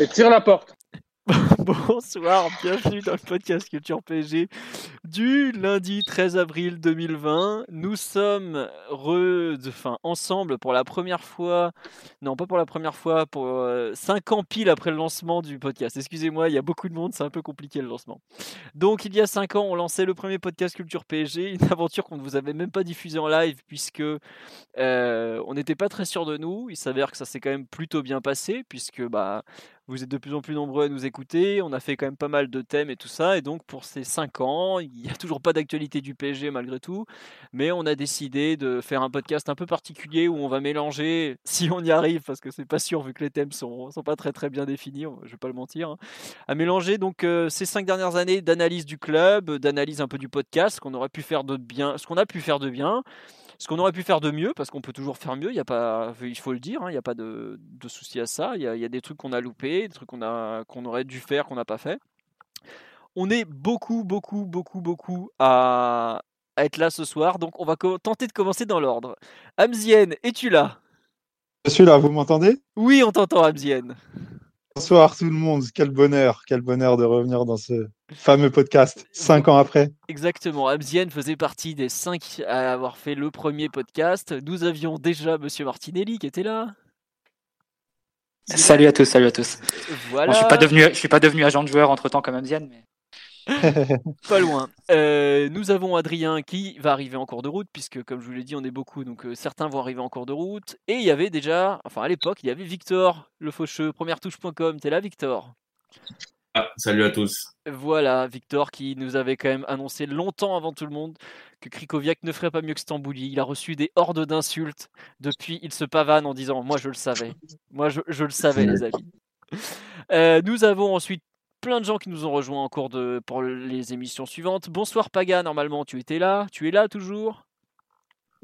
Et tire la porte. Bonsoir, bienvenue dans le podcast Culture PSG du lundi 13 avril 2020. Nous sommes re... enfin, ensemble pour la première fois, non pas pour la première fois, pour 5 ans pile après le lancement du podcast. Excusez-moi, il y a beaucoup de monde, c'est un peu compliqué le lancement. Donc il y a 5 ans, on lançait le premier podcast Culture PSG, une aventure qu'on ne vous avait même pas diffusée en live puisque euh, on n'était pas très sûr de nous. Il s'avère que ça s'est quand même plutôt bien passé puisque bah vous êtes de plus en plus nombreux à nous écouter. On a fait quand même pas mal de thèmes et tout ça. Et donc, pour ces 5 ans, il n'y a toujours pas d'actualité du PSG malgré tout. Mais on a décidé de faire un podcast un peu particulier où on va mélanger, si on y arrive, parce que c'est pas sûr vu que les thèmes sont, sont pas très très bien définis, je vais pas le mentir, hein, à mélanger donc euh, ces 5 dernières années d'analyse du club, d'analyse un peu du podcast, ce qu'on aurait pu faire de bien, ce qu'on a pu faire de bien ce qu'on aurait pu faire de mieux, parce qu'on peut toujours faire mieux, il, y a pas, il faut le dire, hein, il n'y a pas de, de souci à ça. Il y, a, il y, a, des trucs qu'on a loupés, des trucs qu'on qu'on aurait dû faire, qu'on n'a pas fait. On est beaucoup, beaucoup, beaucoup, beaucoup à, à, être là ce soir, donc on va tenter de commencer dans l'ordre. Amzienne, es-tu là? Je suis là, vous m'entendez? Oui, on t'entend, Amzienne. Bonsoir tout le monde, quel bonheur, quel bonheur de revenir dans ce fameux podcast, cinq ans après. Exactement, Abzienne faisait partie des cinq à avoir fait le premier podcast. Nous avions déjà Monsieur Martinelli qui était là. Salut à tous, salut à tous. Voilà. Bon, je suis pas devenu, je suis pas devenu agent de joueur entre temps comme Abzienne, mais. pas loin. Euh, nous avons Adrien qui va arriver en cours de route, puisque comme je vous l'ai dit, on est beaucoup, donc euh, certains vont arriver en cours de route. Et il y avait déjà, enfin à l'époque, il y avait Victor, le faucheux, première touche.com. T'es là, Victor? Ah, Salut à tous. Voilà, Victor qui nous avait quand même annoncé longtemps avant tout le monde que Krikoviak ne ferait pas mieux que Stambouli. Il a reçu des hordes d'insultes. Depuis, il se pavane en disant Moi, je le savais. Moi, je, le savais, les amis. Euh, nous avons ensuite plein de gens qui nous ont rejoints en cours de, pour les émissions suivantes. Bonsoir Paga, normalement tu étais là. Tu es là toujours?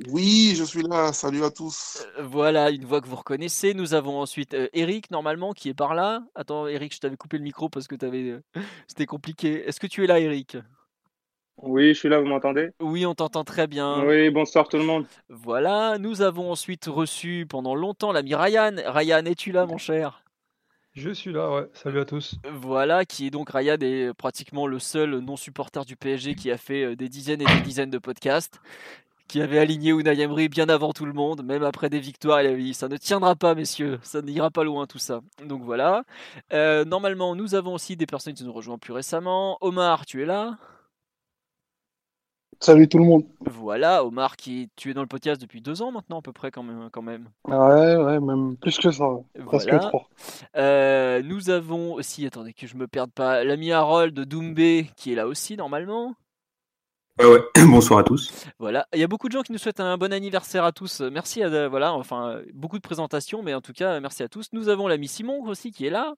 Oui, je suis là. Salut à tous. Euh, voilà, une voix que vous reconnaissez. Nous avons ensuite euh, Eric, normalement, qui est par là. Attends, Eric, je t'avais coupé le micro parce que euh, c'était compliqué. Est-ce que tu es là, Eric? Oui, je suis là, vous m'entendez? Oui, on t'entend très bien. Oui, bonsoir tout le monde. Voilà, nous avons ensuite reçu pendant longtemps l'ami Ryan. Ryan, es-tu là, mon cher? Je suis là, ouais. Salut à tous. Voilà, qui est donc Ryan est pratiquement le seul non-supporter du PSG qui a fait des dizaines et des dizaines de podcasts, qui avait aligné Unai Emery bien avant tout le monde, même après des victoires. Il avait dit ça ne tiendra pas, messieurs, ça n'ira pas loin tout ça. Donc voilà. Euh, normalement, nous avons aussi des personnes qui nous rejoignent plus récemment. Omar, tu es là? Salut tout le monde. Voilà, Omar, qui tu es dans le podcast depuis deux ans maintenant à peu près quand même. Quand même. Ouais, ouais, même plus que ça, presque trois. Euh, nous avons aussi, attendez que je me perde pas, l'ami Harold de Doumbé qui est là aussi normalement. Ouais, ouais. Bonsoir à tous. Voilà, il y a beaucoup de gens qui nous souhaitent un bon anniversaire à tous. Merci à voilà, enfin beaucoup de présentations, mais en tout cas merci à tous. Nous avons l'ami Simon aussi qui est là.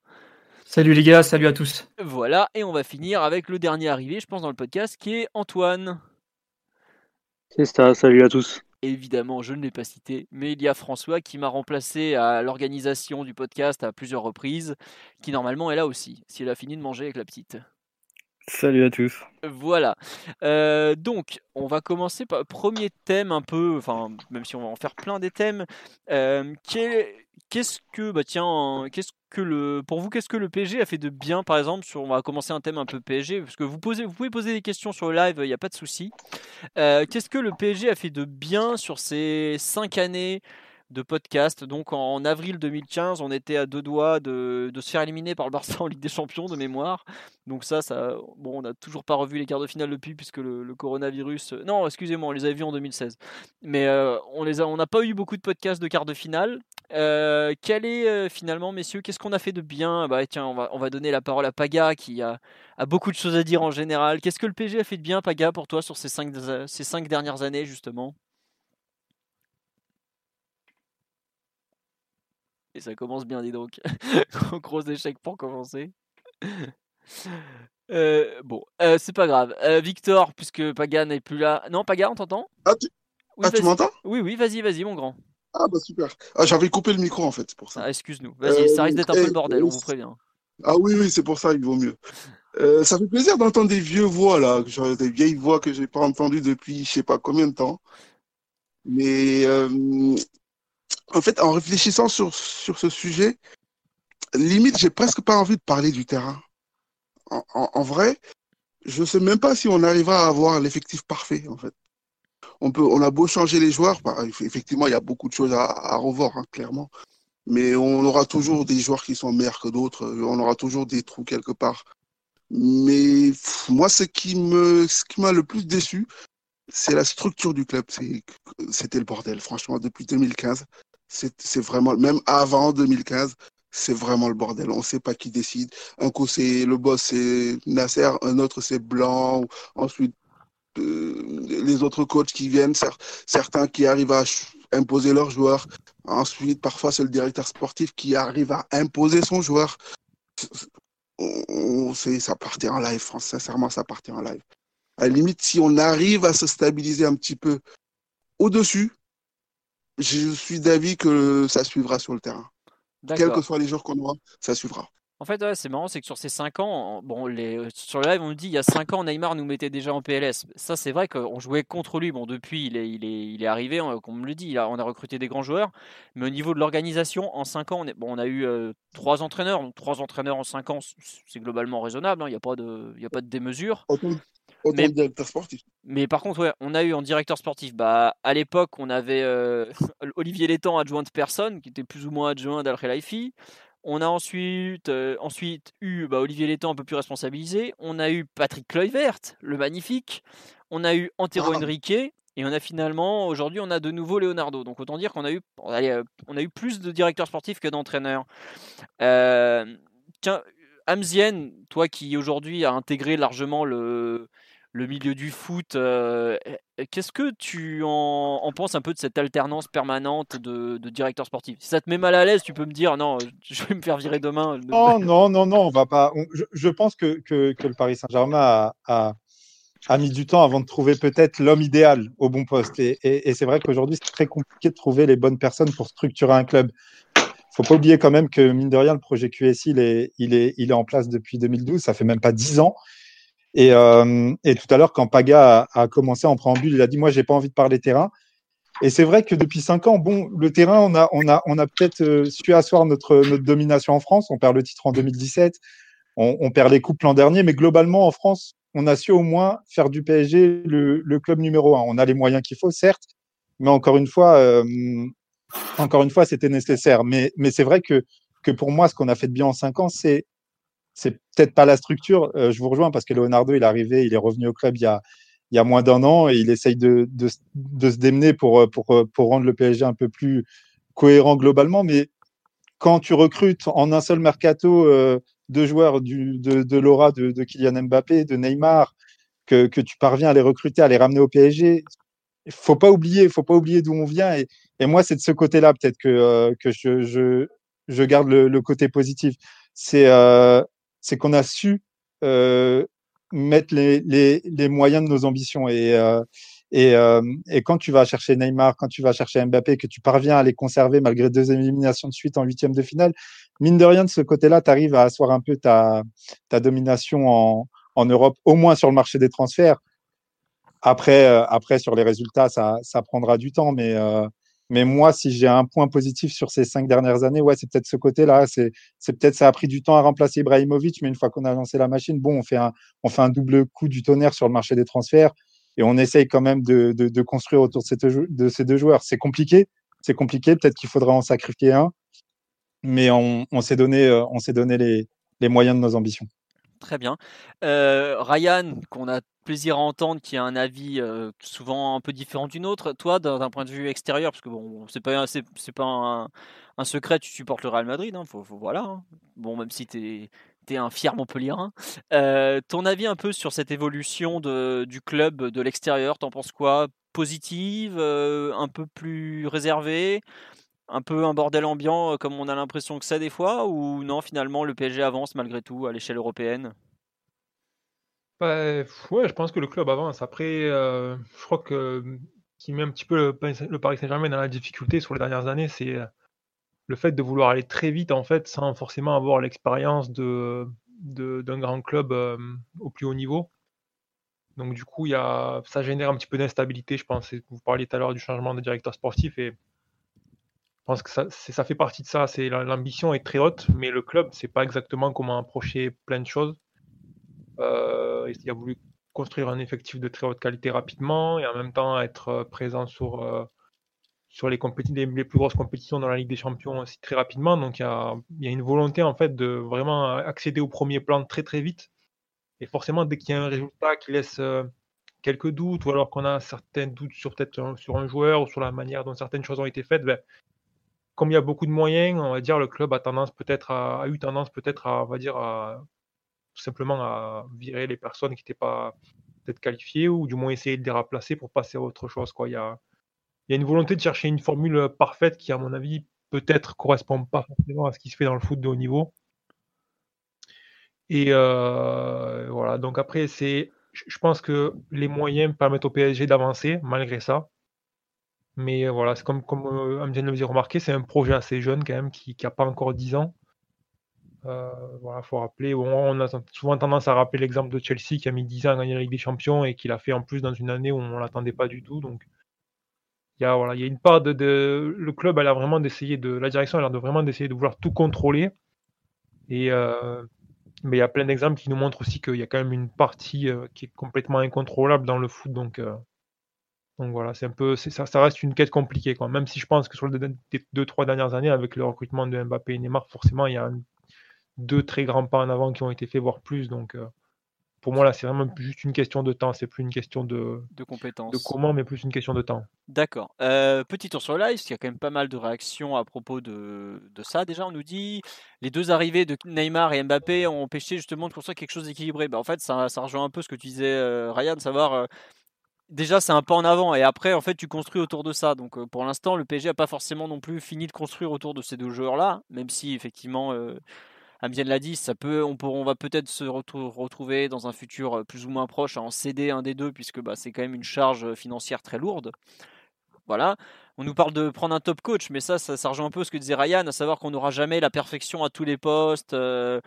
Salut les gars, salut à tous. Voilà, et on va finir avec le dernier arrivé, je pense, dans le podcast, qui est Antoine. C'est ça, salut à tous. Évidemment, je ne l'ai pas cité, mais il y a François qui m'a remplacé à l'organisation du podcast à plusieurs reprises, qui normalement est là aussi, si elle a fini de manger avec la petite. Salut à tous. Voilà. Euh, donc, on va commencer par premier thème un peu, enfin, même si on va en faire plein des thèmes. Euh, qu'est-ce que, bah tiens, qu'est-ce que le, pour vous, qu'est-ce que le PSG a fait de bien, par exemple, sur, on va commencer un thème un peu PSG, parce que vous pouvez poser des questions sur le live, il n'y a pas de souci. Euh, qu'est-ce que le PSG a fait de bien sur ces cinq années de podcast. Donc en, avril 2015, on était à deux doigts de, se faire éliminer par le Barça en Ligue des Champions de mémoire. Donc ça, ça bon, on n'a toujours pas revu les quarts de finale depuis puisque le, coronavirus. Non, excusez-moi, on les a vus en 2016. Mais euh, on les a, on n'a pas eu beaucoup de podcasts de quarts de finale. Euh, quel est euh, finalement, messieurs, qu'est-ce qu'on a fait de bien? Bah tiens, on va, on va donner la parole à Paga qui a, a beaucoup de choses à dire en général. Qu'est-ce que le PG a fait de bien, Paga, pour toi sur ces cinq, ces cinq dernières années justement? Et ça commence bien, dis donc. Gros échec pour commencer. Euh, bon, euh, c'est pas grave. Euh, Victor, puisque Paga n'est plus là. Non, Paga, on t'entend? Ah, tu, Oui, ah, tu m'entends? Oui, oui, vas-y, vas-y, mon grand. Ah, bah super. Ah, j'avais coupé le micro en fait, c'est pour ça. Ah, excuse-nous. Vas-y, ça risque d'être un peu le bordel, on vous prévient. Ah oui, oui, c'est pour ça, il vaut mieux. Euh, ça fait plaisir d'entendre des vieux voix là, genre des vieilles voix que j'ai pas entendues depuis je sais pas combien de temps. Mais euh, en fait, en réfléchissant sur, sur ce sujet, limite, j'ai presque pas envie de parler du terrain. En, vrai, je sais même pas si on arrivera à avoir l'effectif parfait en fait. On peut, on a beau changer les joueurs, bah, effectivement, il y a beaucoup de choses à, revoir, hein, clairement. Mais on aura toujours des joueurs qui sont meilleurs que d'autres. On aura toujours des trous quelque part. Mais moi, ce qui me, ce qui m'a le plus déçu, c'est la structure du club. C'était le bordel, franchement, depuis 2015. C'est vraiment, même avant 2015, c'est vraiment le bordel. On ne sait pas qui décide. Un coup, c'est le boss, c'est Nasser. Un autre, c'est Blanc. Ensuite, euh, les autres coachs qui viennent, cer- certains qui arrivent à imposer leurs joueurs. Ensuite, parfois, c'est le directeur sportif qui arrive à imposer son joueur. On- c'est- ça partait en live, France. Sincèrement, ça partait en live. À la limite, si on arrive à se stabiliser un petit peu au-dessus, je suis d'avis que ça suivra sur le terrain. Quels que soient les joueurs qu'on aura, ça suivra. En fait, ouais, c'est marrant, c'est que sur ces 5 ans, bon, les, euh, sur le live, on nous dit il y a 5 ans, Neymar nous mettait déjà en PLS. Ça, c'est vrai qu'on jouait contre lui. Bon, depuis, il est, il est, il est arrivé, on- comme on me le dit, il a- on a recruté des grands joueurs. Mais au niveau de l'organisation, en 5 ans, on, est- bon, on a eu 3 entraîneurs. Donc, 3 entraîneurs en 5 ans, c'est globalement raisonnable. hein, Il n'y a, pas de- il y a pas de démesure. Autant, autant Mais- directeur sportif. Mais par contre, ouais, on a eu en directeur sportif, bah, à l'époque, on avait euh, Olivier Létang, adjoint de personne, qui était plus ou moins adjoint d'Al Khelaifi. On a ensuite, euh, ensuite eu bah, Olivier Létang un peu plus responsabilisé. On a eu Patrick Kluivert, le magnifique. On a eu Antero Ah. Henrique. Et on a finalement, aujourd'hui, on a de nouveau Leonardo. Donc autant dire qu'on a eu, euh, on a eu plus de directeurs sportifs que d'entraîneurs. Euh, tiens, Amzien, toi qui aujourd'hui a intégré largement le, le milieu du foot, euh, qu'est-ce que tu en, en penses un peu de cette alternance permanente de, de directeur sportif? Si ça te met mal à l'aise, tu peux me dire non, je vais me faire virer demain. Non, non, non, non, on va pas. je, pense que, le Paris Saint-Germain a, mis du temps avant de trouver peut-être l'homme idéal au bon poste. Et, c'est vrai qu'aujourd'hui, c'est très compliqué de trouver les bonnes personnes pour structurer un club. faut pas oublier quand même que, mine de rien, le projet QSI, il il il est en place depuis 2012. Ça fait même pas 10 ans. Et, euh, et tout à l'heure, quand Paga a, commencé en préambule, il a dit Moi, j'ai pas envie de parler terrain. Et c'est vrai que depuis cinq ans, bon, le terrain, on a, peut-être euh, su asseoir notre, domination en France. On perd le titre en 2017, on, perd les coupes l'an dernier, mais globalement, en France, on a su au moins faire du PSG le, club numéro un. On a les moyens qu'il faut, certes, mais encore une fois, euh, encore une fois, c'était nécessaire. Mais, c'est vrai que pour moi, ce qu'on a fait de bien en cinq ans, c'est c'est peut-être pas la structure. Euh, je vous rejoins parce que Leonardo, il est arrivé, il est revenu au club il y a, il y a moins d'un an et il essaye de, de, se démener pour, pour, pour rendre le PSG un peu plus cohérent globalement. Mais quand tu recrutes en un seul mercato euh, deux joueurs de, de l'aura de, Kylian Mbappé, de Neymar, que, que tu parviens à les recruter, à les ramener au PSG, il faut pas oublier, faut pas oublier d'où on vient. Et, et moi, c'est de ce côté-là peut-être que, euh, que je, je, je garde le, côté positif. C'est euh, c'est qu'on a su euh, mettre les, moyens de nos ambitions. Et, euh, euh, et, quand tu vas chercher Neymar, quand tu vas chercher Mbappé, que tu parviens à les conserver malgré deux éliminations de suite en huitième de finale, mine de rien, de ce côté-là, tu arrives à asseoir un peu ta, ta domination en, en Europe, au moins sur le marché des transferts. Après, après sur les résultats, ça, ça prendra du temps, mais mais moi, si j'ai un point positif sur ces cinq dernières années, ouais, c'est peut-être ce côté-là. C'est, peut-être ça a pris du temps à remplacer Ibrahimovic, mais une fois qu'on a lancé la machine, bon, on fait un, un double coup du tonnerre sur le marché des transferts et on essaye quand même de, construire autour de ces, deux, joueurs. C'est compliqué, c'est compliqué. Peut-être qu'il faudra en sacrifier un, mais on, s'est donné, les, les moyens de nos ambitions. Très bien. Euh, Ryan, qu'on a plaisir à entendre, qui a un avis souvent un peu différent du nôtre. Toi, d'un point de vue extérieur, parce que bon, c'est pas, un, secret, tu supportes le Real Madrid, hein, voilà. Hein. Bon, même si tu es, un fier Montpellierin. Euh, ton avis un peu sur cette évolution du club de l'extérieur, t'en penses quoi? Positive, un peu plus réservée? Un peu un bordel ambiant comme on a l'impression que c'est des fois? Ou non finalement le PSG avance malgré tout à l'échelle européenne? Bah, ouais, je pense que le club avance. Après, je crois que qui met un petit peu le, Paris Saint-Germain dans la difficulté sur les dernières années, c'est le fait de vouloir aller très vite en fait sans forcément avoir l'expérience de d'un grand club au plus haut niveau. Donc du coup, il y a, ça génère un petit peu d'instabilité, je pense. Vous parliez tout à l'heure du changement de directeur sportif et je pense que ça, ça fait partie de ça. C'est l'ambition est très haute, mais le club, c'est pas exactement comment approcher plein de choses. Euh, il a voulu construire un effectif de très haute qualité rapidement et en même temps être présent sur euh, les, plus grosses compétitions dans la Ligue des Champions aussi très rapidement. Donc il y a, une volonté en fait de vraiment accéder au premier plan très très vite et forcément, dès qu'il y a un résultat qui laisse euh, quelques doutes, ou alors qu'on a certains doutes sur sur un joueur ou sur la manière dont certaines choses ont été faites, ben, comme il y a beaucoup de moyens, on va dire le club a eu tendance peut-être à, tout simplement à virer les personnes qui n'étaient pas peut-être qualifiées ou du moins essayer de les remplacer pour passer à autre chose. Quoi. Il, y a, il y a une volonté de chercher une formule parfaite qui, à mon avis, peut-être correspond pas forcément à ce qui se fait dans le foot de haut niveau. Et euh, voilà, donc après, je pense que les moyens permettent au PSG d'avancer malgré ça. Mais voilà, c'est comme, comme euh, Amgen le faisait remarquer, c'est un projet assez jeune quand même qui n'a pas encore 10 ans. Euh, voilà, faut rappeler. on a souvent tendance à rappeler l'exemple de Chelsea qui a mis 10 ans à gagner la Ligue des Champions et qui l'a fait en plus dans une année où on ne l'attendait pas du tout. Donc, il y a, voilà, il y a une part de, le club, elle a vraiment d'essayer de, la direction, elle a de vraiment d'essayer de vouloir tout contrôler. Et euh, mais il y a plein d'exemples qui nous montrent aussi qu'il y a quand même une partie euh, qui est complètement incontrôlable dans le foot. Donc, euh, donc voilà, c'est un peu, ça, reste une quête compliquée. Quoi. Même si je pense que sur les deux, trois dernières années, avec le recrutement de Mbappé et Neymar, forcément, il y a deux très grands pas en avant qui ont été faits, voire plus. Donc, euh, pour moi, là, c'est vraiment juste une question de temps. C'est plus une question de, de compétences. De comment, mais plus une question de temps. D'accord. Euh, petit tour sur le live, il y a quand même pas mal de réactions à propos de, de, ça. Déjà, on nous dit les deux arrivées de Neymar et Mbappé ont empêché justement de construire quelque chose d'équilibré. Bah, en fait, ça, ça, rejoint un peu ce que tu disais, euh, Ryan, de savoir. Euh, déjà, c'est un pas en avant et après, en fait, tu construis autour de ça. Donc, pour l'instant, le PSG n'a pas forcément non plus fini de construire autour de ces deux joueurs-là, même si effectivement Amien l'a dit, ça peut, on, va peut-être se retrouver dans un futur euh, plus ou moins proche à en céder un des deux, puisque bah, c'est quand même une charge euh, financière très lourde. Voilà. On nous parle de prendre un top coach, mais ça, ça, rejoint un peu ce que disait Ryan, à savoir qu'on n'aura jamais la perfection à tous les postes. Euh,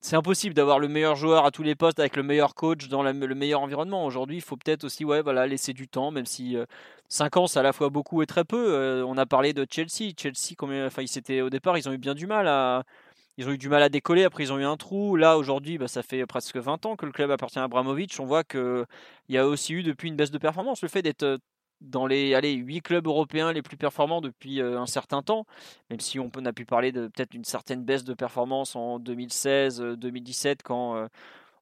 c'est impossible d'avoir le meilleur joueur à tous les postes avec le meilleur coach dans le meilleur environnement. Aujourd'hui, il faut peut-être aussi ouais, voilà, laisser du temps, même si 5 ans, c'est à la fois beaucoup et très peu. on a parlé de Chelsea. Chelsea, combien, enfin, ils au départ, ils ont eu bien du mal à, ils ont eu du mal à décoller, après ils ont eu un trou. Là, aujourd'hui, bah, ça fait presque 20 ans que le club appartient à Abramovic. On voit qu'il y a aussi eu depuis une baisse de performance. Le fait d'être euh, dans les allez, 8 clubs européens les plus performants depuis euh, un certain temps, même si on, a pu parler de peut-être une certaine baisse de performance en 2016-2017 euh, quand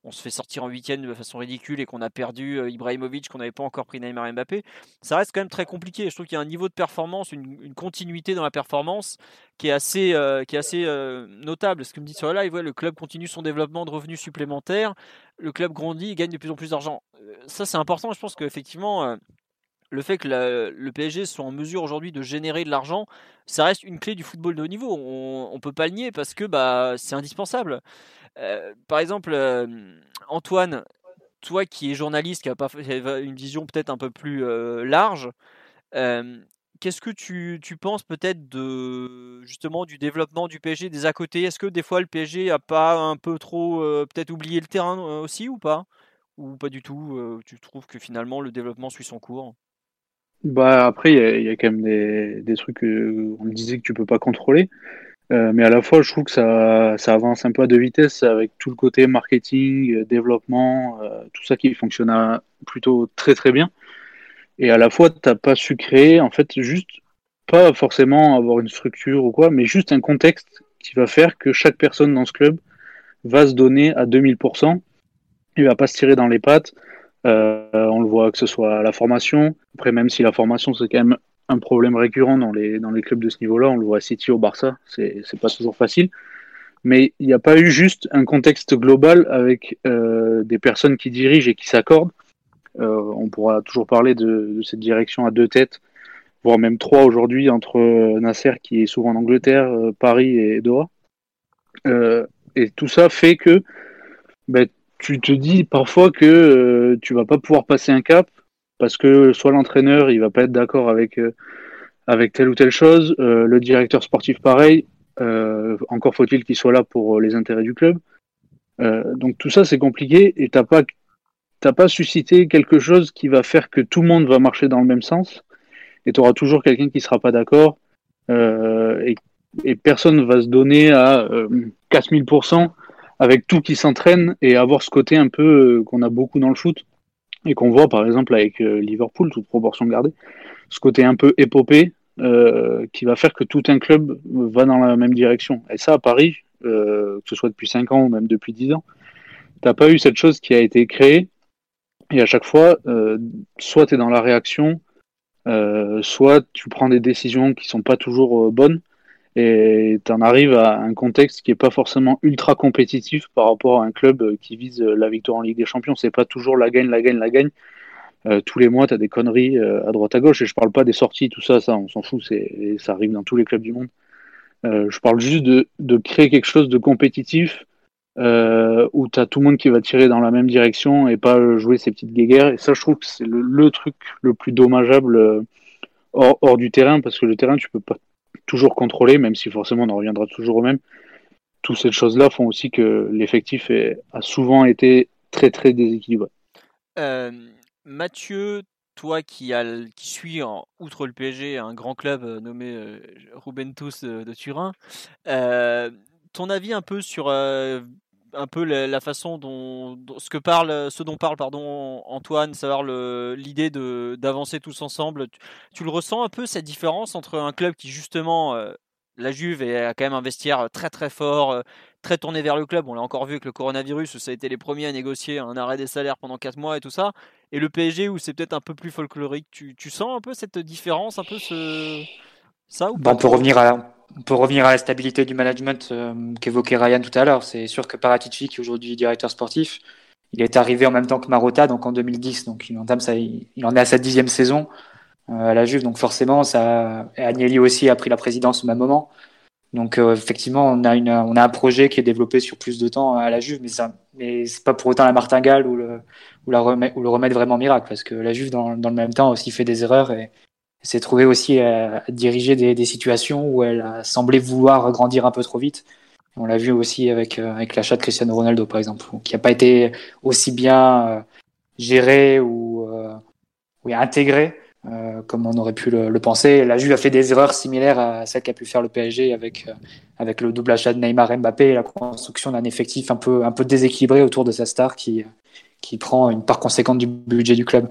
on se fait sortir en huitième de façon ridicule et qu'on a perdu euh, Ibrahimovic, qu'on n'avait pas encore pris Neymar et Mbappé, ça reste quand même très compliqué. Je trouve qu'il y a un niveau de performance, une, continuité dans la performance qui est assez, euh, qui est assez euh, notable. Ce que me dit sur le live, le club continue son développement de revenus supplémentaires, le club grandit, il gagne de plus en plus d'argent. Ça, c'est important. Je pense qu'effectivement, le fait que le PSG soit en mesure aujourd'hui de générer de l'argent, ça reste une clé du football de haut niveau. On ne peut pas le nier parce que bah, c'est indispensable. Euh, par exemple, euh, Antoine, toi qui es journaliste, qui a une vision peut-être un peu plus euh, large, qu'est-ce que tu, tu penses peut-être de justement du développement du PSG des à côté? Est-ce que des fois le PSG a pas un peu trop peut-être oublié le terrain aussi ou pas? Ou pas du tout Tu trouves que finalement le développement suit son cours? Bah après, il y, a quand même des, des trucs qu'on me disait que tu peux pas contrôler. Euh, mais à la fois, je trouve que ça, ça avance un peu à deux vitesses avec tout le côté marketing, euh, développement, euh, tout ça qui fonctionne plutôt très très bien. Et à la fois, tu n'as pas su créer, en fait, juste, pas forcément avoir une structure ou quoi, mais juste un contexte qui va faire que chaque personne dans ce club va se donner à 2000%. Il va pas se tirer dans les pattes. On le voit que ce soit la formation. Après, même si la formation, c'est quand même un problème récurrent dans les, dans les clubs de ce niveau-là. On le voit à City, au Barça, c'est pas toujours facile. Mais il n'y a pas eu juste un contexte global avec euh, des personnes qui dirigent et qui s'accordent. Euh, on pourra toujours parler de, de, cette direction à deux têtes, voire même trois aujourd'hui entre Nasser qui est souvent en Angleterre, Paris et Doha. et tout ça fait que ben, tu te dis parfois que tu vas pas pouvoir passer un cap parce que soit l'entraîneur il va pas être d'accord avec avec telle ou telle chose, le directeur sportif pareil, encore faut-il qu'il soit là pour les intérêts du club. donc tout ça c'est compliqué et t'as pas t'as pas suscité quelque chose qui va faire que tout le monde va marcher dans le même sens et tu auras toujours quelqu'un qui sera pas d'accord euh, et, personne va se donner à euh, 4000% avec tout qui s'entraîne et avoir ce côté un peu euh, qu'on a beaucoup dans le foot et qu'on voit par exemple avec euh, Liverpool, toute proportion gardée, ce côté un peu épopée euh, qui va faire que tout un club va dans la même direction. Et ça à Paris, que ce soit depuis 5 ans ou même depuis 10 ans, t'as pas eu cette chose qui a été créée et à chaque fois, soit tu es dans la réaction, soit tu prends des décisions qui sont pas toujours bonnes et tu en arrives à un contexte qui est pas forcément ultra compétitif par rapport à un club qui vise la victoire en Ligue des Champions. C'est pas toujours la gagne, la gagne, la gagne. tous les mois, tu as des conneries à droite à gauche et je parle pas des sorties, tout ça, ça on s'en fout, c'est, ça arrive dans tous les clubs du monde. je parle juste de, de créer quelque chose de compétitif euh, où tu as tout le monde qui va tirer dans la même direction et pas jouer ces petites guéguerres. Et ça, je trouve que c'est le, truc le plus dommageable euh, hors, hors, du terrain, parce que le terrain, tu peux pas toujours contrôler, même si forcément on en reviendra toujours au même. Toutes ces choses-là font aussi que l'effectif a souvent été très très déséquilibré. Euh, Mathieu, toi qui, suis, outre le PSG, un grand club euh, nommé euh, Rubentus de, de Turin, euh, ton avis un peu sur un peu la, façon dont, ce que parle, ce dont parle pardon Antoine, savoir l'idée de d'avancer tous ensemble. Tu, le ressens un peu cette différence entre un club qui justement euh, la Juve a quand même un vestiaire très très fort, euh, très tourné vers le club. On l'a encore vu avec le coronavirus où ça a été les premiers à négocier un arrêt des salaires pendant 4 mois et tout ça. Et le PSG où c'est peut-être un peu plus folklorique. Tu, tu, sens un peu cette différence, un peu ce ça ou bah, On peut revenir à peut revenir à la stabilité du management euh, qu'évoquait Ryan tout à l'heure. C'est sûr que Paratici, qui est aujourd'hui directeur sportif, il est arrivé en même temps que Marotta, donc en 2010. Donc il en est à sa dixième saison euh, à la Juve. Donc forcément, ça, Agnelli aussi a pris la présidence au même moment. Donc euh, effectivement, on a, a un projet qui est développé sur plus de temps à la Juve, mais ça, mais c'est pas pour autant la martingale ou le, remède, vraiment miracle, parce que la Juve dans, le même temps aussi fait des erreurs s'est trouvé aussi à, diriger des, des, situations où elle a semblé vouloir grandir un peu trop vite. On l'a vu aussi avec, euh, avec l'achat de Cristiano Ronaldo, par exemple, qui n'a pas été aussi bien euh, géré ou, euh, ou intégré euh, comme on aurait pu le, le, penser. La Juve a fait des erreurs similaires à celles qu'a pu faire le PSG avec, avec le double achat de Neymar Mbappé et la construction d'un effectif un peu, un peu déséquilibré autour de sa star qui, qui prend une part conséquente du budget du club.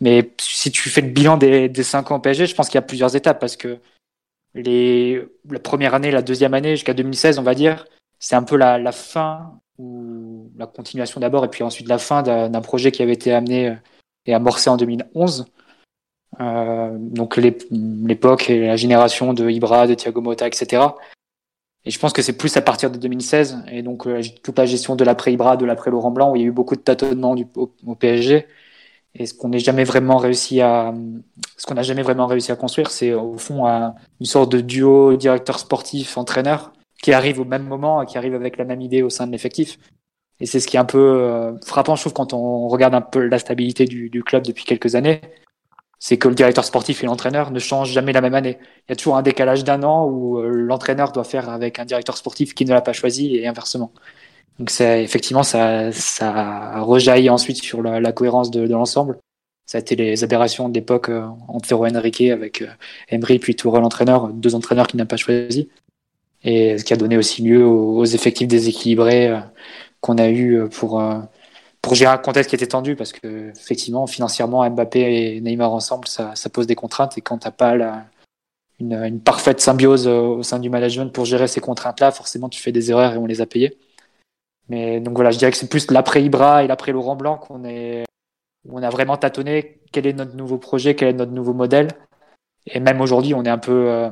Mais si tu fais le bilan des, des cinq ans PSG, je pense qu'il y a plusieurs étapes parce que les, la première année, la deuxième année jusqu'à 2016, on va dire, c'est un peu la, la, fin ou la continuation d'abord et puis ensuite la fin d'un projet qui avait été amené et amorcé en 2011. Euh, donc l'époque et la génération de Ibra, de Thiago Motta, etc. Et je pense que c'est plus à partir de 2016 et donc euh, toute la gestion de l'après Ibra, de l'après Laurent Blanc où il y a eu beaucoup de tâtonnements au, PSG et ce qu'on n'est jamais vraiment réussi à, ce qu'on n'a jamais vraiment réussi à construire, c'est au fond une sorte de duo directeur sportif entraîneur qui arrive au même moment, qui arrive avec la même idée au sein de l'effectif. Et c'est ce qui est un peu euh, frappant, je trouve, quand on regarde un peu la stabilité du club depuis quelques années, c'est que le directeur sportif et l'entraîneur ne changent jamais la même année. Il y a toujours un décalage d'un an où euh, l'entraîneur doit faire avec un directeur sportif qui ne l'a pas choisi et inversement. Donc c'est effectivement ça, ça rejaillit ensuite sur la, cohérence de, l'ensemble. Ça a été les aberrations de l'époque euh, entre Enrique avec euh, Emery puis Tourelle entraîneur, deux entraîneurs qui n'ont pas choisi. Et ce qui a donné aussi lieu aux, effectifs déséquilibrés euh, qu'on a eu pour pour gérer un contexte qui était tendu parce que effectivement financièrement Mbappé et Neymar ensemble ça, pose des contraintes et quand t'as pas une, parfaite symbiose au sein du management pour gérer ces contraintes là forcément tu fais des erreurs et on les a payées mais donc voilà, je dirais que c'est plus l'après Ibra et l'après Laurent Blanc qu'on est, on a vraiment tâtonné quel est notre nouveau projet, quel est notre nouveau modèle. Et même aujourd'hui, on est un peu, euh,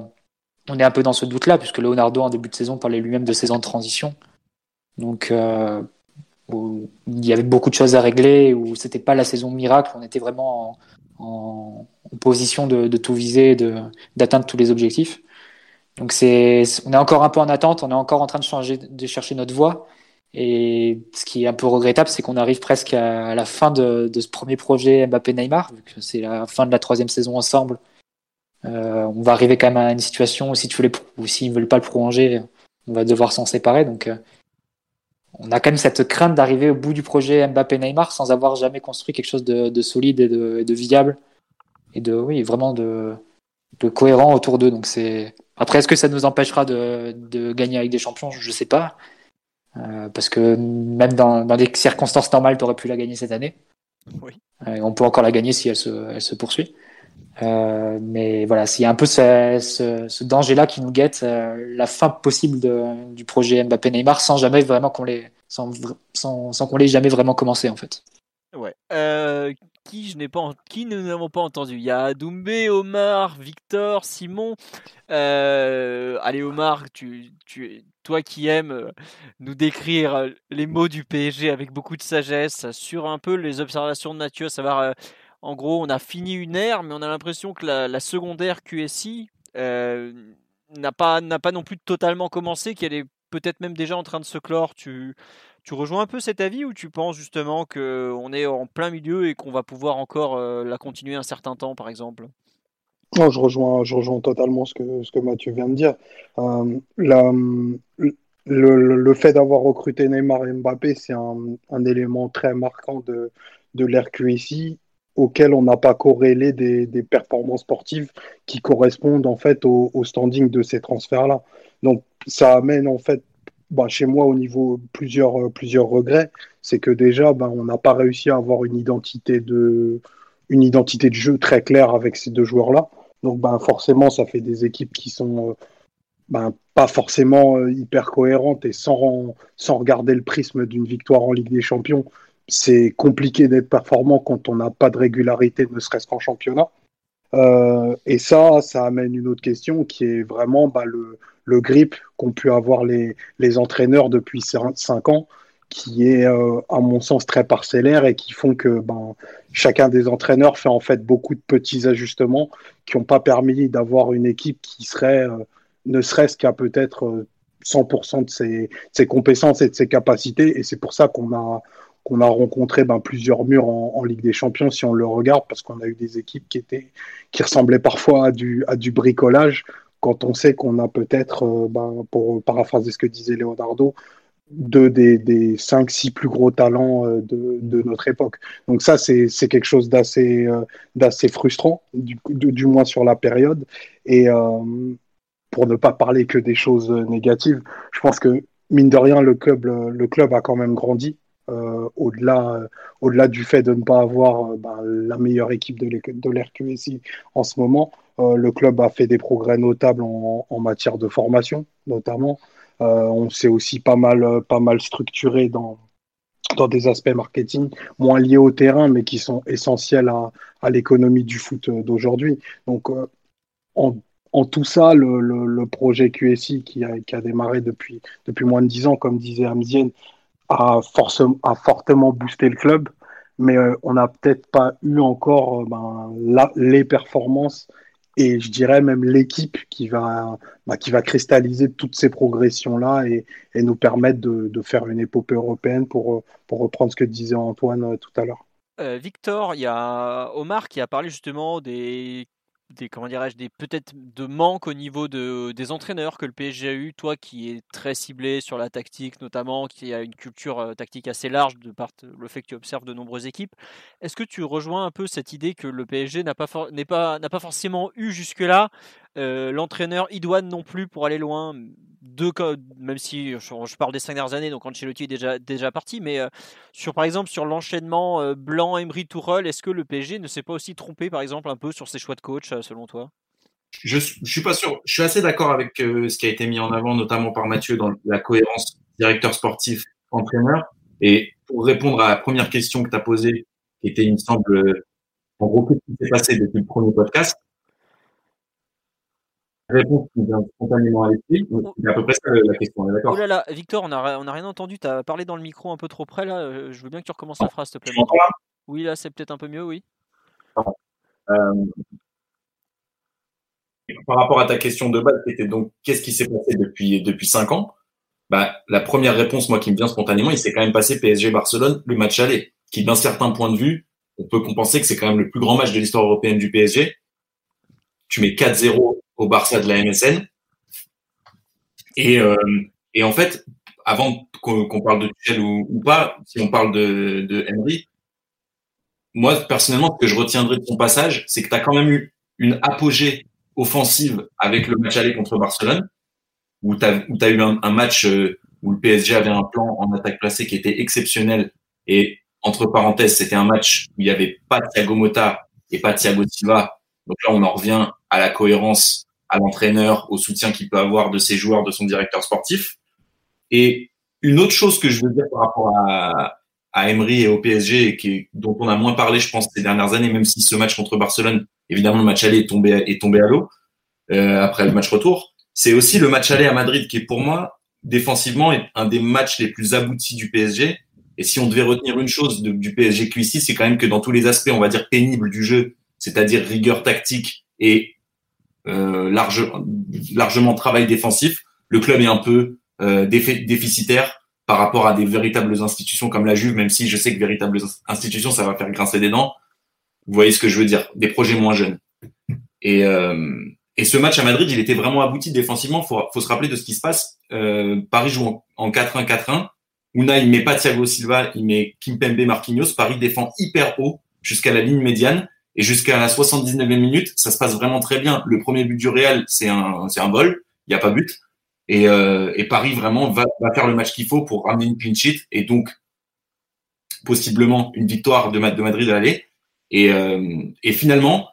on est un peu dans ce doute-là, puisque Leonardo en début de saison parlait lui-même de ans de transition. Donc euh, il y avait beaucoup de choses à régler, où c'était pas la saison miracle, on était vraiment en, position de, tout viser, d'atteindre tous les objectifs. Donc c'est, on est encore un peu en attente, on est encore en train de changer, de chercher notre voie. Et ce qui est un peu regrettable, c'est qu'on arrive presque à la fin de, ce premier projet Mbappé-Neymar, vu que c'est la fin de la troisième saison ensemble. Euh, on va arriver quand même à une situation où si s'ils ne veulent pas le prolonger, on va devoir s'en séparer. Donc euh, on a quand même cette crainte d'arriver au bout du projet Mbappé-Neymar sans avoir jamais construit quelque chose de, solide et de, viable et de oui vraiment de, cohérent autour d'eux. Donc c'est après est-ce que ça nous empêchera de, gagner avec des champions? Je ne sais pas euh, parce que même dans, des circonstances normales, tu aurais pu la gagner cette année. Euh, on peut encore la gagner si elle se, poursuit. Euh, mais voilà, s'il y a un peu ce, danger-là qui nous guette, la fin possible du projet Mbappé-Neymar sans jamais vraiment qu'on l'ait, sans, sans, qu'on l'ait jamais vraiment commencé en fait. Ouais qui je n'ai pas, qui nous n'avons pas entendu? Il y a Doumbé, Omar, Victor, Simon. Euh, allez Omar, tu, tu, toi qui aimes euh, nous décrire euh, les mots du PSG avec beaucoup de sagesse sur un peu les observations de Mathieu, savoir, en gros, on a fini une ère, mais on a l'impression que la, la secondaire QSI n'a pas, pas non plus totalement commencé, qu'elle est peut-être même déjà en train de se clore. Tu, tu rejoins un peu cet avis ou tu penses justement qu'on est en plein milieu et qu'on va pouvoir encore euh, la continuer un certain temps, par exemple? Non, je rejoins, je rejoins totalement ce que, ce que Mathieu vient de dire. Euh, le, le, fait d'avoir recruté Neymar et Mbappé, c'est un, un, élément très marquant de, de l'RQSI auquel on n'a pas corrélé des, performances sportives qui correspondent en fait au, standing de ces transferts-là. Donc ça amène en fait bah, chez moi, au niveau plusieurs, euh, plusieurs regrets, c'est que déjà, ben, on n'a pas réussi à avoir une identité de, une identité de jeu très claire avec ces deux joueurs-là. Donc, ben, forcément, ça fait des équipes qui sont euh, pas forcément euh, hyper cohérentes et sans regarder le prisme d'une victoire en Ligue des Champions, c'est compliqué d'être performant quand on n'a pas de régularité, ne serait-ce qu'en championnat. Euh, et ça, ça amène une autre question qui est vraiment bah, le, le grip qu'ont pu avoir les, les entraîneurs depuis 5 ans, qui est, euh, à mon sens, très parcellaire et qui font que ben, chacun des entraîneurs fait en fait beaucoup de petits ajustements qui n'ont pas permis d'avoir une équipe qui serait, euh, ne serait-ce qu'à peut-être 100% de ses, ses, compétences et de ses capacités. Et c'est pour ça qu'on a, qu'on a rencontré ben, plusieurs murs en, Ligue des Champions si on le regarde, parce qu'on a eu des équipes qui, étaient, qui ressemblaient parfois à du, à du bricolage, quand on sait qu'on a peut-être, euh, ben, pour paraphraser ce que disait Leonardo, deux des, des 5-6 plus gros talents euh, de, de, notre époque. Donc ça, c'est quelque chose d'assez euh, frustrant, du, du, moins sur la période. Et pour ne pas parler que des choses négatives, je pense que, mine de rien, le club, le club a quand même grandi euh, au-delà euh, au-delà du fait de ne pas avoir euh, ben, la meilleure équipe de l'RQSI en ce moment, le club a fait des progrès notables en, matière de formation, notamment. on s'est aussi pas mal, pas mal structuré dans, dans des aspects marketing moins liés au terrain, mais qui sont essentiels à, à l'économie du foot d'aujourd'hui. Donc, en, en, tout ça, le, le, projet QSI qui a, qui a, démarré depuis, depuis moins de dix ans, comme disait Amzien, a, a fortement boosté le club, mais euh, on n'a peut-être pas eu encore euh, ben, les performances et je dirais même l'équipe qui va, bah, qui va cristalliser toutes ces progressions-là et, et, nous permettre de, de, faire une épopée européenne pour, euh, pour reprendre ce que disait Antoine tout à l'heure. Victor, il y a Omar qui a parlé justement des des comment dirais-je des peut-être de manque au niveau de, des entraîneurs que le PSG a eu toi qui est très ciblé sur la tactique notamment qui a une culture euh, tactique assez large de par le fait que tu observes de nombreuses équipes. Est-ce que tu rejoins un peu cette idée que le PSG n'a pas n'est pas n'a pas forcément eu jusque là euh, l'entraîneur idoine non plus pour aller loin même si je, parle des cinq dernières années, donc Ancelotti est déjà, déjà parti, mais euh, sur par exemple sur l'enchaînement euh, Blanc, Emery, Tourelle, est-ce que le PSG ne s'est pas aussi trompé par exemple un peu sur ses choix de coach selon toi? Je, suis pas sûr. Je suis assez d'accord avec ce qui a été mis en avant, notamment par Mathieu, dans la cohérence directeur sportif entraîneur. Et pour répondre à la première question que tu as posée, qui était, il me semble, en gros, qu'est-ce qui s'est passé depuis le premier podcast réponse qui vient spontanément à l'esprit. C'est à peu près ça la question, d'accord Oh là là, Victor, on n'a on a rien entendu. Tu as parlé dans le micro un peu trop près là. Euh, je veux bien que tu recommences la phrase, s'il te plaît. là? Oui, là, c'est peut-être un peu mieux, oui. Euh, par rapport à ta question de base, c'était donc qu'est-ce qui s'est passé depuis depuis cinq ans? Bah, la première réponse, moi, qui me vient spontanément, il s'est quand même passé PSG Barcelone, le match aller, qui d'un certain point de vue, on peut compenser que c'est quand même le plus grand match de l'histoire européenne du PSG. Tu mets 4-0 au Barça de la MSN. Et, euh, et en fait, avant qu'on parle de Tuchel ou, pas, si on parle de, de Henry, moi, personnellement, ce que je retiendrai de son passage, c'est que tu as quand même eu une apogée offensive avec le match aller contre Barcelone, où tu as, eu un, match euh, où le PSG avait un plan en attaque placée qui était exceptionnel. Et entre parenthèses, c'était un match où il n'y avait pas Thiago Motta et pas Thiago Silva. Donc là, on en revient à la cohérence, à l'entraîneur, au soutien qu'il peut avoir de ses joueurs, de son directeur sportif. Et une autre chose que je veux dire par rapport à, à Emery et au PSG, qui, dont on a moins parlé, je pense, ces dernières années, même si ce match contre Barcelone, évidemment, le match aller est tombé, est tombé à l'eau euh, après le match retour. C'est aussi le match aller à Madrid qui est pour moi défensivement un des matchs les plus aboutis du PSG. Et si on devait retenir une chose du PSG QC, c'est quand même que dans tous les aspects, on va dire pénibles du jeu, c'est-à-dire rigueur tactique et euh, large, largement travail défensif, le club est un peu euh, déficitaire par rapport à des véritables institutions comme la Juve, même si je sais que véritables institutions, ça va faire grincer des dents. Vous voyez ce que je veux dire? Des projets moins jeunes. Et, euh, ce match à Madrid, il était vraiment abouti défensivement. Faut, faut se rappeler de ce qui se passe. Euh, Paris joue en 4-1-4-1. Una, il met pas Thiago Silva, il met Kimpembe Marquinhos. Paris défend hyper haut jusqu'à la ligne médiane. Et jusqu'à la 79e minute, ça se passe vraiment très bien. Le premier but du Real, c'est un, c'est un vol. Il n'y a pas but. Et, euh, et Paris vraiment va, va, faire le match qu'il faut pour ramener une clean sheet et donc possiblement une victoire de, de Madrid à l'aller. Et, euh, et finalement,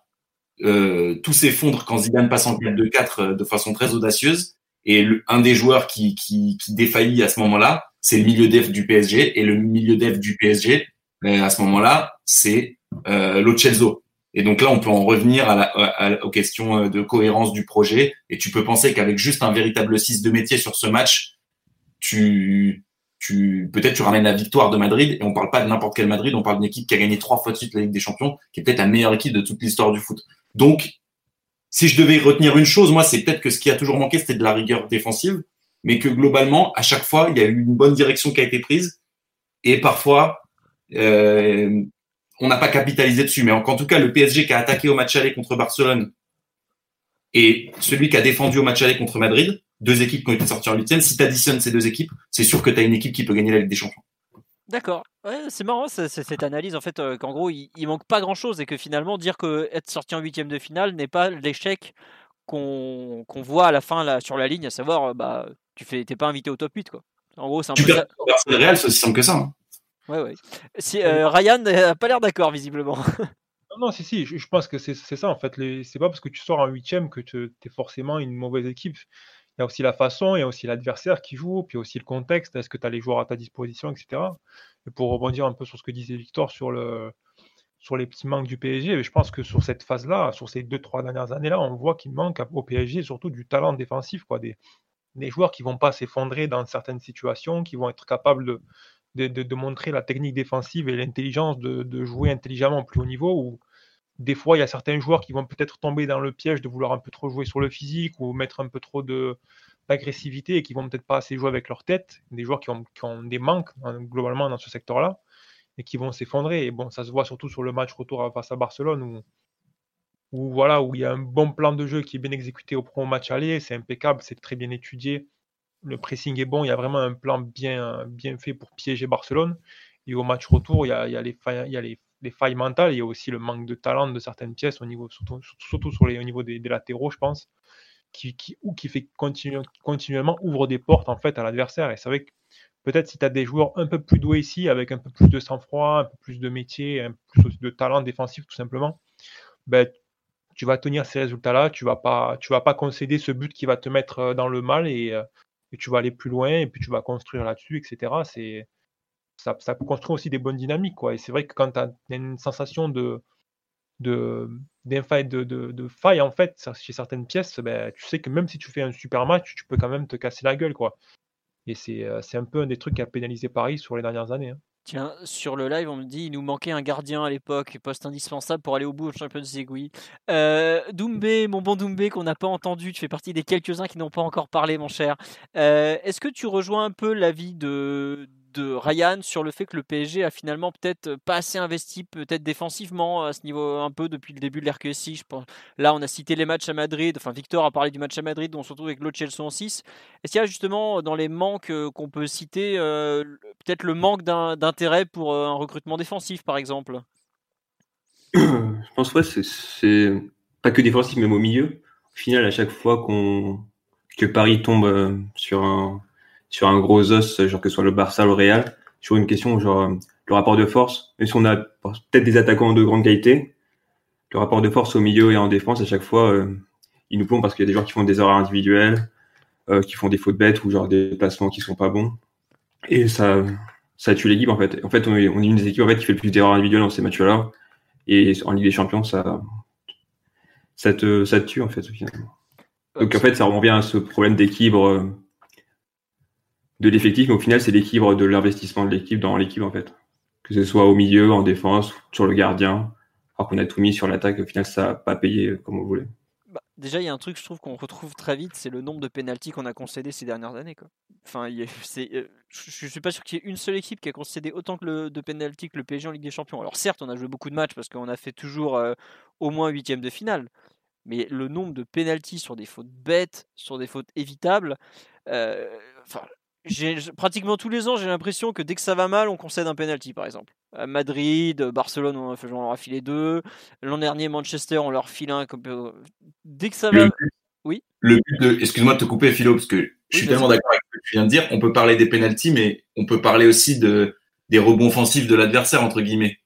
euh, tout s'effondre quand Zidane passe en 4-2-4 euh, de façon très audacieuse. Et le, un des joueurs qui, qui, qui défaillit à ce moment-là, c'est le milieu def du PSG. Et le milieu def du PSG, euh, à ce moment-là, c'est euh, Et donc là, on peut en revenir à la, à, aux questions de cohérence du projet. Et tu peux penser qu'avec juste un véritable 6 de métier sur ce match, tu, tu peut-être tu ramènes la victoire de Madrid. Et on parle pas de n'importe quel Madrid, on parle d'une équipe qui a gagné trois fois de suite la Ligue des Champions, qui est peut-être la meilleure équipe de toute l'histoire du foot. Donc, si je devais retenir une chose, moi, c'est peut-être que ce qui a toujours manqué, c'était de la rigueur défensive, mais que globalement, à chaque fois, il y a eu une bonne direction qui a été prise, et parfois, euh, on n'a pas capitalisé dessus. Mais en, tout cas, le PSG qui a attaqué au match aller contre Barcelone et celui qui a défendu au match aller contre Madrid, deux équipes qui ont été sorties en huitième, si tu additionnes ces deux équipes, c'est sûr que tu as une équipe qui peut gagner la Ligue des Champions. D'accord. Ouais, c'est marrant cette analyse en fait euh, qu'en gros il, manque pas grand chose et que finalement dire que être sorti en huitième de finale n'est pas l'échec qu'on voit à la fin là, sur la ligne, à savoir euh, bah tu fais t'es pas invité au top 8 quoi. En gros c'est un peu c'est réel, c'est aussi simple que ça. Hein. Ouais ouais. Si, euh, Ryan n'a pas l'air d'accord visiblement. Non, non, si, si, je, pense que c'est ça en fait. C'est pas parce que tu sors en huitième que tu es forcément une mauvaise équipe. Il y a aussi la façon, il y a aussi l'adversaire qui joue, puis aussi le contexte, est-ce que tu as les joueurs à ta disposition, etc. Et pour rebondir un peu sur ce que disait Victor sur, le, sur les petits manques du PSG, je pense que sur cette phase-là, sur ces deux, trois dernières années-là, on voit qu'il manque au PSG surtout du talent défensif, quoi, des, des joueurs qui vont pas s'effondrer dans certaines situations, qui vont être capables de, de, montrer la technique défensive et l'intelligence de, jouer intelligemment au plus haut niveau, ou des fois, il y a certains joueurs qui vont peut-être tomber dans le piège de vouloir un peu trop jouer sur le physique ou mettre un peu trop d'agressivité et qui vont peut-être pas assez jouer avec leur tête. Des joueurs qui ont, des manques hein, globalement dans ce secteur-là et qui vont s'effondrer. Et bon, ça se voit surtout sur le match retour face à Barcelone où, voilà, où il y a un bon plan de jeu qui est bien exécuté au premier match aller. C'est impeccable, c'est très bien étudié. Le pressing est bon, il y a vraiment un plan bien, fait pour piéger Barcelone. Et au match retour, il y a, les, failles mentales, il y a aussi le manque de talent de certaines pièces, surtout, sur au niveau des, latéraux, je pense, qui, ou qui fait continuellement ouvre des portes en fait à l'adversaire. Et c'est vrai que peut-être si tu as des joueurs un peu plus doués ici, avec un peu plus de sang-froid, un peu plus de métier, un peu plus de talent défensif tout simplement, ben, tu vas tenir ces résultats-là, tu vas pas, vas pas concéder ce but qui va te mettre euh, dans le mal et, euh, et tu vas aller plus loin et puis tu vas construire là-dessus, etc. C'est ça, ça, construit aussi des bonnes dynamiques. Quoi. Et c'est vrai que quand tu as une sensation de, de, de, de, faille en fait chez certaines pièces, ben, tu sais que même si tu fais un super match, tu peux quand même te casser la gueule. Quoi. Et c'est, euh, un peu un des trucs qui a pénalisé Paris sur les dernières années. Hein. Tiens, sur le live, on me dit il nous manquait un gardien à l'époque, poste indispensable pour aller au bout au Champions League. Oui. Euh, Doumbé, mon bon Doumbé, qu'on n'a pas entendu, tu fais partie des quelques-uns qui n'ont pas encore parlé, mon cher. Euh, Est-ce que tu rejoins un peu l'avis de, de Ryan sur le fait que le PSG a finalement peut-être pas assez investi, peut-être défensivement à ce niveau un peu depuis le début de l'RQSI. Je pense. Là, on a cité les matchs à Madrid. Enfin, Victor a parlé du match à Madrid, on se retrouve avec Chelsea en 6. Est-ce qu'il y a justement dans les manques euh, qu'on peut citer, euh, peut-être le manque d'intérêt pour euh, un recrutement défensif, par exemple? Je pense c'est pas que défensif, même au milieu. Au final, à chaque fois qu'on que Paris tombe sur un sur un gros os, genre que ce soit le Barça, le Real, sur une question genre le rapport de force, même si on a peut-être des attaquants de grande qualité, le rapport de force au milieu et en défense, à chaque fois, euh, ils nous plombent parce qu'il y a des joueurs qui font des erreurs individuelles, euh, qui font des fautes bêtes ou genre des placements qui sont pas bons. Et ça, tue l'équipe en fait. En fait, on est, une des équipes en fait, qui fait le plus d'erreurs individuelles dans ces matchs-là. Et en Ligue des Champions, ça, tue en fait. Donc en fait, ça revient à ce problème d'équilibre euh, de l'effectif, mais au final, c'est l'équilibre de l'investissement de l'équipe dans l'équipe, en fait. Que ce soit au milieu, en défense, sur le gardien. Alors qu'on a tout mis sur l'attaque, au final, ça n'a pas payé comme on voulait. Bah, déjà, il y a un truc, je trouve, qu'on retrouve très vite, c'est le nombre de pénalties qu'on a concédés ces dernières années. Quoi. Enfin, c'est, euh, je ne suis pas sûr qu'il y ait une seule équipe qui a concédé autant que le, de pénalties que le PSG en Ligue des Champions. Alors certes, on a joué beaucoup de matchs parce qu'on a fait toujours euh, au moins huitième de finale. Mais le nombre de pénalties sur des fautes bêtes, sur des fautes évitables, euh, pratiquement tous les ans, j'ai l'impression que dès que ça va mal, on concède un penalty, par exemple. À Madrid, Barcelone, on, leur a filé deux. L'an dernier, Manchester, on leur file un. Euh, dès que ça va. oui. Le but de. Excuse-moi de te couper, Philo, parce que je suis tellement d'accord avec ce que tu viens de dire. On peut parler des penalties, mais on peut parler aussi de des rebonds offensifs de l'adversaire entre guillemets.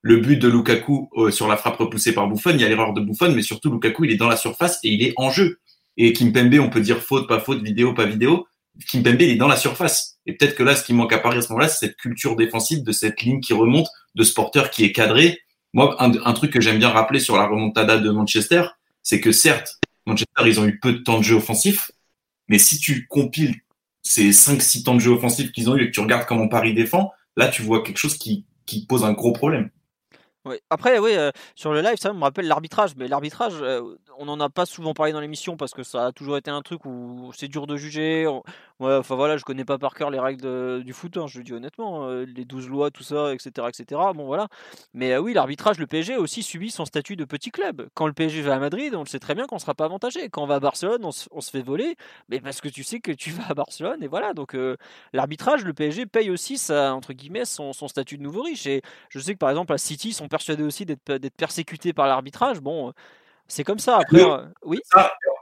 Le but de Lukaku euh, sur la frappe repoussée par Buffon, il y a l'erreur de Buffon, mais surtout Lukaku, il est dans la surface et il est en jeu. Et Kimpembe, on peut dire faute, pas faute, vidéo, pas vidéo Kimpembe, il est dans la surface. Et peut-être que là, ce qui manque à Paris à ce moment-là, c'est cette culture défensive de cette ligne qui remonte, de ce porteur qui est cadré. Moi, un, truc que j'aime bien rappeler sur la remontada de Manchester, c'est que certes, Manchester, ils ont eu peu de temps de jeu offensif, mais si tu compiles ces 5-6 temps de jeu offensif qu'ils ont eu et que tu regardes comment Paris défend, là, tu vois quelque chose qui, pose un gros problème. Après, oui, euh, sur le live, ça me rappelle l'arbitrage, mais l'arbitrage, euh, on n'en a pas souvent parlé dans l'émission parce que ça a toujours été un truc où c'est dur de juger. Ouais, enfin voilà, je connais pas par cœur les règles du foot, hein, je le dis honnêtement, euh, les 12 lois, tout ça, etc. etc. Bon voilà. Mais oui, l'arbitrage, le PSG a aussi subi son statut de petit club. Quand le PSG va à Madrid, on le sait très bien qu'on ne sera pas avantagé. Quand on va à Barcelone, on se, fait voler, mais parce que tu sais que tu vas à Barcelone, et voilà. Donc l'arbitrage, le PSG paye aussi sa, entre guillemets, son, son, statut de nouveau riche. Et je sais que par exemple à City, ils sont persuadés aussi d'être persécutés par l'arbitrage. Bon, c'est comme ça. Après, euh, oui.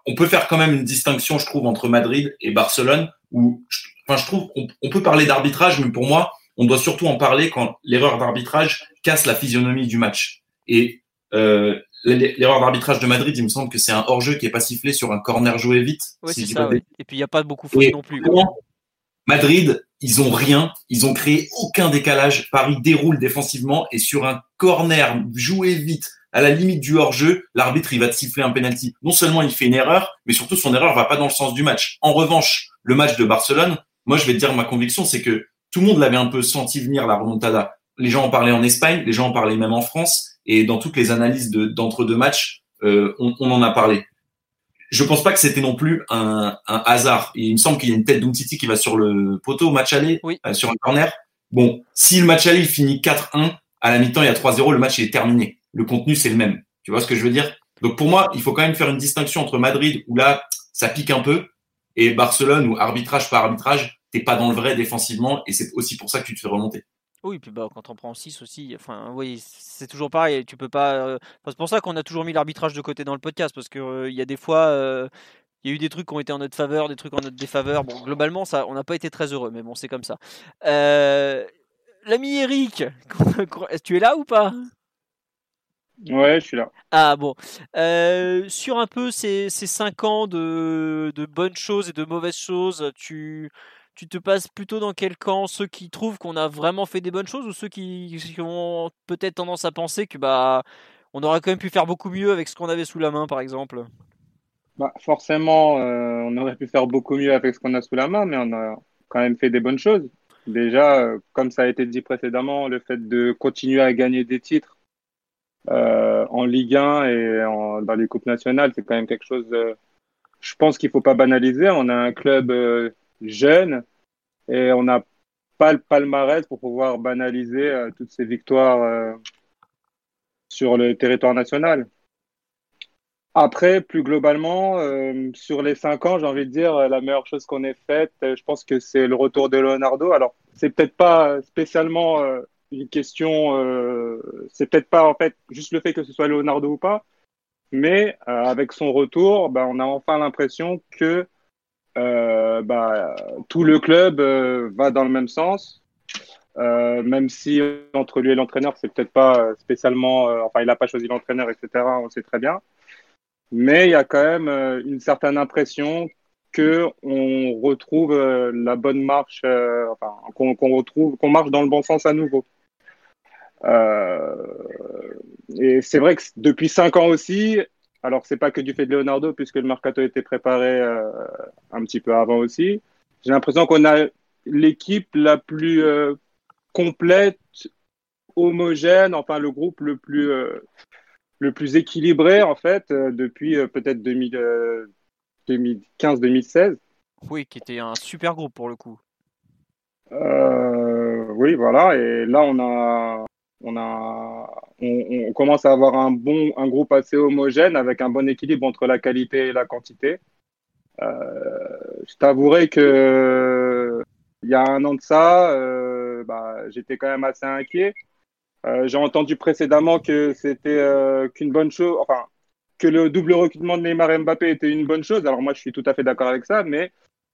On peut faire quand même une distinction, je trouve, entre Madrid et Barcelone. Où, enfin, je trouve, on, peut parler d'arbitrage, mais pour moi, on doit surtout en parler quand l'erreur d'arbitrage casse la physionomie du match. Et euh, l'erreur d'arbitrage de Madrid, il me semble que c'est un hors-jeu qui est pas sifflé sur un corner joué vite. Et puis il n'y a pas beaucoup de non plus. Madrid, ils ont rien, ils ont créé aucun décalage. Paris déroule défensivement et sur un corner joué vite, à la limite du hors-jeu, l'arbitre il va te siffler un penalty. Non seulement il fait une erreur, mais surtout son erreur va pas dans le sens du match. En revanche, le match de Barcelone, moi je vais te dire ma conviction, c'est que tout le monde l'avait un peu senti venir la remontada. Les gens en parlaient en Espagne, les gens en parlaient même en France, et dans toutes les analyses d'entre deux matchs, euh, on, on en a parlé je pense pas que c'était non plus un, un hasard. il me semble qu'il y a une tête d'Umtiti qui va sur le poteau au match aller, euh, sur un corner. Bon, si le match aller il finit 4-1, à la mi-temps il y a 3-0, le match est terminé. Le contenu c'est le même. Tu vois ce que je veux dire? Donc pour moi, il faut quand même faire une distinction entre Madrid où là ça pique un peu et Barcelone où arbitrage par arbitrage, t'es pas dans le vrai défensivement et c'est aussi pour ça que tu te fais remonter. Oui, puis bah, quand on prend 6 aussi, enfin, oui, c'est toujours pareil. Tu peux pas. Euh, c'est pour ça qu'on a toujours mis l'arbitrage de côté dans le podcast, parce qu'il euh, y a des fois, euh, il y a eu des trucs qui ont été en notre faveur, des trucs en notre défaveur. Bon, globalement, ça, on n'a pas été très heureux, mais bon, c'est comme ça. L'ami Eric, tu es là ou pas? Ouais, je suis là. Ah bon. sur un peu ces, ces 5 ans de, de bonnes choses et de mauvaises choses, tu tu te passes plutôt dans quel camp? Ceux qui trouvent qu'on a vraiment fait des bonnes choses ou ceux qui, ont peut-être tendance à penser que bah on aurait quand même pu faire beaucoup mieux avec ce qu'on avait sous la main, par exemple? Bah, Forcément, euh, on aurait pu faire beaucoup mieux avec ce qu'on a sous la main, mais on a quand même fait des bonnes choses. Déjà, euh, comme ça a été dit précédemment, le fait de continuer à gagner des titres euh, en Ligue 1 et en- dans les coupes nationales, c'est quand même quelque chose, je pense qu'il faut pas banaliser. On a un club euh, jeune et on n'a pas le palmarès pour pouvoir banaliser euh, toutes ces victoires sur le territoire national. Après, plus globalement, sur les cinq ans, j'ai envie de dire, la meilleure chose qu'on ait faite, je pense que c'est le retour de Leonardo. Alors, c'est peut-être pas spécialement une question, euh, c'est peut-être pas en fait juste le fait que ce soit Leonardo ou pas, mais euh, avec son retour, bah, on a enfin l'impression que euh, bah, tout le club euh, va dans le même sens. Même si entre lui et l'entraîneur, c'est peut-être pas spécialement, enfin, il n'a pas choisi l'entraîneur, etc. On sait très bien. Mais il y a quand même une certaine impression que on retrouve la bonne marche, qu'on marche dans le bon sens à nouveau. Euh, et c'est vrai que depuis cinq ans aussi, alors c'est pas que du fait de Leonardo, puisque le mercato était préparé euh, un petit peu avant aussi. J'ai l'impression qu'on a l'équipe la plus euh, complète, homogène, enfin le groupe le plus euh, le plus équilibré en fait depuis peut-être 2000, euh, 2015-2016. Oui, qui était un super groupe pour le coup. Oui, voilà. Et là, on a, on a, on, commence à avoir un bon, un groupe assez homogène avec un bon équilibre entre la qualité et la quantité. Euh, je t'avouerai que il y a un an de ça, euh, bah, j'étais quand même assez inquiet. Euh, j'ai entendu précédemment que c'était qu'une bonne chose, enfin que le double recrutement de Neymar et Mbappé était une bonne chose. Alors moi, je suis tout à fait d'accord avec ça, mais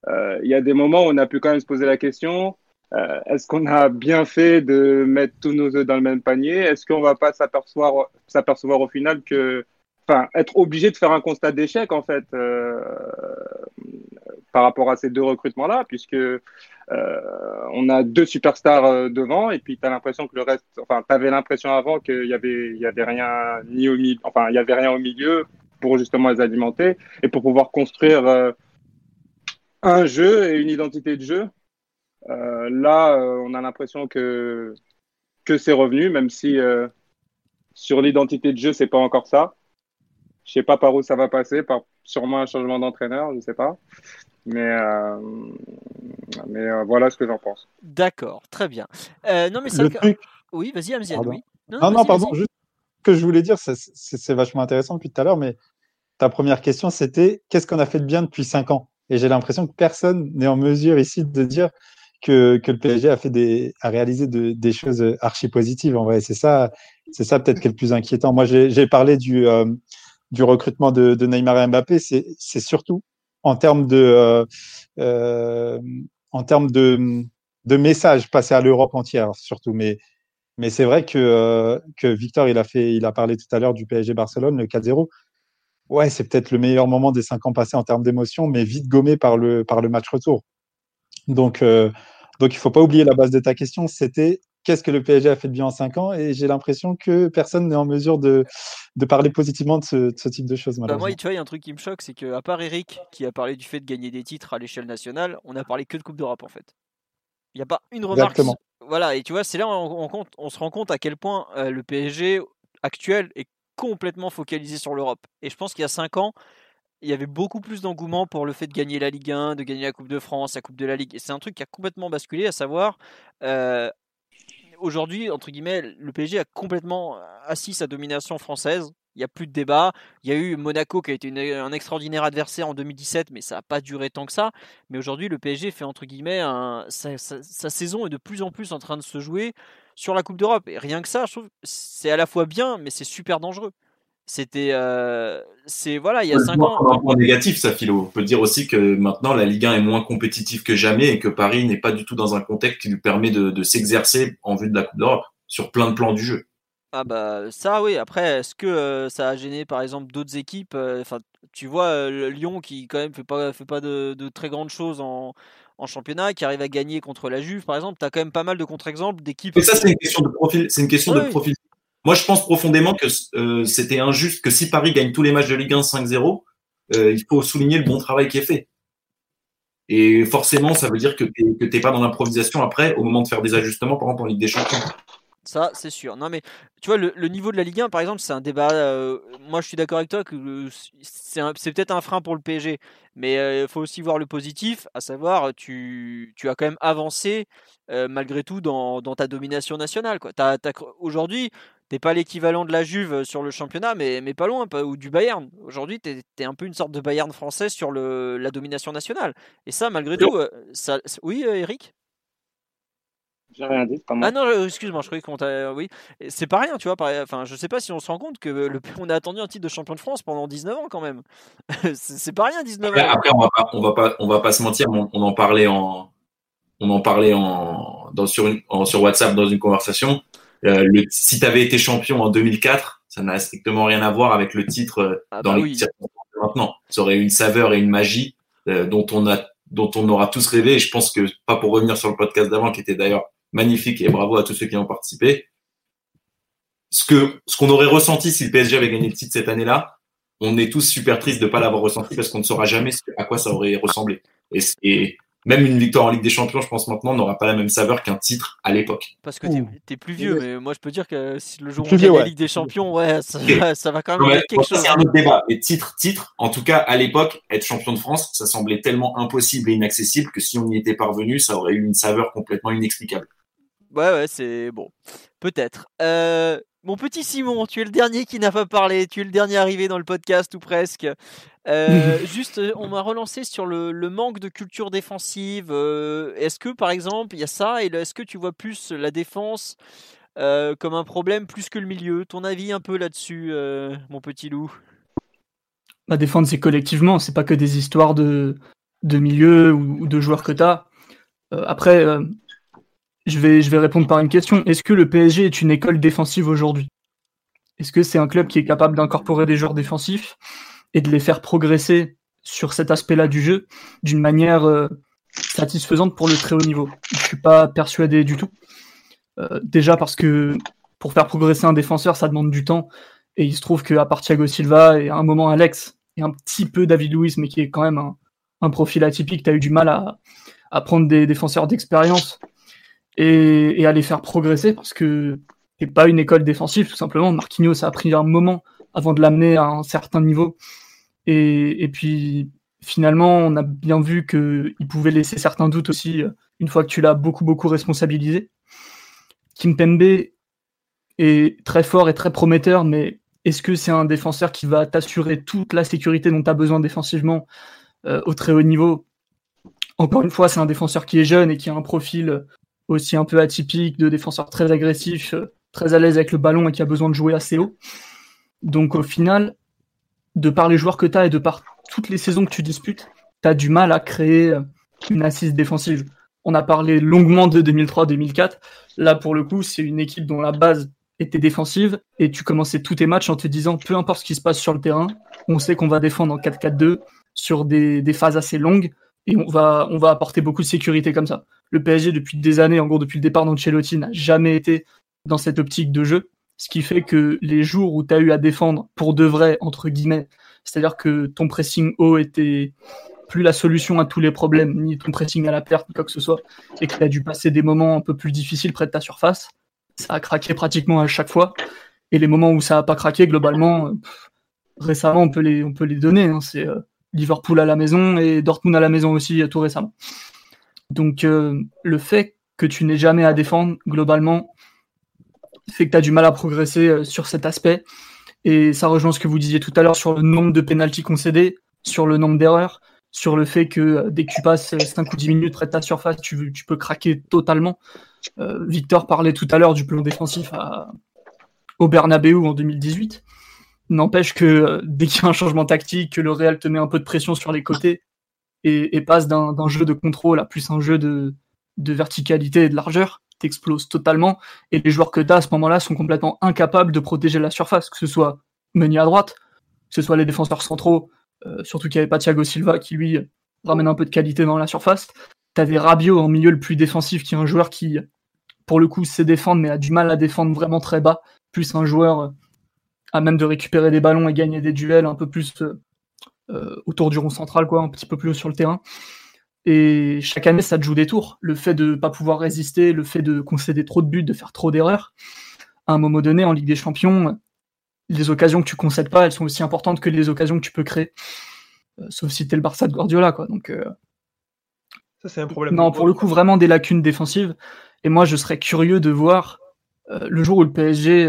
il y a des moments où on a pu quand même se poser la question euh, est-ce qu'on a bien fait de mettre tous nos œufs dans le même panier? Est-ce qu'on va pas s'apercevoir au final que, enfin, être obligé de faire un constat d'échec en fait euh, par rapport à ces deux recrutements-là, puisque euh, on a deux superstars devant et puis tu as l'impression que le reste, enfin, tu avais l'impression avant qu'il y avait, y avait rien ni au milieu, enfin, avait rien au milieu pour justement les alimenter et pour pouvoir construire un jeu et une identité de jeu. Euh, là, euh, on a l'impression que que c'est revenu, même si euh, sur l'identité de jeu, c'est pas encore ça. Je sais pas par où ça va passer, par sûrement un changement d'entraîneur, je sais pas. Mais euh, mais euh, voilà ce que j'en pense. D'accord, très bien. Euh, non, mais que- truc- Oui, vas-y, Amziad, Pardon. oui. Non, non, vas-y, pardon, vas-y. juste ce que je voulais dire, c'est- c'est c'est vachement intéressant depuis tout à l'heure, mais ta première question, c'était qu'est-ce qu'on a fait de bien depuis cinq ans? Et j'ai l'impression que personne n'est en mesure ici de dire que, que le PSG a fait des, a réalisé de- des choses archi positives. En vrai, c'est ça, c'est ça peut-être qui est le plus inquiétant. Moi, j'ai parlé du, euh, du recrutement de, de Neymar et Mbappé. C'est c'est surtout en termes de, euh, euh, en termes de, de messages passés à l'Europe entière, surtout. Mais mais c'est vrai que, euh, que Victor, il a, fait, il a parlé tout à l'heure du PSG Barcelone, le 4-0. Ouais, c'est peut-être le meilleur moment des cinq ans passés en termes d'émotion, mais vite gommé par le, par le match retour. Donc, euh, donc il ne faut pas oublier la base de ta question, c'était qu'est-ce que le PSG a fait de bien en cinq ans Et j'ai l'impression que personne n'est en mesure de, de parler positivement de ce, de ce type de choses, Bah, moi, tu vois, il y a un truc qui me choque, c'est qu'à part Eric, qui a parlé du fait de gagner des titres à l'échelle nationale, on a parlé que de Coupe d'Europe en fait. Il n'y a pas une remarque. Exactement. Voilà, et tu vois, c'est là où on, on compte- on se rend compte à quel point euh, le PSG actuel est complètement focalisé sur l'Europe. Et je pense qu'il y a 5 ans, il y avait beaucoup plus d'engouement pour le fait de gagner la Ligue 1, de gagner la Coupe de France, la Coupe de la Ligue. Et c'est un truc qui a complètement basculé, à savoir, euh, aujourd'hui, entre guillemets, le PSG a complètement assis sa domination française. Il n'y a plus de débat. Il y a eu Monaco qui a été un extraordinaire adversaire en 2017, mais ça n'a pas duré tant que ça. Mais aujourd'hui, le PSG fait entre guillemets sa saison est de plus en plus en train de se jouer sur la Coupe d'Europe. Et rien que ça, je trouve, c'est à la fois bien, mais c'est super dangereux. C'était, euh, c'est voilà, il y a On peut le 5 voir ans. un point négatif, ça, Philo. On peut dire aussi que maintenant, la Ligue 1 est moins compétitive que jamais et que Paris n'est pas du tout dans un contexte qui lui permet de, de s'exercer en vue de la Coupe d'Europe sur plein de plans du jeu. Ah bah ça oui, après est-ce que euh, ça a gêné par exemple d'autres équipes euh, Enfin tu vois euh, Lyon qui quand même fait pas fait pas de, de très grandes choses en, en championnat, qui arrive à gagner contre la Juve par exemple, tu as quand même pas mal de contre-exemples d'équipes. Et ça, c'est une question de profil. C'est une question Ouais, de oui. profil. Moi, je pense profondément que euh, c'était injuste que si Paris gagne tous les matchs de Ligue 1 5-0, euh, il faut souligner le bon travail qui est fait. Et forcément, ça veut dire que tu n'es pas dans l'improvisation après, au moment de faire des ajustements, par exemple en Ligue des Champions. Ça, c'est sûr. Non, mais tu vois, le, niveau de la Ligue 1, par exemple, c'est un débat. euh, moi, je suis d'accord avec toi que c'est peut-être un frein pour le PSG. Mais il faut aussi voir le positif, à savoir, tu, tu as quand même avancé malgré tout dans, dans ta domination nationale. Aujourd'hui, t'es pas l'équivalent de la Juve sur le championnat, mais, mais pas loin, pas- ou du Bayern. Aujourd'hui, tu es, un peu une sorte de Bayern français sur le, la domination nationale. Et ça, malgré tout, euh, ça, oui, euh, Eric? J'ai rien dit, pas moi. ah non, euh, excuse-moi, je croyais qu'on t'a. Oui, c'est pas rien, tu vois. pareil- Enfin, je sais pas si on se rend compte que le... on a attendu un titre de champion de France pendant 19 ans quand même. c'est pas rien, 19 Après, ans. après, on va pas, on va pas, on va pas se mentir, on, on en parlait en, on en parlait en, dans, sur, une- en- sur WhatsApp dans une conversation. Euh, le, si tu avais été champion en 2004, ça n'a strictement rien à voir avec le titre euh, Ah dans bah les oui. maintenant. Ça aurait eu une saveur et une magie euh, dont on a, dont on aura tous rêvé. Et je pense que pas pour revenir sur le podcast d'avant, qui était d'ailleurs magnifique et bravo à tous ceux qui ont participé. Ce que, ce qu'on aurait ressenti si le PSG avait gagné le titre cette année-là, on est tous super tristes de pas l'avoir ressenti parce qu'on ne saura jamais à quoi ça aurait ressemblé. Et, et même une victoire en Ligue des Champions, je pense maintenant, n'aura pas la même saveur qu'un titre à l'époque. Parce que t'es Ouh. es plus vieux, mais moi je peux dire que si le jour où on gagne la ouais. Ligue des Champions, ouais, ça, va quand même être quelque chose. c'est un autre débat. Mais titre, titre, en tout cas, à l'époque, être champion de France, ça semblait tellement impossible et inaccessible que si on y était parvenu, ça aurait eu une saveur complètement inexplicable. Ouais, ouais, c'est bon. Peut-être. Euh, mon petit Simon, tu es le dernier qui n'a pas parlé. Tu es le dernier arrivé dans le podcast ou presque. Euh, juste, euh, on m'a relancé sur le, le manque de culture défensive. Euh, est-ce que, par exemple, il y a ça et est-ce que tu vois plus la défense euh, comme un problème plus que le milieu? Ton avis un peu là-dessus, mon petit loup? Bah, défendre, c'est collectivement, c'est pas que des histoires de, de milieu ou, ou de joueurs que tu as. après, je, vais, je vais répondre par une question. Est-ce que le PSG est une école défensive aujourd'hui? Est-ce que c'est un club qui est capable d'incorporer des joueurs défensifs et de les faire progresser sur cet aspect-là du jeu d'une manière euh, satisfaisante pour le très haut niveau? Je suis pas persuadé du tout. Euh, déjà parce que pour faire progresser un défenseur, ça demande du temps. Et il se trouve qu'à part Thiago Silva et à un moment Alex et un petit peu David Luiz, mais qui est quand même un, profil atypique, tu as eu du mal à prendre des défenseurs d'expérience et, et à les faire progresser parce que t'es pas une école défensive, tout simplement. Marquinhos, ça a pris un moment avant de l'amener à un certain niveau. Et, et puis finalement, on a bien vu qu'il pouvait laisser certains doutes aussi une fois que tu l'as beaucoup, beaucoup responsabilisé. Kimpembe est très fort et très prometteur, mais est-ce que c'est un défenseur qui va t'assurer toute la sécurité dont tu as besoin défensivement euh, au très haut niveau? Encore une fois, c'est un défenseur qui est jeune et qui a un profil aussi un peu atypique de défenseur très agressif, euh, très à l'aise avec le ballon et qui a besoin de jouer assez haut. Donc au final, de par les joueurs que tu as et de par toutes les saisons que tu disputes, tu as du mal à créer euh, une assise défensive. On a parlé longuement de 2003-2004. Là, pour le coup, c'est une équipe dont la base était défensive et tu commençais tous tes matchs en te disant peu importe ce qui se passe sur le terrain, on sait qu'on va défendre en 4-4-2 sur des, des phases assez longues et on va, on va apporter beaucoup de sécurité comme ça. Le PSG, depuis des années, en gros depuis le départ d'Ancelotti, n'a jamais été dans cette optique de jeu, ce qui fait que les jours où tu as eu à défendre pour de vrai, entre guillemets, c'est-à-dire que ton pressing haut était plus la solution à tous les problèmes, ni ton pressing à la perte, quoi que ce soit, et que tu as dû passer des moments un peu plus difficiles près de ta surface, ça a craqué pratiquement à chaque fois. Et les moments où ça n'a pas craqué, globalement, euh, récemment, on peut les, on peut les donner. hein. C'est euh, Liverpool à la maison et Dortmund à la maison aussi, euh, tout récemment. Donc, euh, le fait que tu n'aies jamais à défendre, globalement, fait que tu as du mal à progresser euh, sur cet aspect. Et ça rejoint ce que vous disiez tout à l'heure sur le nombre de pénalties concédés, sur le nombre d'erreurs, sur le fait que dès que tu passes 5 ou 10 minutes près de ta surface, tu, peux craquer totalement. Victor parlait tout à l'heure du plan défensif à, au Bernabeu en 2018. N'empêche que euh, dès qu'il y a un changement tactique, que le Real te met un peu de pression sur les côtés et, passe d'un jeu de contrôle à plus un jeu de, verticalité et de largeur, t'exploses totalement. Et les joueurs que tu as à ce moment-là sont complètement incapables de protéger la surface, que ce soit Meunier à droite, que ce soit les défenseurs centraux, euh, surtout qu'il n'y avait pas Thiago Silva qui lui ramène un peu de qualité dans la surface. T'avais Rabiot en milieu le plus défensif, qui est un joueur qui, pour le coup, sait défendre, mais a du mal à défendre vraiment très bas. Plus un joueur euh, à même de récupérer des ballons et gagner des duels un peu plus euh, euh, autour du rond central, quoi, un petit peu plus haut sur le terrain. Et chaque année, ça te joue des tours. Le fait de ne pas pouvoir résister, le fait de concéder trop de buts, de faire trop d'erreurs, à un moment donné, en Ligue des Champions, les occasions que tu concèdes pas, elles sont aussi importantes que les occasions que tu peux créer. Euh, sauf si tu es le Barça de Guardiola, quoi. Donc, euh, Ça, c'est un problème. non, pour le coup, vraiment des lacunes défensives. Et moi, je serais curieux de voir euh, le jour où le PSG,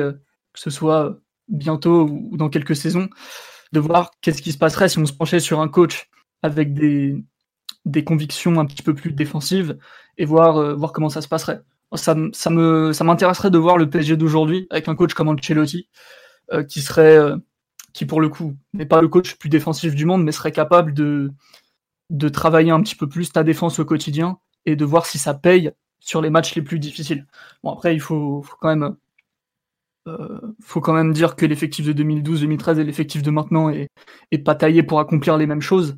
que ce soit bientôt ou dans quelques saisons, de voir qu'est-ce qui se passerait si on se penchait sur un coach avec des, des convictions un petit peu plus défensives et voir, euh, voir comment ça se passerait. Ça, ça me, ça m'intéresserait de voir le PSG d'aujourd'hui avec un coach comme Ancelotti, euh, qui serait, euh, qui pour le coup n'est pas le coach le plus défensif du monde, mais serait capable de, de travailler un petit peu plus ta défense au quotidien et de voir si ça paye sur les matchs les plus difficiles. Bon après il faut, faut quand même euh, faut quand même dire que l'effectif de 2012-2013 et l'effectif de maintenant est, pas taillé pour accomplir les mêmes choses.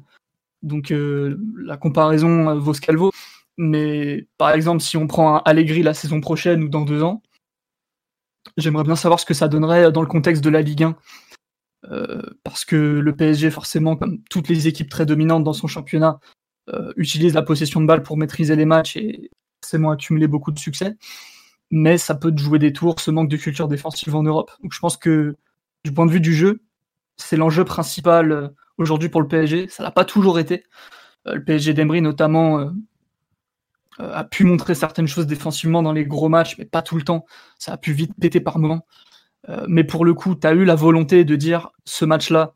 Donc euh, la comparaison euh, vaut ce qu'elle vaut. Mais par exemple, si on prend un Allegri la saison prochaine ou dans deux ans, j'aimerais bien savoir ce que ça donnerait dans le contexte de la Ligue 1. Euh, parce que le PSG, forcément, comme toutes les équipes très dominantes dans son championnat, utilise la possession de balle pour maîtriser les matchs et forcément accumuler beaucoup de succès. Mais ça peut te jouer des tours, ce manque de culture défensive en Europe. Donc je pense que du point de vue du jeu, c'est l'enjeu principal euh, aujourd'hui pour le PSG. Ça l'a pas toujours été. Euh, le PSG d'Emery, notamment, euh, a pu montrer certaines choses défensivement dans les gros matchs, mais pas tout le temps. Ça a pu vite péter par moments. Mais pour le coup, tu as eu la volonté de dire ce match-là,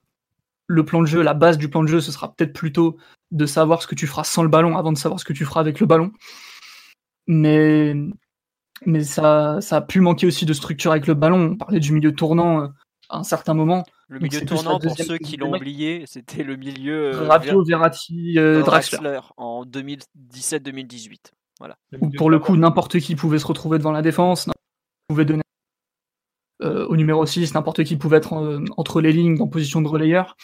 le plan de jeu, la base du plan de jeu, ce sera peut-être plutôt de savoir ce que tu feras sans le ballon avant de savoir ce que tu feras avec le ballon. Mais, mais ça, ça a pu manquer aussi de structure avec le ballon. On parlait du milieu tournant euh, à un certain moment. Le milieu tournant, pour ceux qui l'ont oublié, c'était le milieu euh, Verratti, euh, Draxler. en 2017-2018. Voilà. Où pour le coup, n'importe qui pouvait se retrouver devant la défense, n'importe qui pouvait donner euh, au numéro 6, n'importe qui pouvait être entre les lignes en position de relayeur,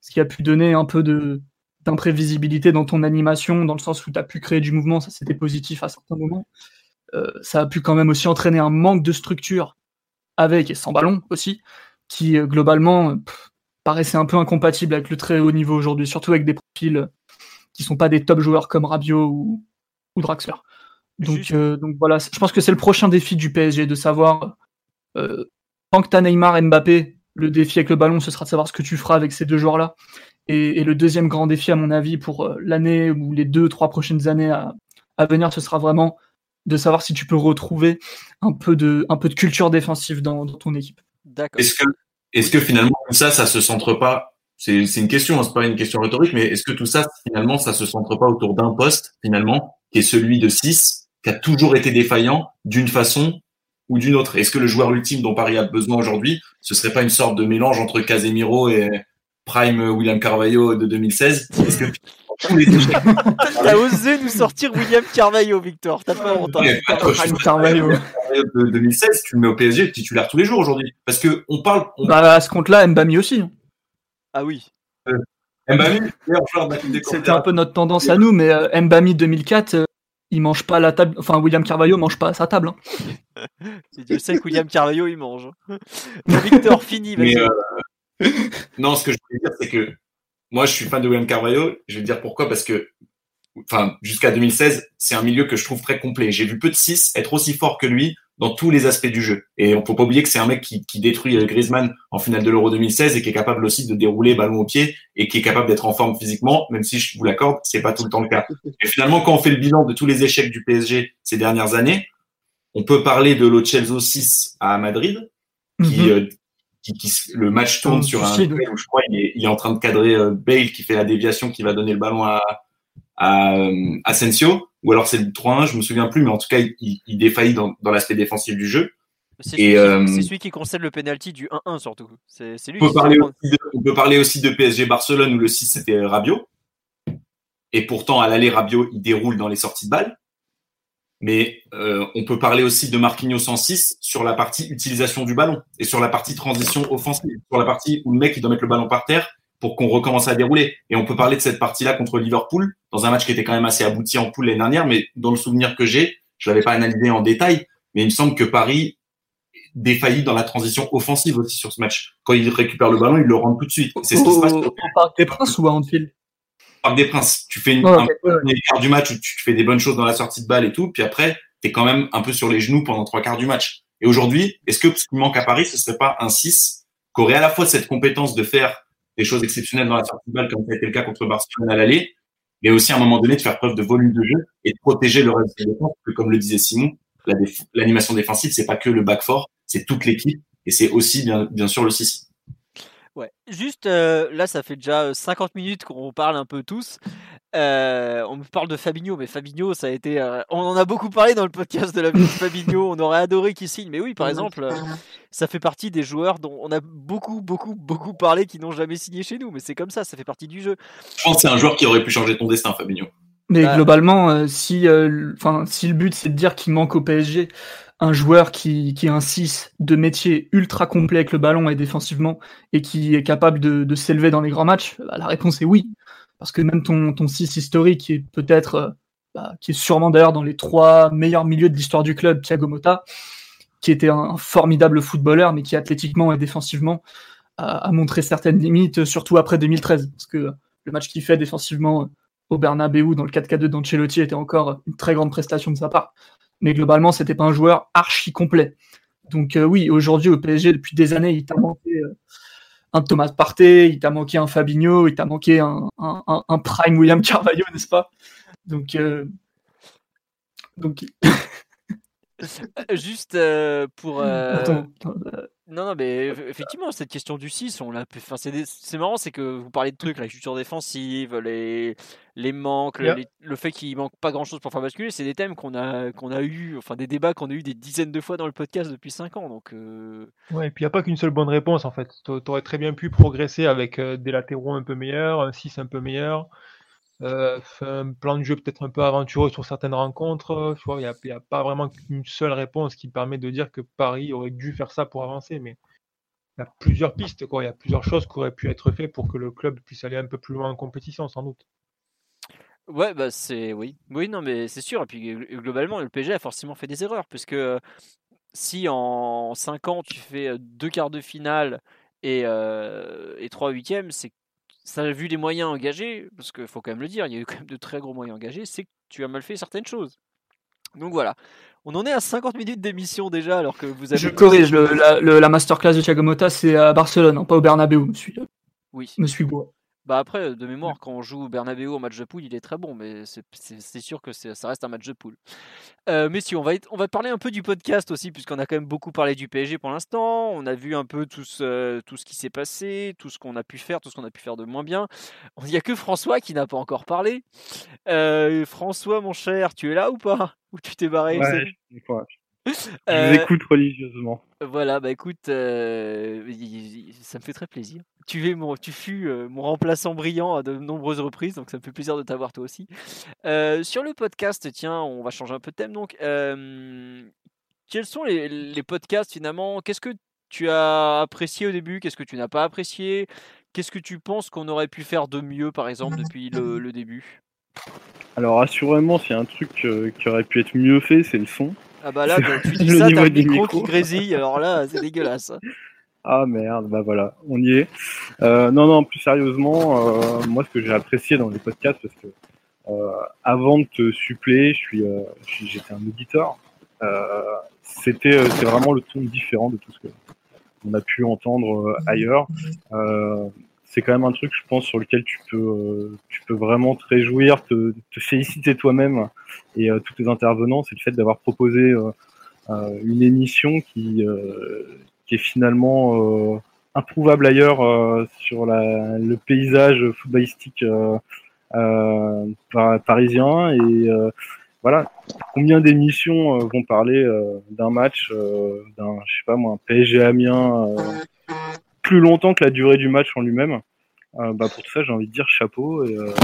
ce qui a pu donner un peu de d'imprévisibilité dans ton animation, dans le sens où tu as pu créer du mouvement, ça c'était positif à certains moments. Euh, ça a pu quand même aussi entraîner un manque de structure avec et sans ballon aussi, qui euh, globalement euh, pff, paraissait un peu incompatible avec le très haut niveau aujourd'hui, surtout avec des profils qui sont pas des top joueurs comme Rabiot ou, ou Draxler. Donc, euh, donc voilà, je pense que c'est le prochain défi du PSG de savoir, euh, tant que tu as Neymar et Mbappé, le défi avec le ballon, ce sera de savoir ce que tu feras avec ces deux joueurs-là. Et, et le deuxième grand défi, à mon avis, pour l'année ou les deux, trois prochaines années à, à venir, ce sera vraiment de savoir si tu peux retrouver un peu de, un peu de culture défensive dans, dans ton équipe. D'accord. Est-ce que, est-ce que finalement tout ça, ça se centre pas C'est c'est une question, hein, c'est pas une question rhétorique, mais est-ce que tout ça, finalement, ça se centre pas autour d'un poste, finalement, qui est celui de 6, qui a toujours été défaillant d'une façon ou d'une autre? Est-ce que le joueur ultime dont Paris a besoin aujourd'hui, ce serait pas une sorte de mélange entre Casemiro et Prime William Carvalho de 2016 Est-ce que tous les échecs T'as osé nous sortir William Carvalho, Victor. T'as pas honte. hein. Suis Carvalho. de 2016, tu le mets au PSG titulaire tous les jours aujourd'hui. Parce que on parle. On... Bah, à ce compte-là, Mbami aussi. hein. Ah oui. Mbami, meilleur joueur de la Coupe des C'était un peu notre tendance à nous, mais euh, Mbami 2004, euh, il mange pas à la table. Enfin, William Carvalho mange pas à sa table. hein. Et Dieu sait que William Carvalho, il mange. Bon, Victor, fini, vas-y. Mais, euh, non, ce que je voulais dire, c'est que moi, je suis fan de William Carvalho. Je vais te dire pourquoi, parce que, enfin, jusqu'à 2016, c'est un milieu que je trouve très complet. J'ai vu peu de 6 être aussi fort que lui dans tous les aspects du jeu. Et on peut pas oublier que c'est un mec qui, qui détruit Griezmann en finale de l'Euro 2016 et qui est capable aussi de dérouler ballon au pied et qui est capable d'être en forme physiquement, même si je vous l'accorde, c'est pas tout le temps le cas. Et finalement, quand on fait le bilan de tous les échecs du PSG ces dernières années, on peut parler de Lo Celso 6 à Madrid, qui, euh, qui, qui le match tourne sur un où je crois il est, il est en train de cadrer euh, Bale qui fait la déviation qui va donner le ballon à, à euh, Asensio. Ou alors c'est le 3-1 je me souviens plus mais en tout cas il, il- il défaillit dans, dans l'aspect défensif du jeu. C'est et celui, euh, celui qui concède le penalty du 1-1 surtout. C'est c'est lui on peut, parler aussi de, on peut parler aussi de PSG Barcelone où le 6 c'était Rabiot. Et pourtant à l'aller Rabiot il déroule dans les sorties de balles mais euh, on peut parler aussi de Marquinhos en 6 sur la partie utilisation du ballon et sur la partie transition offensive, sur la partie où le mec il doit mettre le ballon par terre pour qu'on recommence à dérouler. Et on peut parler de cette partie-là contre Liverpool dans un match qui était quand même assez abouti en poule l'année dernière, mais dans le souvenir que j'ai, je l'avais pas analysé en détail, mais il me semble que Paris défaillit dans la transition offensive aussi sur ce match. Quand il récupère le ballon, il le rentre tout de suite. C'est ce qui se passe. Au, au Parc des Princes ou à Anfield? Parc des Princes. Tu fais une, Ouais, un ouais, ouais. quart du match où tu fais des bonnes choses dans la sortie de balle et tout, puis après, tu es quand même un peu sur les genoux pendant trois quarts du match. Et aujourd'hui, est-ce que ce qui manque à Paris, ce serait pas un 6 qui aurait à la fois cette compétence de faire des choses exceptionnelles dans la sortie de balle, comme ça a été le cas contre Barcelone à l'aller, mais aussi à un moment donné de faire preuve de volume de jeu et de protéger le reste des défenses, parce que comme le disait Simon, l'animation défensive, c'est pas que le back four, c'est toute l'équipe, et c'est aussi bien, bien sûr le 6. Ouais, juste euh, là, ça fait déjà euh, 50 minutes qu'on parle un peu tous. Euh, on me parle de Fabinho, mais Fabinho, ça a été. euh, on en a beaucoup parlé dans le podcast de la vie de Fabinho. On aurait adoré qu'il signe, mais oui, par exemple, euh, ça fait partie des joueurs dont on a beaucoup, beaucoup, beaucoup parlé qui n'ont jamais signé chez nous. Mais c'est comme ça, ça fait partie du jeu. Je pense que c'est un joueur qui aurait pu changer ton destin, Fabinho. Mais Bah- globalement, euh, si, euh, enfin, si le but c'est de dire qu'il manque au PSG un joueur qui, qui a un 6 de métier ultra complet avec le ballon et défensivement et qui est capable de, de s'élever dans les grands matchs, bah, la réponse est oui. Parce que même ton, ton 6 historique, qui est peut-être, euh, bah, qui est sûrement d'ailleurs dans les trois meilleurs milieux de l'histoire du club, Thiago Motta, qui était un, formidable footballeur, mais qui athlétiquement et défensivement a, montré certaines limites, surtout après 2013. Parce que le match qu'il fait défensivement au Bernabeu dans le 4K2 d'Ancelotti était encore une très grande prestation de sa part. Mais globalement, c'était pas un joueur archi complet. Donc euh, oui, aujourd'hui au PSG, depuis des années, il t'a manqué euh, un Thomas Partey, il t'a manqué un Fabinho, il t'a manqué un, un- un- prime William Carvalho, n'est-ce pas? Donc, euh, donc Juste euh, pour. euh, attends, attends, euh, Non, non, mais eff- effectivement, cette question du 6, on l'a enfin, c'est des- c'est marrant, c'est que vous parlez de trucs, la culture défensive, les, les manques, le, Yeah. les- le fait qu'il manque pas grand chose pour faire basculer, c'est des thèmes qu'on a, qu'on a eu, enfin des débats qu'on a eu des dizaines de fois dans le podcast depuis 5 ans. Donc, euh, Ouais, et puis il n'y a pas qu'une seule bonne réponse en fait. Tu aurais très bien pu progresser avec euh, des latéraux un peu meilleurs, un 6 un peu meilleur, euh, un plan de jeu peut-être un peu aventureux sur certaines rencontres. Vois, il n'y a, pas vraiment qu'une seule réponse qui permet de dire que Paris aurait dû faire ça pour avancer. Mais il y a plusieurs pistes, quoi. Il y a plusieurs choses qui auraient pu être faites pour que le club puisse aller un peu plus loin en compétition, sans doute. ouais, bah c'est. Oui, oui, non, mais c'est sûr. Et puis gl- globalement, le PSG a forcément fait des erreurs, puisque euh, si en 5 ans tu fais euh, deux quarts de finale et, euh, et trois huitièmes, c'est ça vu les moyens engagés, parce qu'il faut quand même le dire, il y a eu quand même de très gros moyens engagés, c'est que tu as mal fait certaines choses. Donc voilà. On en est à 50 minutes d'émission déjà, alors que vous avez. je corrige, le- la, le- la masterclass de Thiago Motta, c'est à Barcelone, hein, pas au Bernabeu, monsieur, Oui. monsieur Goua. Bah après, de mémoire, quand on joue Bernabeu au match de poule, il est très bon, mais c'est- sûr que ça reste un match de poule. Euh, messieurs, on va, être- on va parler un peu du podcast aussi, puisqu'on a quand même beaucoup parlé du PSG pour l'instant. On a vu un peu tout ce, tout ce qui s'est passé, tout ce qu'on a pu faire, tout ce qu'on a pu faire de moins bien. Il n'y a que François qui n'a pas encore parlé. Euh, François, mon cher, tu es là ou pas? Ou tu t'es barré? Ouais, je. Je Euh, vous écoute religieusement. Voilà, bah écoute, euh, ça me fait très plaisir. Tu, es mon, tu fus euh, mon remplaçant brillant à de nombreuses reprises, donc ça me fait plaisir de t'avoir toi aussi. Euh, sur le podcast, tiens, on va changer un peu de thème donc. Euh, quels sont les, les podcasts finalement? Qu'est-ce que tu as apprécié au début? Qu'est-ce que tu n'as pas apprécié? Qu'est-ce que tu penses qu'on aurait pu faire de mieux, par exemple, depuis le, le début? Alors, assurément, s'il y a un truc euh, qui aurait pu être mieux fait, c'est le son. Ah bah là, quand tu dis ça, t'as du micro, micro. qui grésille, alors là, c'est dégueulasse. Ah merde, bah voilà, on y est. Euh, non, non, plus sérieusement, euh, moi ce que j'ai apprécié dans les podcasts, parce que euh, avant de te suppléer, je suis, euh, j'étais un auditeur. Euh, c'était, euh, c'est vraiment le ton différent de tout ce que on a pu entendre euh, ailleurs. C'est quand même un truc, je pense, sur lequel tu peux, euh, tu peux vraiment te réjouir, te, te féliciter toi-même et euh, tous tes intervenants. C'est le fait d'avoir proposé euh, euh, une émission qui, euh, qui est finalement euh, introuvable ailleurs sur la, le paysage footballistique par- parisien. Et voilà, combien d'émissions vont parler d'un match, d'un, je sais pas moi, un PSG Amiens, plus longtemps que la durée du match en lui-même. Euh, bah pour tout ça, j'ai envie de dire chapeau et, euh,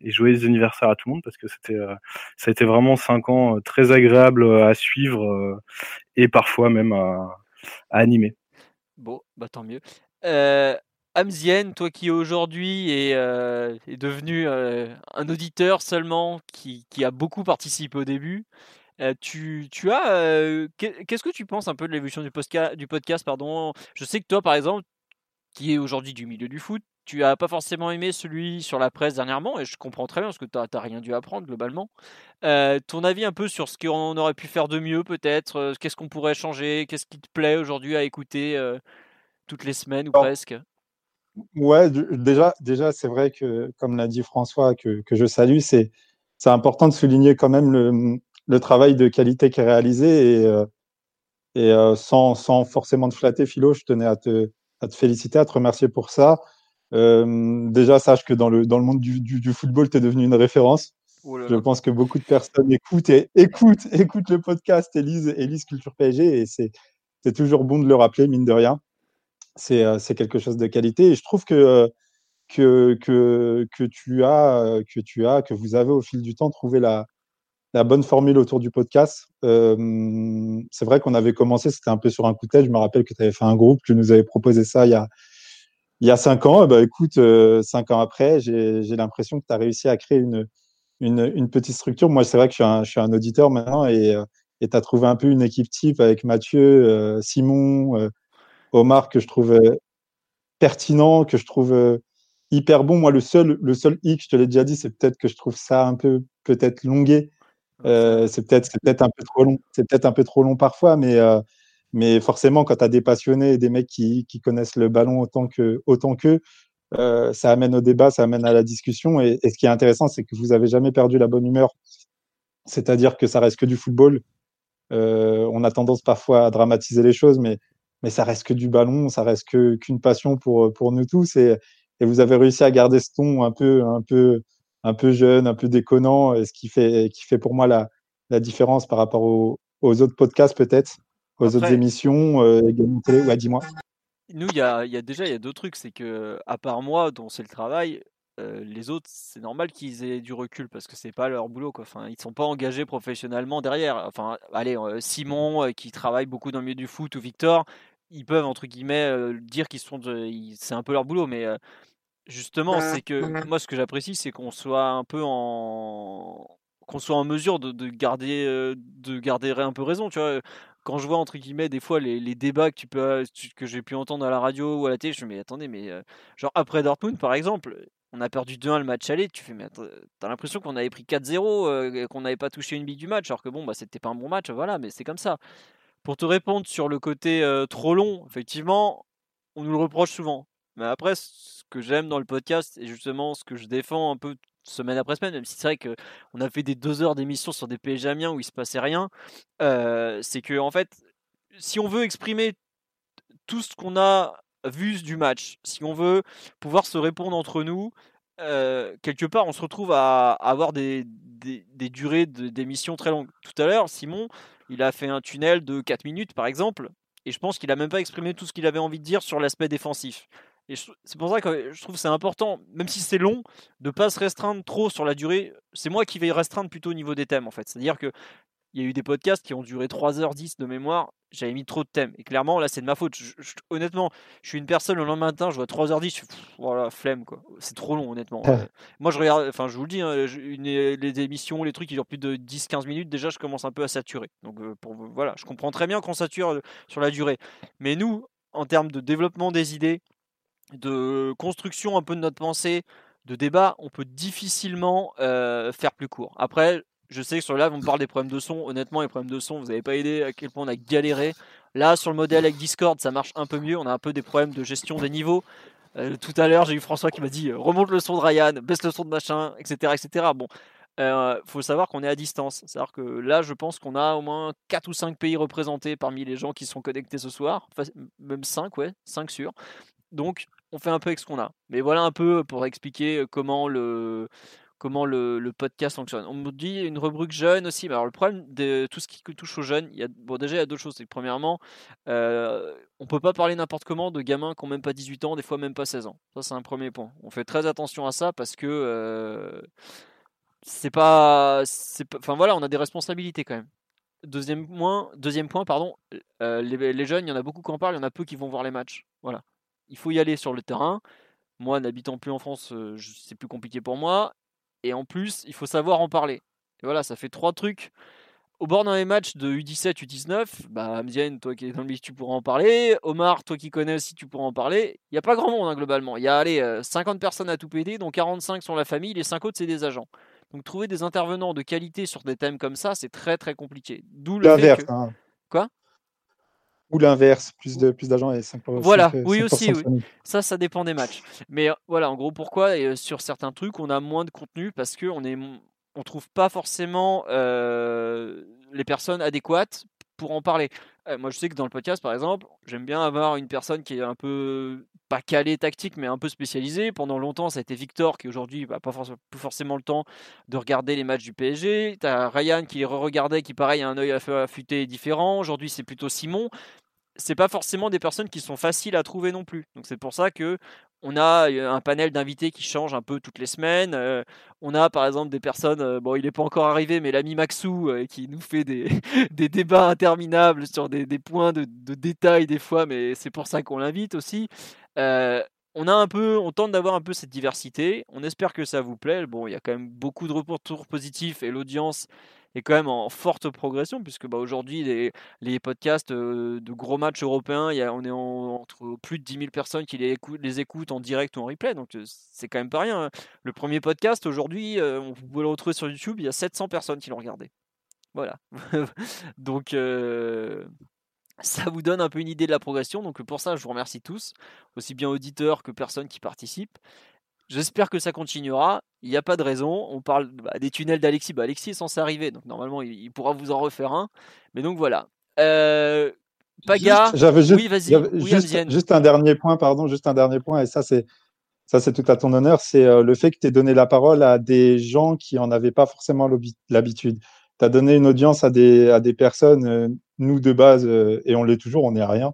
et joyeux anniversaire à tout le monde parce que c'était, euh, ça a été vraiment cinq ans euh, très agréables à suivre et parfois même à, animer. Bon, bah tant mieux. Amzienne, toi qui aujourd'hui est, devenu un auditeur seulement qui a beaucoup participé au début, euh, tu, tu as euh, qu'est- qu'est-ce que tu penses un peu de l'évolution du podcast, du podcast pardon? Je sais que toi par exemple, qui est aujourd'hui du milieu du foot, tu as pas forcément aimé celui sur la presse dernièrement, et je comprends très bien parce que tu n'as rien dû apprendre globalement. Euh, ton avis un peu sur ce qu'on aurait pu faire de mieux peut-être Qu'est-ce qu'on pourrait changer? Qu'est-ce qui te plaît aujourd'hui à écouter toutes les semaines ou presque? Ouais, déjà, déjà c'est vrai que, comme l'a dit François, que, que je salue, c'est c'est important de souligner quand même le, le travail de qualité qui est réalisé et, euh, et euh, sans, sans forcément te flatter, Philo, je tenais à te, à te féliciter, à te remercier pour ça. Euh, déjà, sache que dans le, dans le monde du, du, du football, tu es devenu une référence. Oh là Je pense que beaucoup de personnes écoutent et écoutent, écoutent le podcast et lisent, et lisent Culture PSG et c'est toujours bon de le rappeler, mine de rien. C'est euh, quelque chose de qualité et je trouve que, que, que, que, tu as, que tu as, que vous avez au fil du temps trouvé la, la bonne formule autour du podcast. Euh, c'est vrai qu'on avait commencé, c'était un peu sur un coup de tête. Je me rappelle que tu avais fait un groupe, tu nous avais proposé ça il y a, il y a cinq ans. Eh ben, écoute, euh, cinq ans après, j'ai l'impression que tu as réussi à créer une, une, petite structure. Moi, c'est vrai que je suis un, je suis un auditeur maintenant et euh, et tu as trouvé un peu une équipe type avec Mathieu, euh, Simon, Omar, que je trouve pertinent, que je trouve hyper bon. Moi, le seul, le seul hic, je te l'ai déjà dit, c'est peut-être que je trouve ça un peu peut-être longué. Euh, c'est peut-être un peu trop long. C'est peut-être un peu trop long parfois, mais euh, mais forcément, quand tu as des passionnés et des mecs qui, qui connaissent le ballon autant que autant qu'eux, euh, ça amène au débat, ça amène à la discussion. Et, et ce qui est intéressant, c'est que vous avez jamais perdu la bonne humeur. C'est-à-dire que ça reste que du football. Euh, on a tendance parfois à dramatiser les choses, mais mais ça reste que du ballon, ça reste qu'une passion pour pour nous tous. Et, et vous avez réussi à garder ce ton un peu un peu un peu jeune, un peu déconnant, et ce qui fait qui fait pour moi la la différence par rapport aux, aux autres podcasts peut-être, aux autres émissions, euh, également télé. Ouais, dis-moi. Nous, il y a, il y a déjà il y a deux trucs, c'est que à part moi, dont c'est le travail, euh, les autres, c'est normal qu'ils aient du recul parce que c'est pas leur boulot, quoi. Enfin, ils sont pas engagés professionnellement derrière. Enfin, allez, euh, Simon euh, qui travaille beaucoup dans le milieu du foot ou Victor, ils peuvent entre guillemets dire qu'ils sont, de- c'est un peu leur boulot, mais justement, c'est que moi, ce que j'apprécie, c'est qu'on soit un peu en qu'on soit en mesure de, de garder euh, de garder un peu raison, tu vois? Quand je vois entre guillemets des fois les, les débats que tu peux que j'ai pu entendre à la radio ou à la télé, je me dis mais attendez mais euh, genre après Dortmund par exemple, on a perdu 2-1 le match aller, tu fais mais t'as l'impression qu'on avait pris 4-0 euh, qu'on n'avait pas touché une bille du match alors que bon bah c'était pas un bon match, voilà, mais c'est comme ça. Pour te répondre sur le côté trop long, effectivement, on nous le reproche souvent. Mais après, ce que j'aime dans le podcast, et justement ce que je défends un peu semaine après semaine, même si c'est vrai qu'on a fait des deux heures d'émission sur des PSG où il se passait rien, euh, c'est que en fait, si on veut exprimer tout ce qu'on a vu du match, si on veut pouvoir se répondre entre nous, euh, quelque part, on se retrouve à, avoir des, des, durées de- d'émission très longues. Tout à l'heure, Simon, il a fait un tunnel de 4 minutes, par exemple, et je pense qu'il a même pas exprimé tout ce qu'il avait envie de dire sur l'aspect défensif. Et c'est pour ça que je trouve que c'est important, même si c'est long, de pas se restreindre trop sur la durée. C'est moi qui vais restreindre plutôt au niveau des thèmes, en fait. C'est-à-dire que il y a eu des podcasts qui ont duré 3h10 de mémoire. J'avais mis trop de thèmes. Et clairement, là, c'est de ma faute. Je- je- honnêtement, je suis une personne le lendemain matin, je vois 3h10, je pff, voilà, flemme, quoi. C'est trop long, honnêtement. Euh, moi, je regarde, enfin, je vous le dis, hein, une- les émissions, les trucs qui durent plus de 10-15 minutes, déjà, je commence un peu à saturer. Donc, euh, pour, voilà, je comprends très bien qu'on sature euh, sur la durée. Mais nous, en termes de développement des idées, de construction un peu de notre pensée, de débat, on peut difficilement euh, faire plus court. Après, je sais que sur le live, on parle des problèmes de son. Honnêtement, les problèmes de son, vous n'avez pas aidé à quel point on a galéré. Là, sur le modèle avec Discord, ça marche un peu mieux. On a un peu des problèmes de gestion des niveaux. Euh, tout à l'heure, j'ai eu François qui m'a dit euh, remonte le son de Ryan, baisse le son de machin, etc. etc. Bon, euh, faut savoir qu'on est à distance. C'est-à-dire que là, je pense qu'on a au moins 4 ou 5 pays représentés parmi les gens qui sont connectés ce soir. Enfin, même 5, ouais, 5 sûrs. Donc, on fait un peu avec ce qu'on a. Mais voilà un peu pour expliquer comment le, comment le, podcast fonctionne. On me dit une rubrique jeune aussi. Mais alors, le problème de tout ce qui touche aux jeunes, il y a, déjà, il y a deux choses. C'est premièrement, euh, on peut pas parler n'importe comment de gamins qui ont même pas 18 ans, des fois même pas 16 ans. Ça, c'est un premier point. On fait très attention à ça parce que c'est pas. Enfin, voilà, on a des responsabilités quand même. Deuxième point, deuxième point pardon, les, les jeunes, il y en a beaucoup qui en parlent, il y en a peu qui vont voir les matchs. Voilà. Il faut y aller sur le terrain. Moi, n'habitant plus en France, euh, c'est plus compliqué pour moi. Et en plus, il faut savoir en parler. Et voilà, ça fait trois trucs. au bord dans les matchs de U17, U19, bah, toi qui es dans le milieu, tu pourras en parler. Omar, toi qui connais aussi, tu pourras en parler. Il n'y a pas grand monde hein, globalement. Il y a allez, euh, 50 personnes à tout péter, dont 45 sont la famille, les 5 autres, c'est des agents. Donc trouver des intervenants de qualité sur des thèmes comme ça, c'est très très compliqué. D'où le fait que... hein. Quoi? Ou l'inverse, plus de plus d'agents et 5 Voilà, 5, oui 5% aussi, oui. Ça, ça dépend des matchs. Mais euh, voilà, en gros, pourquoi et, euh, sur certains trucs, on a moins de contenu parce que on est, on trouve pas forcément euh, les personnes adéquates pour en parler. Moi, je sais que dans le podcast, par exemple, j'aime bien avoir une personne qui est un peu pas calée tactique, mais un peu spécialisée. Pendant longtemps, ça a été Victor qui aujourd'hui n'a pas forc- plus forcément le temps de regarder les matchs du PSG. Tu as Ryan qui les re-regardait, qui pareil a un œil aff- affûté différent. Aujourd'hui, c'est plutôt Simon c'est pas forcément des personnes qui sont faciles à trouver non plus. Donc c'est pour ça que on a un panel d'invités qui change un peu toutes les semaines. On a par exemple des personnes, bon il n'est pas encore arrivé, mais l'ami Maxou qui nous fait des, débats interminables sur des, points de, détail des fois, mais c'est pour ça qu'on l'invite aussi. On a un peu, on tente d'avoir un peu cette diversité. On espère que ça vous plaît. Bon, il y a quand même beaucoup de retours positifs et l'audience est quand même en forte progression puisque bah, aujourd'hui les, les podcasts euh, de gros matchs européens, y a, on est en- entre plus de 10 000 personnes qui les écoutent, les en direct ou en replay, donc euh, c'est quand même pas rien. hein. Le premier podcast aujourd'hui, euh, on- vous pouvez le retrouver sur YouTube, il y a 700 personnes qui l'ont regardé. Voilà. donc euh, ça vous donne un peu une idée de la progression. Donc pour ça, je vous remercie tous, aussi bien auditeurs que personnes qui participent. J'espère que ça continuera. Il n'y a pas de raison. On parle bah, des tunnels d'Alexis. Bah, Alexis est censé arriver, donc normalement il, il pourra vous en refaire un. Mais donc voilà. Euh, Paga, J'avais juste, oui, vas-y. Oui, juste, un dernier point, pardon, juste un dernier point, et ça c'est ça c'est tout à ton honneur, c'est euh, le fait que tu aies donné la parole à des gens qui en avaient pas forcément l'habi- l'habitude. Tu as donné une audience à des, à des personnes, euh, nous de base, euh, et on l'est toujours, on n'est rien.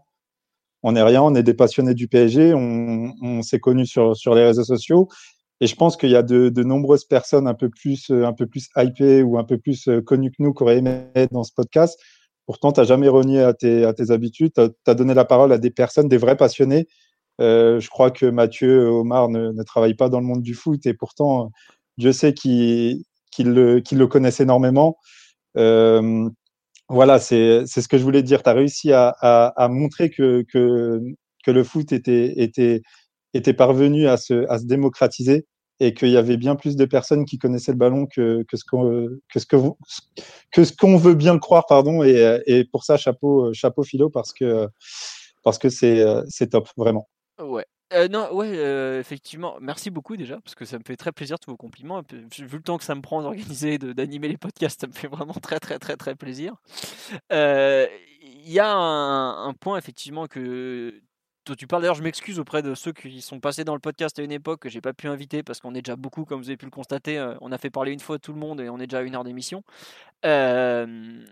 On n'est rien, on est des passionnés du PSG, on, s'est connus sur, sur les réseaux sociaux. Et je pense qu'il y a de, nombreuses personnes un peu plus, euh, un peu plus hypées ou un peu plus euh, connues que nous qui auraient aimé être dans ce podcast. Pourtant, tu n'as jamais renié à tes, à tes habitudes. Tu as, donné la parole à des personnes, des vrais passionnés. Euh, je crois que Mathieu Omar ne, travaille pas dans le monde du foot et pourtant, Dieu sait qu'il le, qu'il le connaissent énormément. Euh, voilà, c'est ce que je voulais dire. Tu as réussi à, à, montrer que, que, que le foot était, était, était parvenu à se, à se démocratiser et qu'il y avait bien plus de personnes qui connaissaient le ballon que, que ce qu'on que ce que que ce veut bien le croire, pardon. Et, et pour ça, chapeau, chapeau philo parce que parce que c'est c'est top, vraiment. Ouais. Euh, non, ouais, euh, effectivement. Merci beaucoup déjà, parce que ça me fait très plaisir tous vos compliments. Vu le temps que ça me prend d'organiser, d'animer les podcasts, ça me fait vraiment très, très, très, très plaisir. Euh, Il y a un, point effectivement que dont tu parles. D'ailleurs, je m'excuse auprès de ceux qui sont passés dans le podcast à une époque que j'ai pas pu inviter parce qu'on est déjà beaucoup, comme vous avez pu le constater. On a fait parler une fois tout le monde et on est déjà à une heure d'émission. Euh,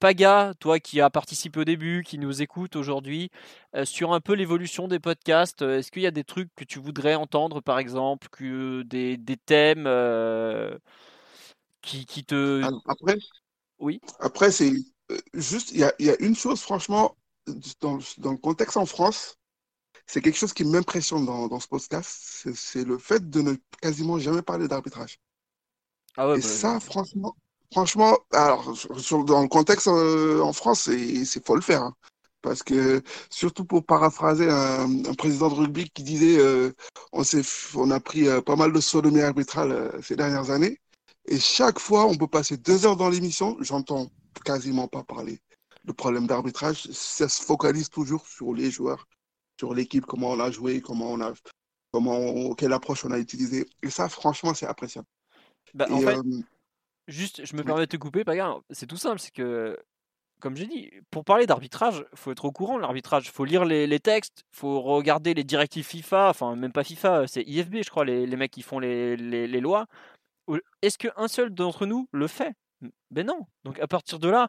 Paga, toi qui as participé au début, qui nous écoute aujourd'hui, euh, sur un peu l'évolution des podcasts, euh, est-ce qu'il y a des trucs que tu voudrais entendre, par exemple, que des, des thèmes euh, qui, qui te... Alors, après, Oui. après c'est juste, il y a, il y a une chose, franchement, dans, dans le contexte en France, c'est quelque chose qui m'impressionne dans, dans ce podcast, c'est c'est le fait de ne quasiment jamais parler d'arbitrage. Ah ouais, Et bah, ça, franchement, franchement, alors, sur- dans le contexte euh, en France, c'est, faut le faire. hein. Parce que, surtout pour paraphraser un, un président de rugby qui disait, euh, on on a pris euh, pas mal de sodomie arbitrale ces dernières années. Et chaque fois, on peut passer deux heures dans l'émission, j'entends quasiment pas parler de problème d'arbitrage. Ça se focalise toujours sur les joueurs, sur l'équipe, comment on a joué, comment on a, comment on- quelle approche on a utilisée. Et ça, franchement, c'est appréciable. Bah, en Et, fait, juste, je me permets de te couper, Paga, c'est tout simple, c'est que, comme j'ai dit, pour parler d'arbitrage, faut être au courant de l'arbitrage, faut lire les, les textes, faut regarder les directives FIFA, enfin même pas FIFA, c'est IFB, je crois, les, les mecs qui font les, les- lois. Est-ce qu'un seul d'entre nous le fait? Ben non. Donc à partir de là,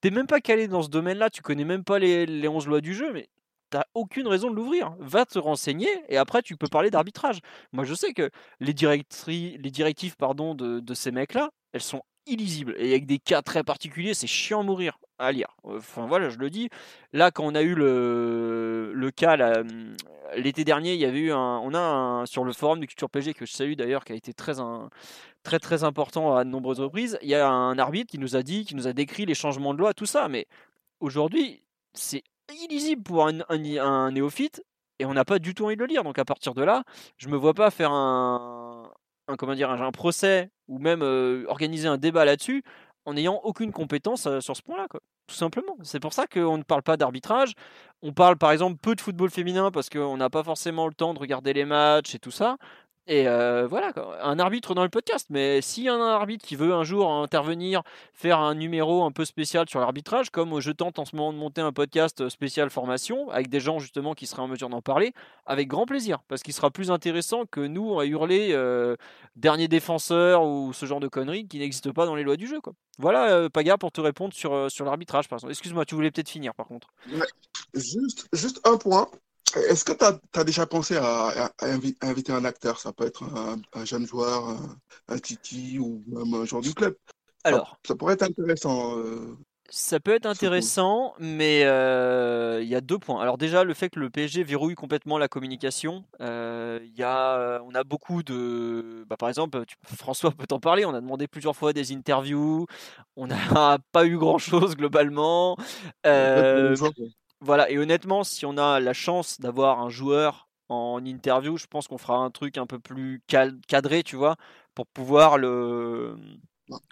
t'es même pas calé dans ce domaine-là, tu connais même pas les, les 11 lois du jeu, mais t'as aucune raison de l'ouvrir. Va te renseigner et après tu peux parler d'arbitrage. Moi je sais que les, les directives pardon, de, de ces mecs-là, elles sont illisibles. Et avec des cas très particuliers, c'est chiant à mourir. à lire. Enfin voilà, je le dis. Là, quand on a eu le, le cas hum, l'été dernier, il y avait eu un, on a sur le forum du Culture PG que je salue d'ailleurs, qui a été très très très important à de nombreuses reprises. Il y a un arbitre qui nous a dit, qui nous a décrit les changements de loi, tout ça. Mais aujourd'hui, c'est illisible pour un, un- un néophyte et on n'a pas du tout envie de le lire. Donc à partir de là, je me vois pas faire un, comment dire, un, procès ou même organiser un débat là-dessus en n'ayant aucune compétence sur ce point-là, quoi. Tout simplement. C'est pour ça qu'on ne parle pas d'arbitrage. On parle par exemple peu de football féminin parce qu'on n'a pas forcément le temps de regarder les matchs et tout ça. Et euh, voilà, un arbitre dans le podcast. Mais s'il y a un arbitre qui veut un jour intervenir, faire un numéro un peu spécial sur l'arbitrage, comme je tente en ce moment de monter un podcast spécial formation, avec des gens justement qui seraient en mesure d'en parler, avec grand plaisir. Parce qu'il sera plus intéressant que nous à hurler euh, dernier défenseur ou ce genre de conneries qui n'existent pas dans les lois du jeu. Quoi. Voilà, euh, Paga, pour te répondre sur, euh, sur l'arbitrage, par exemple. Excuse-moi, tu voulais peut-être finir par contre. Juste, juste un point. Est-ce que tu as, déjà pensé à, à- à invi- à inviter un acteur? Ça peut être un, un jeune joueur, un, un Titi ou même un joueur du club. Ça, Alors, ça pourrait être intéressant. euh, Ça peut être intéressant, mais euh, il y a deux points. Alors déjà, le fait que le PSG verrouille complètement la communication, euh, y a, on a beaucoup de... bah, par exemple, tu- François peut t'en parler, on a demandé plusieurs fois des interviews, on n'a pas eu grand-chose globalement. Euh, voilà, et honnêtement, si on a la chance d'avoir un joueur en interview, je pense qu'on fera un truc un peu plus cal- cadré, tu vois, pour pouvoir le...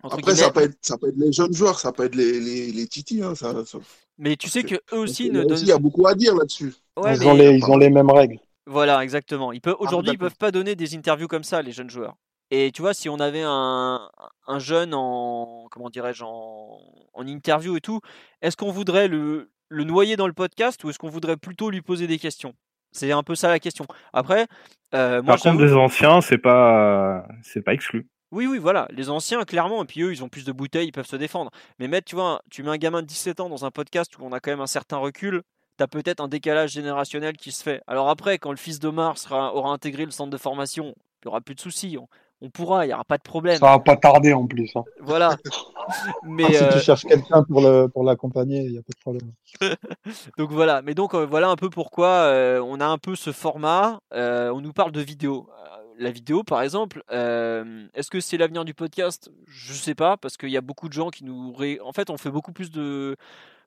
entre Après, ça peut être, ça peut être les jeunes joueurs, ça peut être les, les, les Titi. Hein, ça, ça- Mais tu sais que eux parce aussi ne donnent. il y a beaucoup à dire là-dessus. Ouais, ils, ont mais les, ils ont les mêmes règles. voilà, exactement. Ils peuvent aujourd'hui, ils d'accord. peuvent pas donner des interviews comme ça, les jeunes joueurs. Et tu vois, si on avait un, un jeune en comment dirais-je en, en interview et tout, est-ce qu'on voudrait le, le noyer dans le podcast ou est-ce qu'on voudrait plutôt lui poser des questions? C'est un peu ça la question. Après, euh, moi, Par contre, des anciens, c'est pas, c'est pas exclu. Oui, oui, voilà. Les anciens, clairement, et puis eux, ils ont plus de bouteilles, ils peuvent se défendre. Mais mettre, tu vois, tu mets un gamin de 17 ans dans un podcast où on a quand même un certain recul, t'as peut-être un décalage générationnel qui se fait. Alors après, quand le fils d'Omar sera, aura intégré le centre de formation, il n'y aura plus de soucis. On, on pourra, il n'y aura pas de problème. Ça va pas tarder en plus. hein. Voilà. Mais, Ah, si euh, tu cherches quelqu'un pour le pour l'accompagner, il n'y a pas de problème. donc voilà, mais donc euh, voilà un peu pourquoi euh, on a un peu ce format. euh, on nous parle de vidéo. Euh, La vidéo, par exemple, euh, est-ce que c'est l'avenir du podcast? Je sais pas, parce qu'il y a beaucoup de gens qui nous. ré- En fait, on fait beaucoup plus de,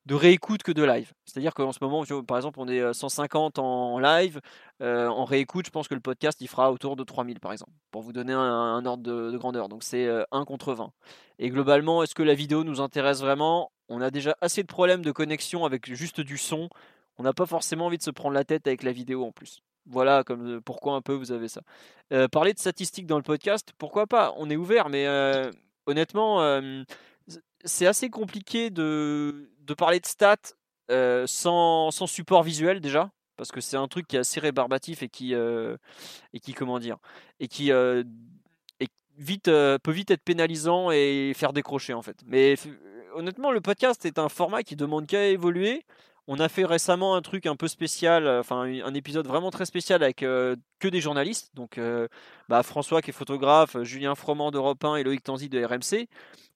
de réécoute que de live. C'est-à-dire qu'en ce moment, par exemple, on est euh, 150 en live. euh, en réécoute, je pense que le podcast, il fera autour de 3000, par exemple, pour vous donner un, ordre de, de grandeur. Donc c'est euh, 1 contre 20. Et globalement, est-ce que la vidéo nous intéresse vraiment? On a déjà assez de problèmes de connexion avec juste du son. On n'a pas forcément envie de se prendre la tête avec la vidéo en plus. Voilà comme euh, pourquoi un peu vous avez ça. Euh, parler de statistiques dans le podcast, pourquoi pas? On est ouvert, mais euh, honnêtement, euh, c'est assez compliqué de, parler de stats euh, sans, support visuel déjà, parce que c'est un truc qui est assez rébarbatif et qui, euh, et qui comment dire, et qui euh, vite, peut vite être pénalisant et faire décrocher en fait. Mais honnêtement, le podcast est un format qui demande qu'à évoluer. On a fait récemment un truc un peu spécial, euh, enfin un épisode vraiment très spécial avec euh, que des journalistes. Donc euh, bah, François qui est photographe, Julien Froment d'Europe 1 et Loïc Tanzi de RMC,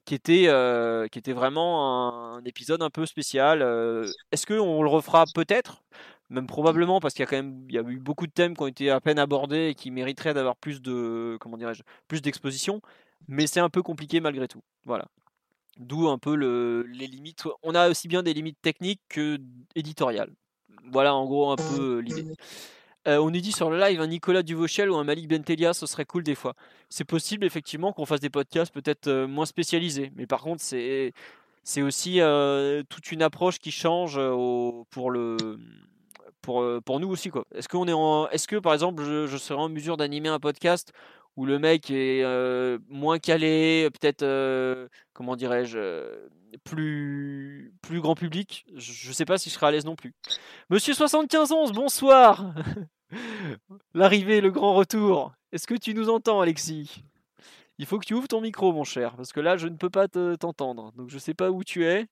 qui était, qui était vraiment un, épisode un peu spécial. Est-ce qu'on le refera peut-être? Même probablement parce qu'il y a quand même il y a eu beaucoup de thèmes qui ont été à peine abordés et qui mériteraient d'avoir plus de comment dirais-je plus d'exposition mais c'est un peu compliqué malgré tout voilà d'où un peu le, les limites. On a aussi bien des limites techniques que éditoriales. Voilà en gros un peu euh, l'idée. euh, on nous dit sur le live un Nicolas Duvauchel ou un Malik Bentelia, ce serait cool des fois. C'est possible effectivement qu'on fasse des podcasts peut-être euh, moins spécialisés, mais par contre c'est c'est aussi euh, toute une approche qui change au- pour le pour, pour nous aussi quoi. Est-ce qu'on est en est-ce que par exemple je, je serais en mesure d'animer un podcast où le mec est moins calé, peut-être comment dirais-je plus plus grand public, je, je sais pas si je serais à l'aise non plus. Monsieur 7511, bonsoir. L'arrivée, le grand retour. Est-ce que tu nous entends Alexis? Il faut que tu ouvres ton micro mon cher parce que là je ne peux pas te- t'entendre. Donc je sais pas où tu es.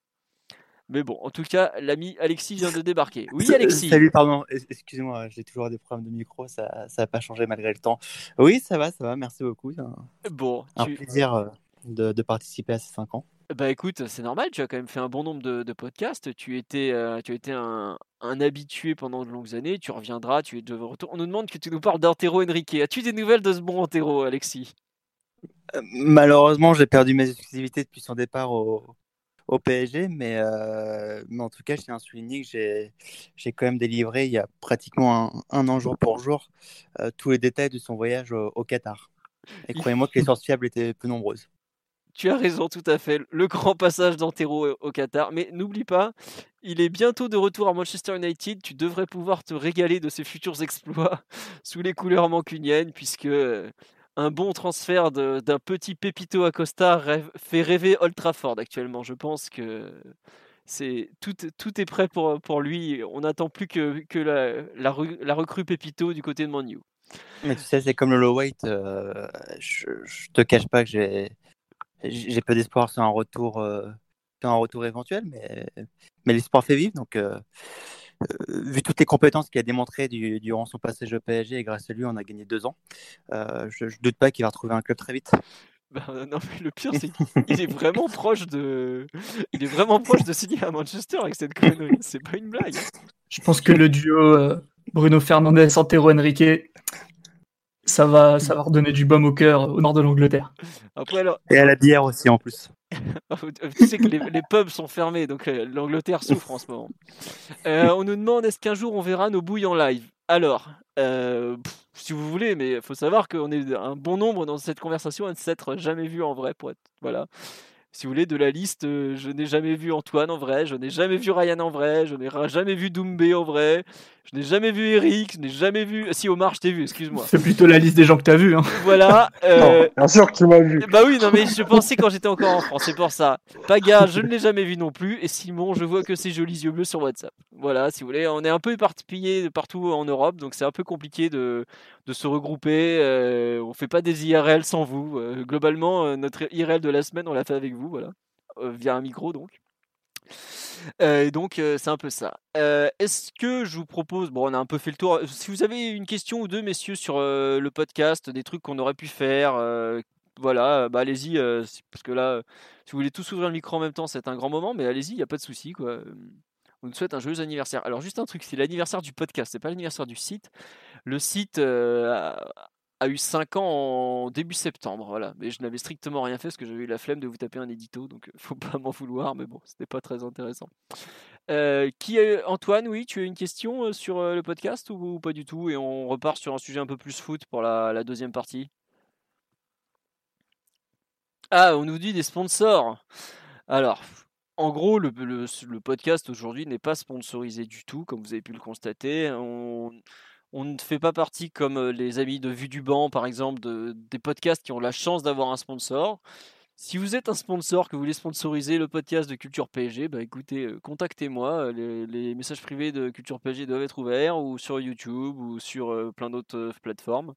Mais bon, en tout cas, l'ami Alexis vient de débarquer. Oui, Alexis. Salut, pardon, excusez-moi, j'ai toujours des problèmes de micro, ça n'a pas changé malgré le temps. Oui, ça va, ça va, merci beaucoup. Un, Bon, un tu- plaisir euh, de, de participer à ces 5 ans. Bah écoute, c'est normal, tu as quand même fait un bon nombre de, de podcasts, tu étais, euh, tu été un, un habitué pendant de longues années, tu reviendras, tu es de retour. On nous demande que tu nous parles d'Antero Henrique. As-tu des nouvelles de ce bon Antero, Alexis? Euh, Malheureusement, j'ai perdu mes exclusivités depuis son départ au, au PSG, mais, euh, mais en tout cas, je tiens à souligner que j'ai quand même délivré il y a pratiquement un, un an jour pour jour euh, tous les détails de son voyage au, au Qatar. Et croyez-moi que les sources fiables étaient peu nombreuses. Tu as raison, tout à fait. Le grand passage d'Antero au Qatar. Mais n'oublie pas, il est bientôt de retour à Manchester United. Tu devrais pouvoir te régaler de ses futurs exploits sous les couleurs mancuniennes, puisque euh, un bon transfert d'un petit Pepito Acosta rêve- fait rêver Old Trafford actuellement. Je pense que c'est tout, tout est prêt pour, pour lui. On n'attend plus que, que la, la, re- la recrue Pepito du côté de Man U. Mais tu sais, c'est comme le low weight. euh, je, je te cache pas que j'ai peu d'espoir sur un retour euh, sur un retour éventuel, mais mais l'espoir fait vivre. Donc, euh, vu toutes les compétences qu'il a démontrées du- durant son passage au PSG, et grâce à lui, on a gagné deux ans. euh, je, je doute pas qu'il va retrouver un club très vite. Ben, non mais le pire c'est qu'il est vraiment proche de il est vraiment proche de signer à Manchester avec cette connerie, c'est pas une blague. Je pense que le duo euh, Bruno Fernandez, Antero Henrique, ça va, ça va redonner du baume au cœur au nord de l'Angleterre. Après alors Et à la bière aussi en plus. tu sais que les, pubs sont fermés donc euh, l'Angleterre souffre en ce moment. Euh, on nous demande est-ce qu'un jour on verra nos bouilles en live? Alors euh, si vous voulez mais il faut savoir qu'on est un bon nombre dans cette conversation à ne s'être jamais vu en vrai voilà. Si vous voulez, de la liste, je n'ai jamais vu Antoine en vrai, je n'ai jamais vu Ryan en vrai, je n'ai jamais vu Doumbé en vrai, je n'ai jamais vu Eric, je n'ai jamais vu. Si Omar, je t'ai vu, excuse-moi. C'est plutôt la liste des gens que tu as vus. Hein. Voilà. euh, Bien sûr que tu m'as vu. Bah oui, non mais je pensais quand j'étais encore en France, c'est pour ça. Paga, je ne l'ai jamais vu non plus, et Simon, je vois que ses jolis yeux bleus sur WhatsApp. Voilà, si vous voulez, on est un peu éparpillés de partout en Europe, donc c'est un peu compliqué de, de se regrouper. euh, on fait pas des IRL sans vous. euh, globalement, euh, notre IRL de la semaine, on l'a fait avec vous, voilà, euh, via un micro donc. Euh, et donc euh, c'est un peu ça. Euh, Est-ce que je vous propose, bon on a un peu fait le tour, si vous avez une question ou deux messieurs sur le podcast, des trucs qu'on aurait pu faire, voilà, bah allez-y, parce que là, si vous voulez tous ouvrir le micro en même temps, c'est un grand moment, mais allez-y, il n'y a pas de souci. Euh, On nous souhaite un joyeux anniversaire. Alors juste un truc, c'est l'anniversaire du podcast, c'est pas l'anniversaire du site. Le site a, eu 5 ans en début septembre, voilà. Mais je n'avais strictement rien fait parce que j'avais eu la flemme de vous taper un édito, donc euh, faut pas m'en vouloir, mais bon, c'était pas très intéressant. Euh, qui Antoine, oui, tu as une question euh, sur le podcast ou, pas du tout? Et on repart sur un sujet un peu plus foot pour la, la deuxième partie. Ah, on nous dit des sponsors. Alors, en gros, le, le- le podcast aujourd'hui n'est pas sponsorisé du tout, comme vous avez pu le constater. On, on ne fait pas partie, comme les amis de Vue du Banc, par exemple, de- des podcasts qui ont la chance d'avoir un sponsor. Si vous êtes un sponsor, que vous voulez sponsoriser le podcast de Culture PSG, bah écoutez, contactez-moi. Les, messages privés de Culture PSG doivent être ouverts, ou sur YouTube, ou sur plein d'autres plateformes.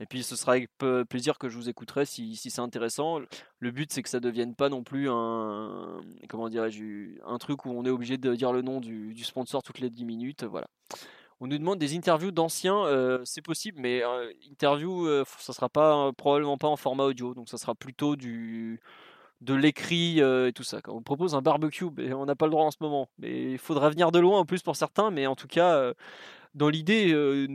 Et puis ce sera avec plaisir que je vous écouterai si, c'est intéressant. Le but c'est que ça devienne pas non plus un comment un truc où on est obligé de dire le nom du, du sponsor toutes les 10 minutes. Voilà. On nous demande des interviews d'anciens, euh, c'est possible, mais euh, interview, euh, ça sera pas probablement pas en format audio, donc ça sera plutôt du de l'écrit euh, et tout ça. On propose un barbecue, on n'a pas le droit en ce moment. Mais il faudra venir de loin en plus pour certains, mais en tout cas, euh, dans l'idée, euh,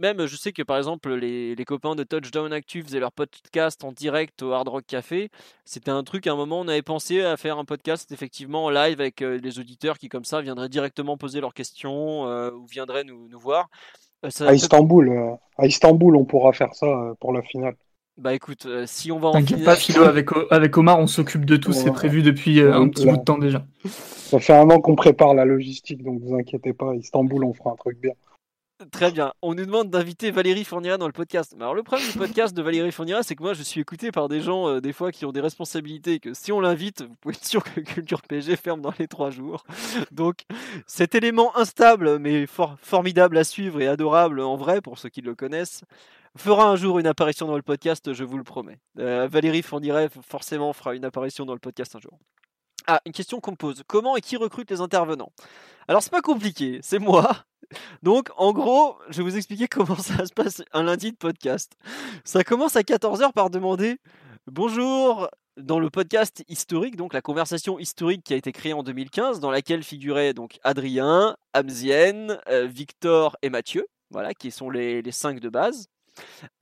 même je sais que par exemple les, les copains de Touchdown Actu faisaient leur podcast en direct au Hard Rock Café. C'était un truc, à un moment, on avait pensé à faire un podcast effectivement en live avec euh, les auditeurs qui, comme ça, viendraient directement poser leurs questions euh, ou viendraient nous, nous voir. Euh, ça À Istanbul, euh, à Istanbul, on pourra faire ça euh, pour la finale. Bah écoute, euh, si on va en T'inquiète pas, Philo, avec, avec Omar, on s'occupe de tout, c'est prévu depuis euh, un petit Là. bout de temps déjà. Ça fait un an qu'on prépare la logistique, donc vous inquiétez pas. À Istanbul, on fera un truc bien. Très bien. On nous demande d'inviter Valérie Fourniera dans le podcast. Alors le problème du podcast de Valérie Fourniera, c'est que moi je suis écouté par des gens euh, des fois qui ont des responsabilités. Que si on l'invite, vous pouvez être sûr que Culture PSG ferme dans les trois jours. Donc cet élément instable mais for- formidable à suivre et adorable en vrai pour ceux qui le connaissent fera un jour une apparition dans le podcast, je vous le promets. Euh, Valérie Fourniret forcément fera une apparition dans le podcast un jour. Ah, une question qu'on me pose. Comment et qui recrute les intervenants? Alors c'est pas compliqué, c'est moi. Donc, en gros, je vais vous expliquer comment ça se passe un lundi de podcast. Ça commence à 14h par demander Bonjour, dans le podcast historique, donc la conversation historique qui a été créée en 2015, dans laquelle figuraient donc Adrien, Amzien, euh, Victor et Mathieu, voilà, qui sont les, les cinq de base,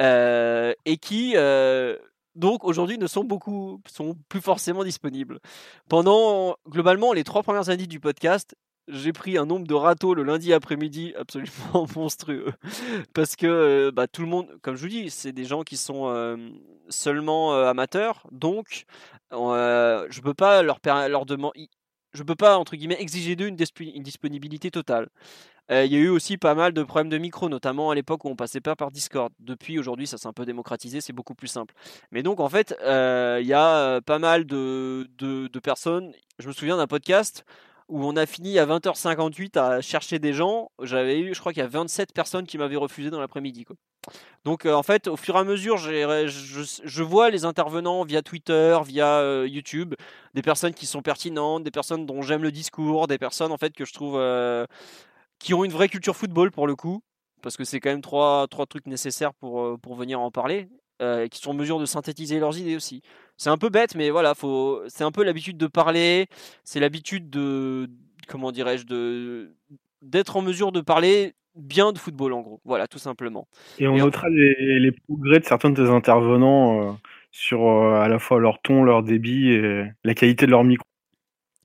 euh, et qui euh, donc aujourd'hui ne sont beaucoup, sont plus forcément disponibles. Pendant globalement les trois premières années du podcast, j'ai pris un nombre de râteaux le lundi après-midi absolument monstrueux. Parce que euh, bah, tout le monde, comme je vous dis, c'est des gens qui sont euh, seulement euh, amateurs. Donc, je peux pas leur, demander. Je peux pas, entre guillemets, exiger d'eux une, disp- une disponibilité totale. Il y a eu aussi pas mal de problèmes de micro, notamment à l'époque où on passait pas par Discord. Depuis aujourd'hui, ça s'est un peu démocratisé, c'est beaucoup plus simple. Mais donc, en fait, il y a pas mal de personnes. Je me souviens d'un podcast où on a fini à 20h58 à chercher des gens. J'avais eu, je crois qu'il y a 27 personnes qui m'avaient refusé dans l'après-midi. Donc euh, en fait, au fur et à mesure, je, vois les intervenants via Twitter, via euh, YouTube, des personnes qui sont pertinentes, des personnes dont j'aime le discours, des personnes en fait que je trouve euh, qui ont une vraie culture football pour le coup, parce que c'est quand même trois, trois trucs nécessaires pour, pour venir en parler, euh, qui sont en mesure de synthétiser leurs idées aussi. C'est un peu bête, mais voilà, faut, c'est un peu l'habitude de parler, c'est l'habitude de, comment dirais-je, de d'être en mesure de parler bien de football en gros. Voilà, tout simplement. Et on Et en- notera les, les progrès de certains de tes intervenants euh, sur euh, à la fois leur ton, leur débit et la qualité de leur micro.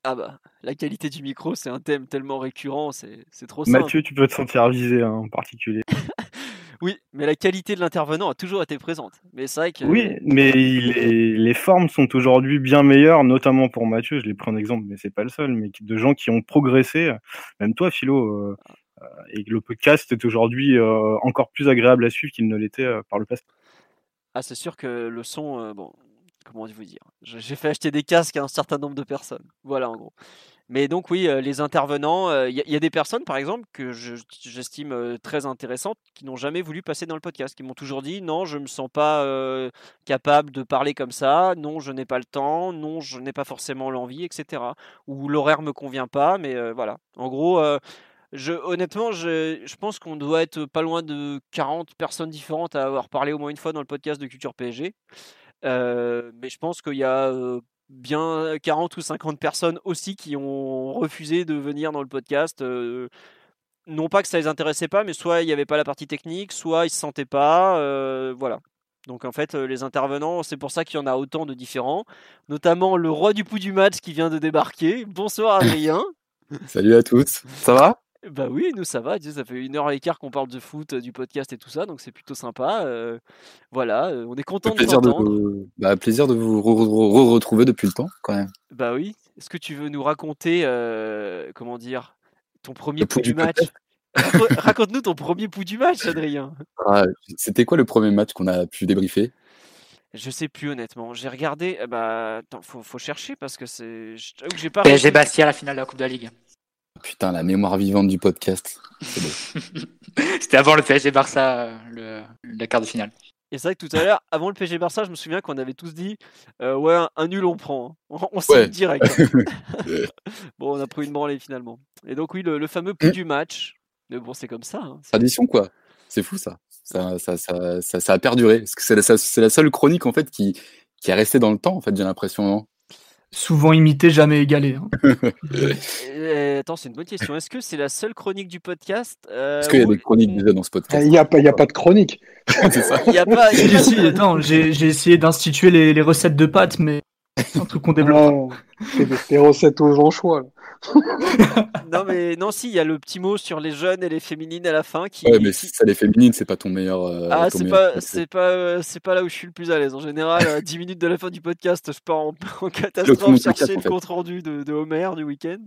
Ah bah, la qualité du micro, c'est un thème tellement récurrent, c'est c'est trop simple. Mathieu, tu peux te sentir visé hein, en particulier. Oui, mais la qualité de l'intervenant a toujours été présente. Mais c'est vrai que. Oui, mais les formes sont aujourd'hui bien meilleures, notamment pour Mathieu. Je l'ai pris en exemple, mais c'est pas le seul. Mais de gens qui ont progressé, même toi, Philo, euh, euh, et le podcast est aujourd'hui euh, encore plus agréable à suivre qu'il ne l'était euh, par le passé. Ah, c'est sûr que le son, bon, comment vous dire? J'ai fait acheter des casques à un certain nombre de personnes. Voilà, en gros. Mais donc, oui, euh, les intervenants, euh, il y, a- des personnes, par exemple, que je- j'estime euh, très intéressantes, qui n'ont jamais voulu passer dans le podcast, qui m'ont toujours dit non, je me sens pas capable de parler comme ça, non, je n'ai pas le temps, non, je n'ai pas forcément l'envie, etc. Ou l'horaire me convient pas, mais voilà. En gros, honnêtement, je, pense qu'on doit être pas loin de 40 personnes différentes à avoir parlé au moins une fois dans le podcast de Culture PSG. Mais je pense qu'il y a bien 40 ou 50 personnes aussi qui ont refusé de venir dans le podcast. euh, non pas que ça les intéressait pas, mais soit il n'y avait pas la partie technique, soit ils se sentaient pas. euh, voilà. Donc en fait, euh, les intervenants, c'est pour ça qu'il y en a autant de différents. Notamment le roi du pouls du match qui vient de débarquer. Bonsoir Adrien. Salut à tous. Ça va? Bah oui, nous ça va, ça fait une heure et quart qu'on parle de foot, euh, du podcast et tout ça, donc c'est plutôt sympa. euh, voilà, euh, on est content de plaisir de t'entendre. vous... bah, plaisir de vous re- re- re- retrouver depuis le temps quand même. Bah oui, est-ce que tu veux nous raconter, euh, comment dire, ton premier pouls du du match? Raconte- Raconte-nous ton premier pouls du match, Adrien. Ah, C'était quoi le premier match qu'on a pu débriefer? Je sais plus honnêtement, j'ai regardé, eh bah, attends, faut, faut chercher parce que c'est, j'ai pas PSG. Bastia, la finale de la Coupe de la Ligue. Putain, la mémoire vivante du podcast. C'était avant le PSG Barça, euh, le, la quart de finale. Et c'est vrai que tout à l'heure, avant le PSG Barça, je me souviens qu'on avait tous dit, euh, ouais, un, un nul on prend, hein. on, on s'est Ouais. direct. hein. bon, on a pris une branlée finalement. Et donc oui, le, le fameux pouls du match. Mais bon, c'est comme ça. hein. C'est- Tradition quoi. C'est fou ça. Ça, ça, ça, ça, ça a perduré. Parce que c'est la, ça- c'est la seule chronique en fait qui, qui est restée dans le temps en fait, j'ai l'impression. Souvent imité, jamais égalé. hein. Euh, attends, c'est une bonne question. Est-ce que c'est la seule chronique du podcast euh, Est-ce qu'il y a des chroniques déjà dans ce podcast Il n'y a, pas- il y a pas de chronique. C'est ça. Il y a pas. j'ai j'ai essayé d'instituer les, les recettes de pâtes, mais c'est un truc qu'on développe. Non, c'est des, des recettes aux anchois. Non mais non, si, il y a le petit mot sur les jeunes et les féminines à la fin qui. Ouais, mais qui- ça, les féminines, c'est pas ton meilleur. euh, Ah, c'est pas, c'est pas, euh, c'est pas là où je suis le plus à l'aise. En général, à 10 minutes de la fin du podcast, je pars en, catastrophe chercher en le fait. compte rendu de, de Homer du week-end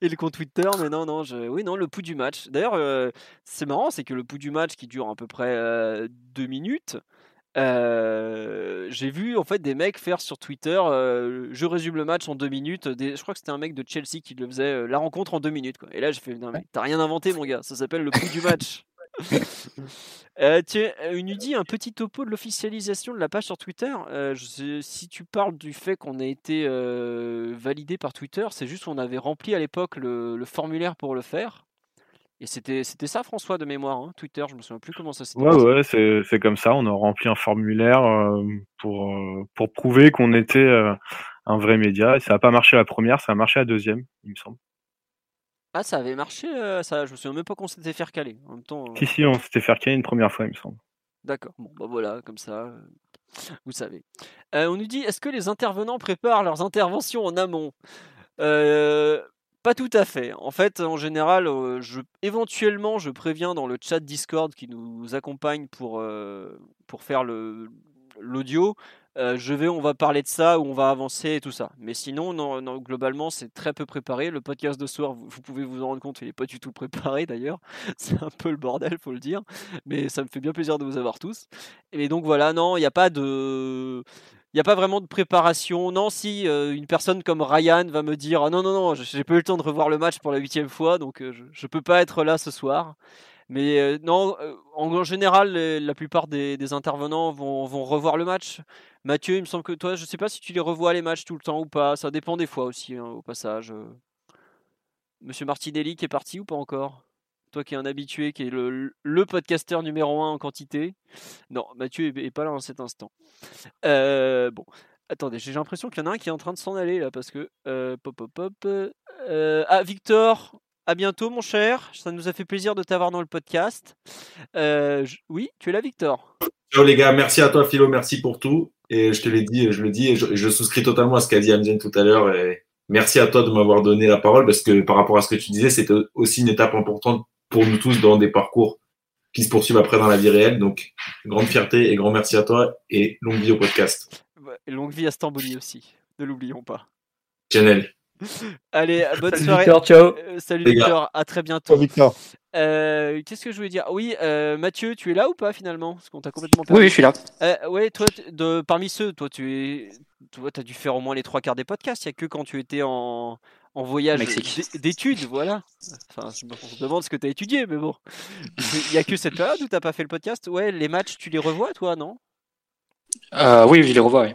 et le compte Twitter. Mais non, non, je, oui, non, le pouls du match. D'ailleurs, euh, c'est marrant, c'est que le pouls du match qui dure à peu près euh, deux minutes. Euh, j'ai vu en fait des mecs faire sur Twitter euh, je résume le match en deux minutes des, je crois que c'était un mec de Chelsea qui le faisait euh, la rencontre en deux minutes quoi. et là j'ai fait non mais t'as rien inventé mon gars ça s'appelle le pouls du match tiens, euh, Unidi, un petit topo de l'officialisation de la page sur Twitter? Je sais- si tu parles du fait qu'on a été validé par Twitter, c'est juste qu'on avait rempli à l'époque le, le formulaire pour le faire. Et c'était c'était ça, François, de mémoire, hein, Twitter, je me souviens plus comment ça s'était Ouais, passé. ouais, c'est c'est comme ça. On a rempli un formulaire euh, pour, euh, pour prouver qu'on était euh, un vrai média. Et ça n'a pas marché la première, ça a marché la deuxième, il me semble. Ah, ça avait marché, ça, je me souviens même pas qu'on s'était fait recaler. En même temps, Si, si, on s'était fait recaler une première fois, il me semble. D'accord, bon, bah voilà, comme ça, vous savez. On nous dit, est-ce que les intervenants préparent leurs interventions en amont? Euh, Pas tout à fait. En fait, en général, je, éventuellement, je préviens dans le chat Discord qui nous accompagne pour, pour faire l'audio. je vais, on va parler de ça ou on va avancer et tout ça. Mais sinon, non, non, globalement, c'est très peu préparé. Le podcast de soir, vous, vous pouvez vous en rendre compte, il n'est pas du tout préparé d'ailleurs. C'est un peu le bordel, faut le dire. Mais ça me fait bien plaisir de vous avoir tous. Et donc voilà, non, il n'y a pas de. Il n'y a pas vraiment de préparation. Non, si euh, une personne comme Ryan va me dire ah non, non, non, j'ai pas eu le temps de revoir le match pour la huitième fois, donc euh, je ne peux pas être là ce soir. Mais euh, non, en, général, la plupart des, intervenants vont, revoir le match. Mathieu, il me semble que toi, je sais pas si tu les revois les matchs tout le temps ou pas. Ça dépend des fois aussi, hein, au passage. Monsieur Martinelli qui est parti ou pas encore? Toi qui es un habitué, qui est le, le podcasteur numéro un en quantité. Non, Mathieu est, est pas là en cet instant. Euh, bon, attendez, j'ai l'impression qu'il y en a un qui est en train de s'en aller là parce que. euh, pop, pop, pop. euh, ah, Victor, à bientôt, mon cher. Ça nous a fait plaisir de t'avoir dans le podcast. Oui, tu es là, Victor? Ciao les gars, merci à toi Philo, merci pour tout. Et je te l'ai dit, je le dis, et je, souscris totalement à ce qu'a dit Amzen tout à l'heure. Merci à toi de m'avoir donné la parole parce que par rapport à ce que tu disais, c'était aussi une étape importante pour nous tous dans des parcours qui se poursuivent après dans la vie réelle. Donc, grande fierté et grand merci à toi et longue vie au podcast. Et longue vie à Stamboli aussi. Ne l'oublions pas. Chanel. Allez, bonne Salut, soirée. Victor, ciao. Euh, salut Les gars. Victor, à très bientôt. Victor. Euh, Qu'est-ce que je voulais dire? Oui, euh, Mathieu, tu es là ou pas finalement? Parce qu'on t'a complètement perdu. Oui, oui, je suis là. Euh, ouais, toi, de, parmi ceux, toi, tu es, toi, as dû faire au moins les trois quarts des podcasts. Il n'y a que quand tu étais en, en voyage d'études, voilà. Enfin, je me on se demande ce que tu as étudié, mais bon. Il n'y a que cette période où tu pas fait le podcast? Ouais, les matchs, tu les revois, toi, non? Euh, oui, je les revois, oui.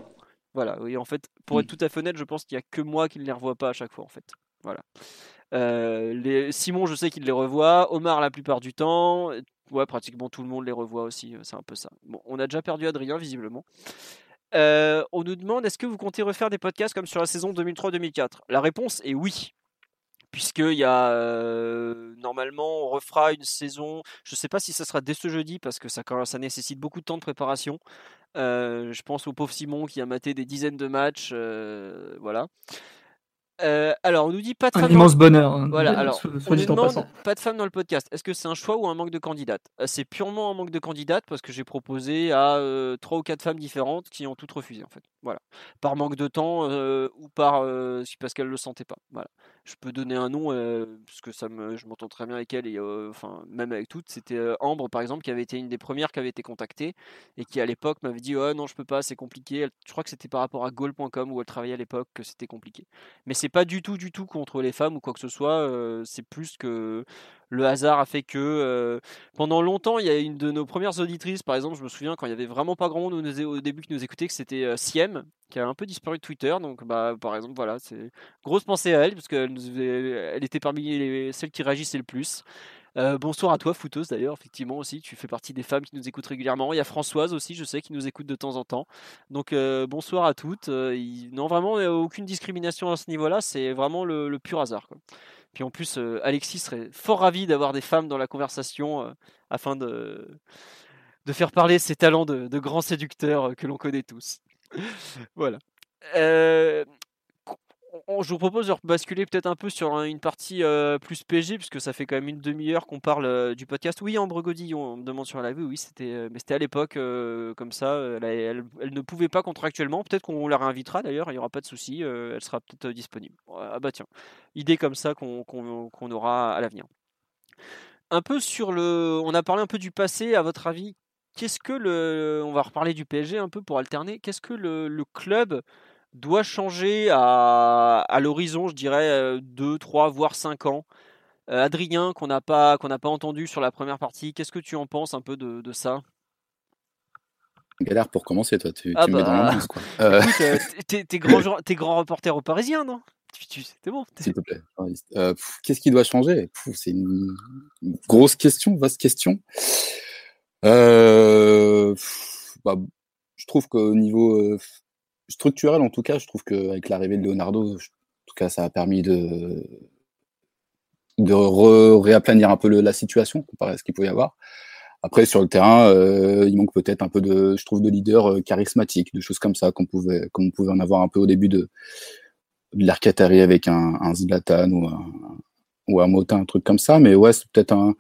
Voilà, oui, en fait, pour être tout à fait honnête, je pense qu'il n'y a que moi qui ne les revois pas à chaque fois, en fait. Voilà. Euh, les... Simon, je sais qu'il les revoit. Omar, la plupart du temps. Ouais, pratiquement tout le monde les revoit aussi. euh, C'est un peu ça. Bon, on a déjà perdu Adrien, visiblement. On nous demande est-ce que vous comptez refaire des podcasts comme sur la saison 2003-2004 La réponse est oui. Puisqu'il y a normalement, on refera une saison. Je ne sais pas si ça sera dès ce jeudi parce que ça, ça nécessite beaucoup de temps de préparation. Je pense au pauvre Simon qui a maté des dizaines de matchs. voilà. Euh, alors, on nous dit pas de Un femme dans immense le- bonheur, hein, Voilà, alors, on nous demande pas de femmes dans le podcast. Est-ce que c'est un choix ou un manque de candidates Euh, C'est purement un manque de candidates parce que j'ai proposé à euh, trois ou quatre femmes différentes qui ont toutes refusé en fait. Par manque de temps ou par parce qu'elles le sentaient pas. Je peux donner un nom parce que ça me, je m'entends très bien avec elle et même avec toutes. C'était Ambre par exemple qui avait été une des premières qui avait été contactée et qui à l'époque m'avait dit oh non je peux pas c'est compliqué. Je crois que c'était par rapport à goal.com où elle travaillait à l'époque que c'était compliqué. Mais c'est pas du tout du tout contre les femmes ou quoi que ce soit. c'est plus que le hasard a fait que euh, pendant longtemps, il y a une de nos premières auditrices, par exemple, je me souviens quand il y avait vraiment pas grand monde au, début qui nous écoutait, que c'était euh, Siem, qui a un peu disparu de Twitter. Donc, bah, par exemple, voilà, c'est grosse pensée à elle, parce qu'elle elle était parmi les- celles qui réagissaient le plus. Euh, bonsoir à toi, Fouteuse d'ailleurs, effectivement aussi, tu fais partie des femmes qui nous écoutent régulièrement. Il y a Françoise aussi, je sais, qui nous écoute de temps en temps. Donc bonsoir à toutes. Non, vraiment, aucune discrimination à ce niveau-là, c'est vraiment le, pur hasard. Puis en plus, euh, Alexis serait fort ravi d'avoir des femmes dans la conversation euh, afin de, faire parler ses talents de, grands séducteurs euh, que l'on connaît tous. voilà. On- je vous propose de basculer peut-être un peu sur un- une partie euh, plus PG, puisque ça fait quand même une demi-heure qu'on parle euh, du podcast. Oui, Ambre Godillon, on me demande sur la vue, oui, c'était, euh, mais c'était à l'époque comme ça. Elle, ne pouvait pas contractuellement. Peut-être qu'on la réinvitera d'ailleurs, il n'y aura pas de souci. elle sera peut-être disponible. Ah bah tiens, idée comme ça qu'on aura à l'avenir. Un peu sur le, on a parlé un peu du passé. À votre avis, qu'est-ce que le, on va reparler du PSG un peu pour alterner. Qu'est-ce que le club doit changer à, à l'horizon, je dirais 2, 3, voire 5 ans. Euh, Adrien, qu'on n'a pas, qu'on n'a pas entendu sur la première partie, qu'est-ce que tu en penses un peu de, de ça? Galère pour commencer, toi. Tu, Ah tu me mets dans bah, l'ambiance, quoi. Euh, écoute, euh, t'es- grand, grand reporter au Parisien, non? C'était bon. S'il te plaît. Euh, Qu'est-ce qui doit changer? C'est une grosse question, vaste question. Euh, bah, je trouve qu'au niveau euh, structurel, en tout cas, je trouve qu'avec l'arrivée de Leonardo, en tout cas, ça a permis de, de réaplanir un peu le- la situation comparé à ce qu'il pouvait y avoir. Après, sur le terrain, euh, il manque peut-être un peu de, je trouve, de leader euh, charismatique, de choses comme ça qu'on pouvait, pouvait en avoir un peu au début de, de avec un, un Zlatan ou un, ou un un truc comme ça. Mais ouais, c'est peut-être un,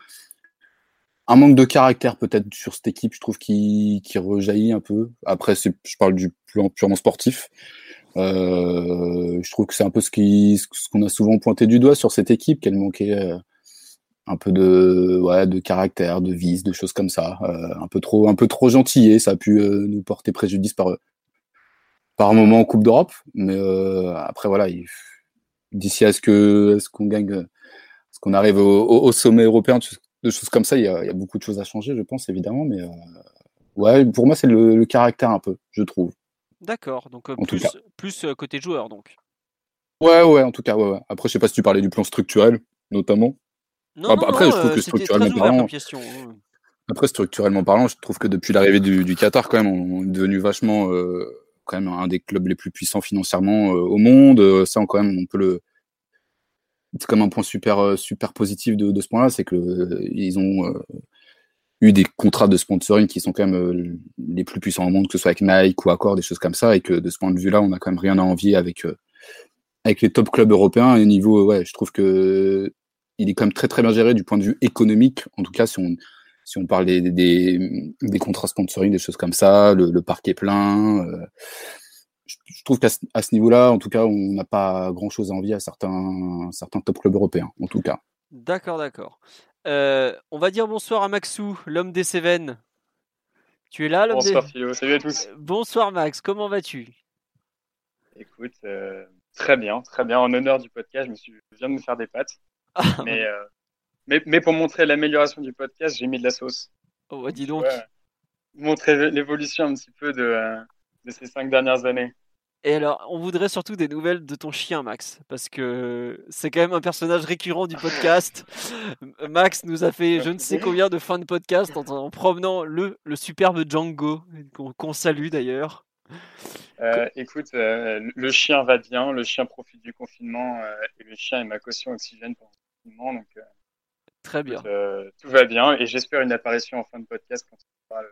un manque de caractère peut-être sur cette équipe, je trouve, qui, rejaillit un peu. Après, je parle du purement sportif. Euh, je trouve que c'est un peu ce qu'on a souvent pointé du doigt sur cette équipe, qu'elle manquait euh, un peu de, caractère, de vis, de choses comme ça. Euh, un peu trop, un peu trop gentillé, ça a pu nous porter préjudice par, moment en Coupe d'Europe. Mais après, voilà, il- d'ici à ce que, ce qu'on gagne, ce qu'on arrive au- au sommet européen, de choses- comme ça, il y, a, il y a beaucoup de choses à changer, je pense, évidemment. Mais euh, ouais, pour moi, c'est le, le caractère un peu, je trouve. D'accord, donc euh, plus, plus euh, côté joueur donc. Ouais, ouais, en tout cas, ouais, ouais. Après, je sais pas si tu parlais du plan structurel, notamment. Non, non, après, non, je trouve euh, que très structurellement parlant, question. Après, structurellement parlant, je trouve que depuis l'arrivée du, du Qatar, quand même, on est devenu vachement, euh, quand même, un des clubs les plus puissants financièrement euh, au monde. Euh, ça, on, quand même, on peut le. C'est comme un point super, euh, super positif de, de ce point-là, c'est que euh, ils ont euh, eu des contrats de sponsoring qui sont quand même les plus puissants au monde, que ce soit avec Nike ou Accor, des choses comme ça, et que de ce point de vue-là, on a quand même rien à envier avec avec les top clubs européens. Au niveau, ouais, je trouve que il est quand même très très bien géré du point de vue économique. En tout cas, si on si on parle des, des, des contrats sponsoring, des choses comme ça, le, le parc est plein. Je, je trouve qu'à ce, à ce niveau-là, en tout cas, on n'a pas grand-chose à envier à certains, certains top clubs européens, en tout cas. D'accord, d'accord. Euh, on va dire bonsoir à Maxou, l'homme des Cévennes. Tu es là, l'homme Bonsoir des... Philo, salut à tous. Bonsoir Max, comment vas-tu? Écoute, euh, très bien, très bien. En honneur du podcast, je, me suis, je viens de me faire des pâtes. mais, euh, mais, mais pour montrer l'amélioration du podcast, j'ai mis de la sauce. Oh, bah, dis donc. Ouais, montrer l'évolution un petit peu de, euh, de ces cinq dernières années. Et alors, on voudrait surtout des nouvelles de ton chien, Max, parce que c'est quand même un personnage récurrent du podcast. Max nous a fait je ne sais combien de fins de podcast en, en promenant le, le superbe Django, qu'on qu'on salue d'ailleurs. Euh, écoute, euh, le chien va bien, le chien profite du confinement euh, et le chien est ma caution oxygène pendant le confinement. Donc, Très bien. écoute, tout va bien et j'espère une apparition en fin de podcast quand on va le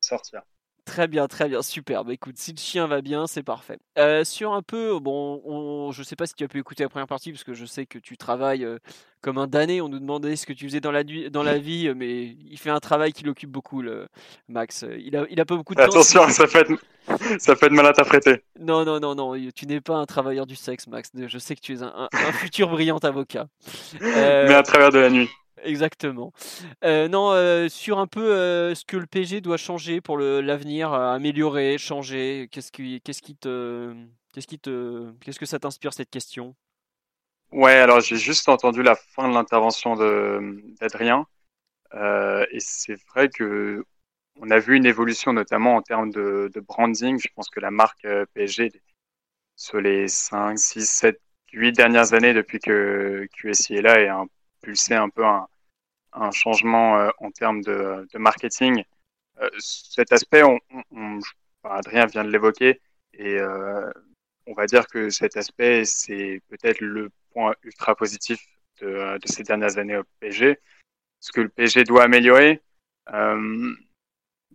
sortir. Très bien, très bien, superbe. Écoute, si le chien va bien, c'est parfait. Euh, sur un peu, bon, on, je sais pas si tu as pu écouter la première partie, parce que je sais que tu travailles euh, comme un damné. On nous demandait ce que tu faisais dans la, dans la vie, euh, mais il fait un travail qui l'occupe beaucoup, le Max. Euh, Il a, il a pas beaucoup de temps. Attention, ça peut être, ça peut être mal interprété. Non, non, non, non, tu n'es pas un travailleur du sexe, Max. Je sais que tu es un, un- un futur brillant avocat. Euh, Mais à travers de la nuit. Exactement. Euh, non, euh, sur un peu euh, ce que le PG doit changer pour l'avenir, améliorer, changer. Qu'est-ce qui, te, qu'est-ce qui te, qu'est-ce que ça t'inspire cette question? Ouais, alors j'ai juste entendu la fin de l'intervention d'Adrien, et c'est vrai que on a vu une évolution notamment en termes de, branding. Je pense que la marque PSG sur les 5, 6, 7, 8 dernières années depuis que QSI est là a impulsé un peu un, un changement euh, en termes de, marketing. Euh, cet aspect, Adrien vient de l'évoquer, et euh, on va dire que cet aspect, c'est peut-être le point ultra positif de, ces dernières années au PSG. Ce que le PSG doit améliorer, euh,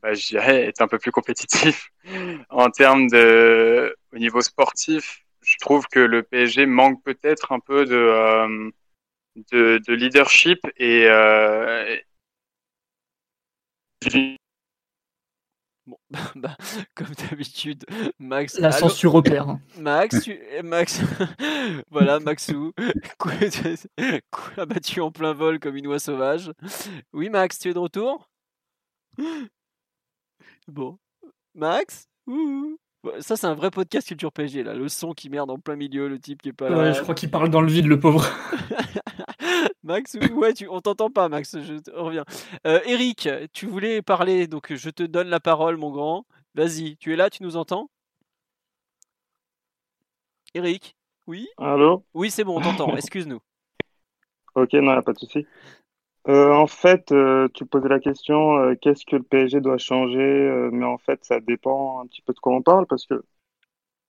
bah, je dirais, être un peu plus compétitif en termes de, au niveau sportif. Je trouve que le PSG manque peut-être un peu de, de, de leadership et, euh, Bon, bah, comme d'habitude, Max. La censure opère. Max, tu... eh, Max, voilà, Maxou, abattu en plein vol comme une oie sauvage. Oui, Max, tu es de retour? Bon, Max? Ouh. Bon, Ça, c'est un vrai podcast culture PSG, là. Le son qui merde en plein milieu, le type qui est pas là. Ouais, je crois qu'il parle dans le vide, le pauvre. Max, ouais, tu, on t'entend pas, Max, je te- reviens. Euh, Eric, tu voulais parler, donc je te donne la parole, mon grand. Vas-y, tu es là, tu nous entends? Eric? Oui? Allô? Oui, c'est bon, on t'entend. Excuse-nous. Ok, non, pas de souci. Euh, en fait, euh, tu posais la question, euh, qu'est-ce que le PSG doit changer? Mais en fait, ça dépend un petit peu de quoi on parle, parce que,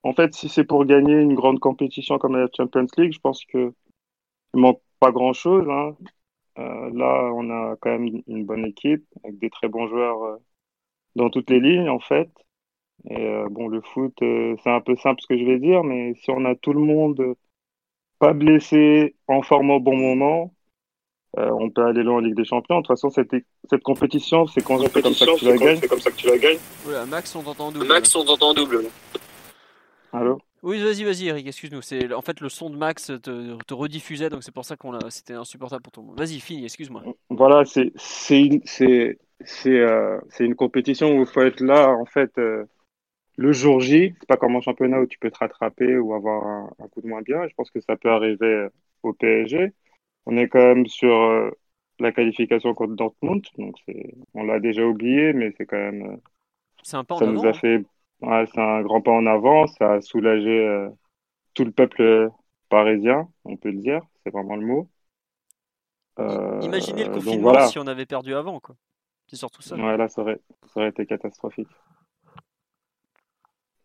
en fait, si c'est pour gagner une grande compétition comme la Champions League, je pense que il manque pas grand-chose, hein. Là, on a quand même une bonne équipe, avec des très bons joueurs dans toutes les lignes, en fait. Et bon, le foot, c'est un peu simple ce que je vais dire, mais si on a tout le monde pas blessé, en forme au bon moment, euh, on peut aller loin en Ligue des Champions. De toute façon, cette, cette compétition, c'est quand c'est comme ça que tu la gagnes. comme ça que tu la gagnes. Voilà, Max, on t'entend en double. Max, on t'entend en double. Allô? Oui, vas-y, vas-y, Eric, excuse-nous. C'est en fait le son de Max te, te rediffusait, donc c'est pour ça qu'on l'a. C'était insupportable pour tout le monde. Vas-y, finis, excuse-moi. Voilà, c'est c'est une c'est c'est euh, c'est une compétition où il faut être là en fait euh, le jour J. C'est pas comme en championnat où tu peux te rattraper ou avoir un, un coup de moins bien. Je pense que ça peut arriver euh, au PSG. On est quand même sur euh, la qualification contre Dortmund, donc c'est on l'a déjà oublié, mais c'est quand même euh, C'est un pas en ça nous avant. a fait ouais, c'est un grand pas en avant. Ça a soulagé euh, tout le peuple parisien, on peut le dire. C'est vraiment le mot. Euh, Imaginez le confinement voilà. si on avait perdu avant, quoi. C'est surtout ça. Ouais, là, ça aurait, ça aurait été catastrophique.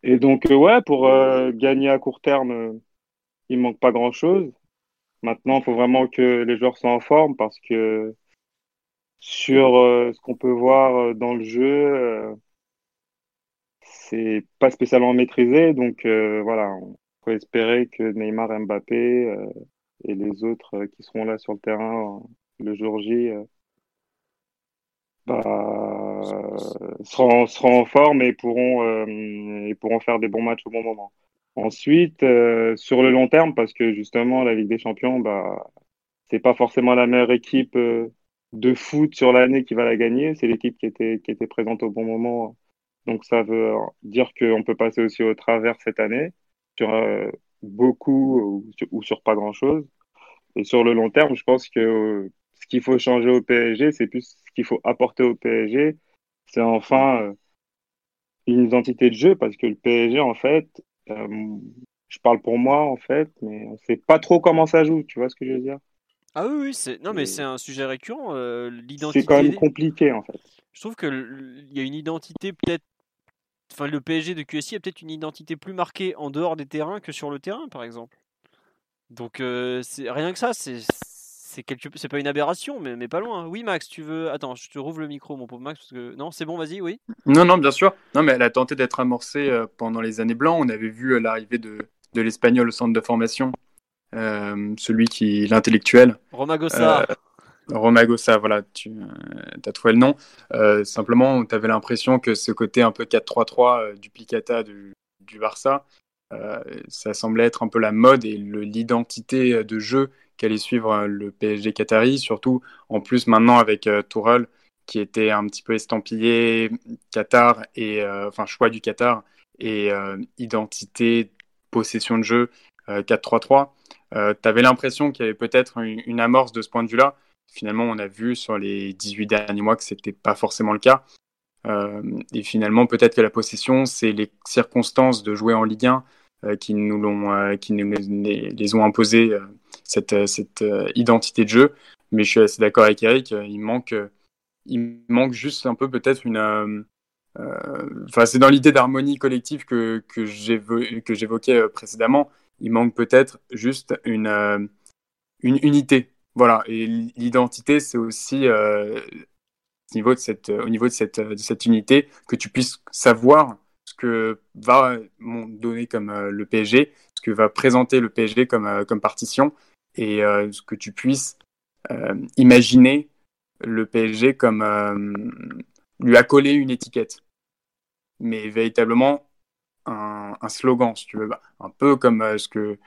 Et donc, euh, ouais, pour gagner à court terme, il manque pas grand-chose. Maintenant, il faut vraiment que les joueurs soient en forme parce que sur euh, ce qu'on peut voir euh, dans le jeu, euh, c'est pas spécialement maîtrisé. Donc, euh, voilà, on faut espérer que Neymar, Mbappé et les autres qui seront là sur le terrain le jour J bah, seront, seront en forme et pourront, et pourront faire des bons matchs au bon moment. Ensuite, euh, sur le long terme, parce que justement, la Ligue des Champions, bah, c'est pas forcément la meilleure équipe euh, de foot sur l'année qui va la gagner, c'est l'équipe qui était, qui était présente au bon moment. Donc ça veut dire qu'on peut passer aussi au travers cette année sur euh, beaucoup ou sur, pas grand-chose. Et sur le long terme, je pense que euh, ce qu'il faut changer au PSG, c'est plus ce qu'il faut apporter au PSG, c'est enfin euh, une identité de jeu, parce que le PSG, en fait, euh, je parle pour moi, en fait, mais on sait pas trop comment ça joue, tu vois ce que je veux dire? Ah oui, oui, c'est non mais c'est un sujet récurrent. euh, l'identité. C'est quand même compliqué, en fait. Je trouve que l- il y a une identité peut-être. Enfin, le PSG de QSI a peut-être une identité plus marquée en dehors des terrains que sur le terrain, par exemple. Donc euh, c'est rien que ça, c'est c'est quelque... c'est pas une aberration, mais, mais pas loin. Oui, Max, tu veux. Attends, je te rouvre le micro, mon pauvre Max, parce que non, c'est bon, vas-y, oui. Non, non, bien sûr. Non, mais elle a tenté d'être amorcée euh, pendant les années blancs. On avait vu euh, l'arrivée de, de l'Espagnol au centre de formation, euh, celui qui l'intellectuel. Romagosa. Euh, Romagosa, voilà, tu as trouvé le nom. Euh, simplement, tu avais l'impression que ce côté un peu 4-3-3 euh, duplicata du, du Barça, ça semblait être un peu la mode et le- l'identité de jeu qu'allait suivre euh, le PSG Qatari, surtout en plus maintenant avec euh, Tourelle qui était un petit peu estampillé Qatar et euh, enfin choix du Qatar et identité possession de jeu euh, 4-3-3. Euh, tu avais l'impression qu'il y avait peut-être une, amorce de ce point de vue-là. Finalement, on a vu sur les 18 derniers mois que c'était pas forcément le cas. Et finalement, peut-être que la possession, c'est les circonstances de jouer en Ligue 1 euh, qui nous l'ont, qui nous les, les ont imposé euh, cette, euh, euh, identité de jeu. Mais je suis assez d'accord avec Eric. euh, il manque, il manque juste un peu peut-être une. Enfin, c'est dans l'idée d'harmonie collective que que j'évo- que j'évoquais précédemment. Il manque peut-être juste une une unité. Voilà. Et l'identité, c'est aussi au niveau de cette, au niveau de cette, de cette unité, que tu puisses savoir ce que va donner comme le PSG, ce que va présenter le PSG comme, comme partition, et euh, ce que tu puisses euh, imaginer le PSG comme euh, lui accoler une étiquette, mais véritablement un, un slogan, si tu veux, Bah, un peu comme euh, ce que,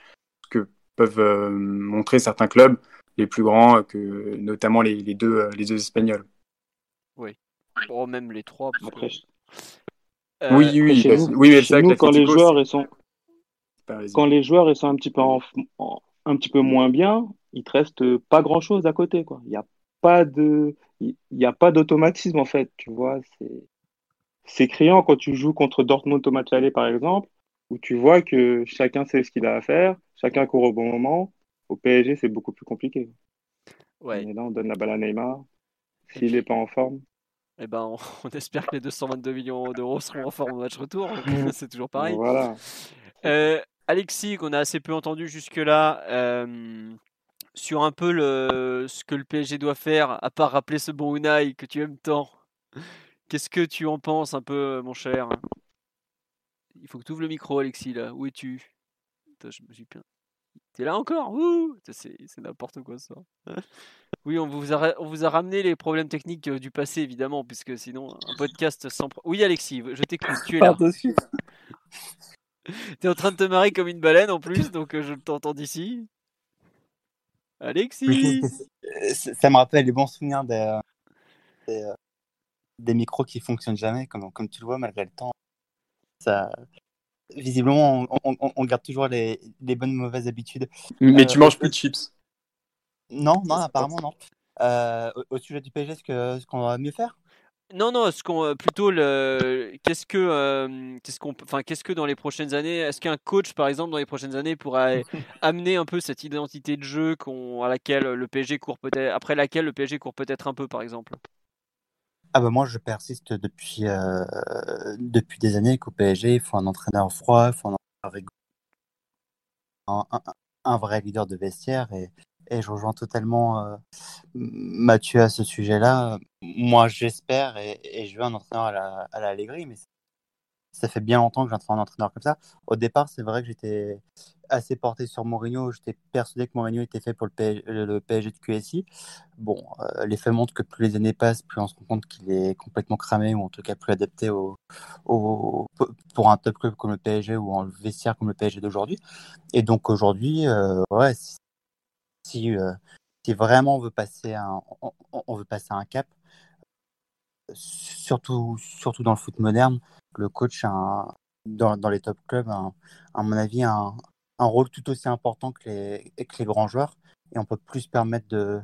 ce que peuvent euh, montrer certains clubs, les plus grands, que notamment les, les deux, les deux espagnols. Oui. Bon, même les trois. Après, Oui, oui, chez bah, nous, oui, mais c'est chez vrai que nous, quand les joueurs ils sont, Bah, quand les joueurs ils sont un petit peu en- en- un petit peu moins bien, il te reste pas grand-chose à côté, quoi. Il y a pas de, il y a pas d'automatisme en fait, tu vois. C'est, c'est criant quand tu joues contre Dortmund au match aller, par exemple. où tu vois que chacun sait ce qu'il a à faire, chacun court au bon moment. Au PSG, c'est beaucoup plus compliqué. Ouais. Et là, on donne la balle à Neymar. S'il n'est pas en forme, Eh ben, on, on espère que les 222 millions d'euros seront en forme au match retour. c'est toujours pareil. Voilà. Euh, Alexis, qu'on a assez peu entendu jusque-là, euh, sur un peu le, ce que le PSG doit faire, à part rappeler ce bon Unai que tu aimes tant. Qu'est-ce que tu en penses un peu, mon cher? Il faut que tu ouvres le micro, Alexis, là. Où es-tu? Je me suis plein. T'es là encore? C'est n'importe quoi ça. Oui, on vous, a, on vous a ramené les problèmes techniques euh, du passé, évidemment, puisque sinon, un podcast sans... Oui, Alexis, je t'écoute, tu es là. T'es en train de te marrer comme une baleine en plus, donc euh, je t'entends d'ici. Alexis ça me rappelle les bons souvenirs des, des, euh, des micros qui fonctionnent jamais, comme, comme tu le vois, malgré le temps. Ça, visiblement, on, on- on- on garde toujours les, les bonnes mauvaises habitudes. Mais Euh, tu manges plus de chips. Non, non, apparemment non. Euh, au, au sujet du PSG, ce qu'on va mieux faire? Non, non, ce qu'on, euh, plutôt le, qu'est-ce que, euh, qu'est-ce qu'on, enfin, qu'est-ce que dans les prochaines années, est-ce qu'un coach, par exemple, dans les prochaines années, pourrait amener un peu cette identité de jeu qu'on, à laquelle le PSG court peut-être, après laquelle le PSG court peut-être un peu, par exemple? Ah bah moi je persiste depuis euh, depuis des années qu'au PSG il faut un entraîneur froid, il faut un entraîneur rigoureux, un, un- un vrai leader de vestiaire et, et je rejoins totalement euh, Mathieu à ce sujet-là. Moi j'espère et, je veux un entraîneur à la, à la mais ça fait bien longtemps que j'entraîne un entraîneur comme ça. Au départ c'est vrai que j'étais assez porté sur Mourinho, j'étais persuadé que Mourinho était fait pour le PSG, de QSI. Bon, euh, les faits montrent que plus les années passent, plus on se rend compte qu'il est complètement cramé ou en tout cas plus adapté au, pour un top club comme le PSG ou un vestiaire comme le PSG d'aujourd'hui. Et donc aujourd'hui, euh, ouais, si, euh, si vraiment on veut passer un, on, veut passer un cap, surtout, surtout dans le foot moderne, le coach un- dans, dans les top clubs, a, à mon avis, un, un rôle tout aussi important que les, que les grands joueurs. Et on peut plus se permettre de,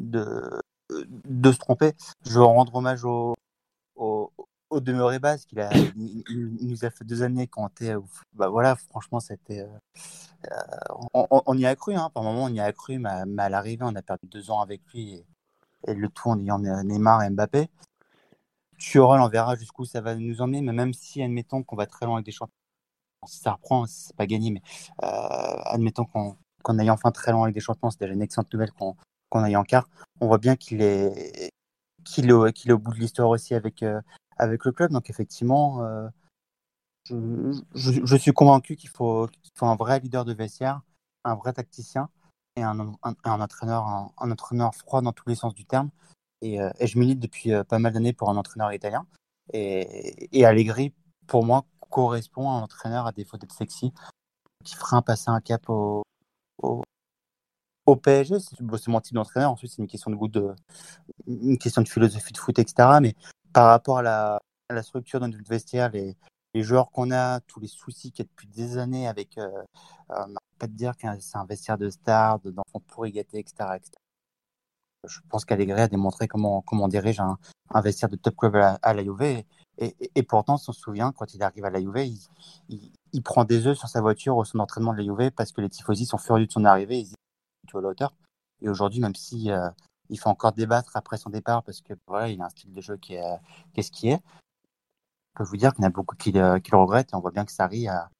de, de se tromper. Je veux rendre hommage au, au, demeuré base qu'il a, il, nous a fait deux années quand on était, bah voilà, franchement, c'était, euh, euh, on, on- y a cru, hein, par moment on y a cru, mais, mais à l'arrivée, on a perdu deux ans avec lui et, le tout en ayant Neymar et Mbappé. Tuchel, on verra jusqu'où ça va nous emmener, mais même si, admettons qu'on va très loin avec des champions, si ça reprend, c'est pas gagné, mais euh, admettons qu'on qu'on aille enfin très loin avec des champions, c'est déjà une excellente nouvelle qu'on qu'on aille en quart. On voit bien qu'il est, qu'il est, au- qu'il est au bout de l'histoire aussi avec, euh, avec le club. Donc effectivement, euh, je, suis convaincu qu'il faut, un vrai leader de vestiaire, un vrai tacticien et un, entraîneur, un, entraîneur froid dans tous les sens du terme. Et, euh, je milite depuis euh, pas mal d'années pour un entraîneur italien. Et, et Allegri, pour moi, correspond à un entraîneur, à défaut d'être sexy, qui fera passer un cap au, PSG. C'est bon, mon type d'entraîneur. Ensuite, c'est une question de goût, de, une question de philosophie de foot, etc. Mais par rapport à la, structure de notre vestiaire, les, les joueurs qu'on a, tous les soucis qu'il y a depuis des années avec, euh, euh, pas te dire que c'est un vestiaire de stars, de- d'enfants pourris gâtés, etc.. Je pense qu'Allegri a démontré comment, comment on dirige un, vestiaire de top club à à la Juve. Et, pourtant, si on se souvient, quand il arrive à la Juve, il, prend des œufs sur sa voiture au son entraînement de la Juve parce que les tifosi sont furieux de son arrivée. Ils se disent tu à la. Et aujourd'hui, même si euh, il faut encore débattre après son départ parce que voilà, il a un style de jeu qui est, qui est ce qui est, je peux vous dire qu'il y en a beaucoup qui, le- qui le regrettent et on voit bien que Sarri a,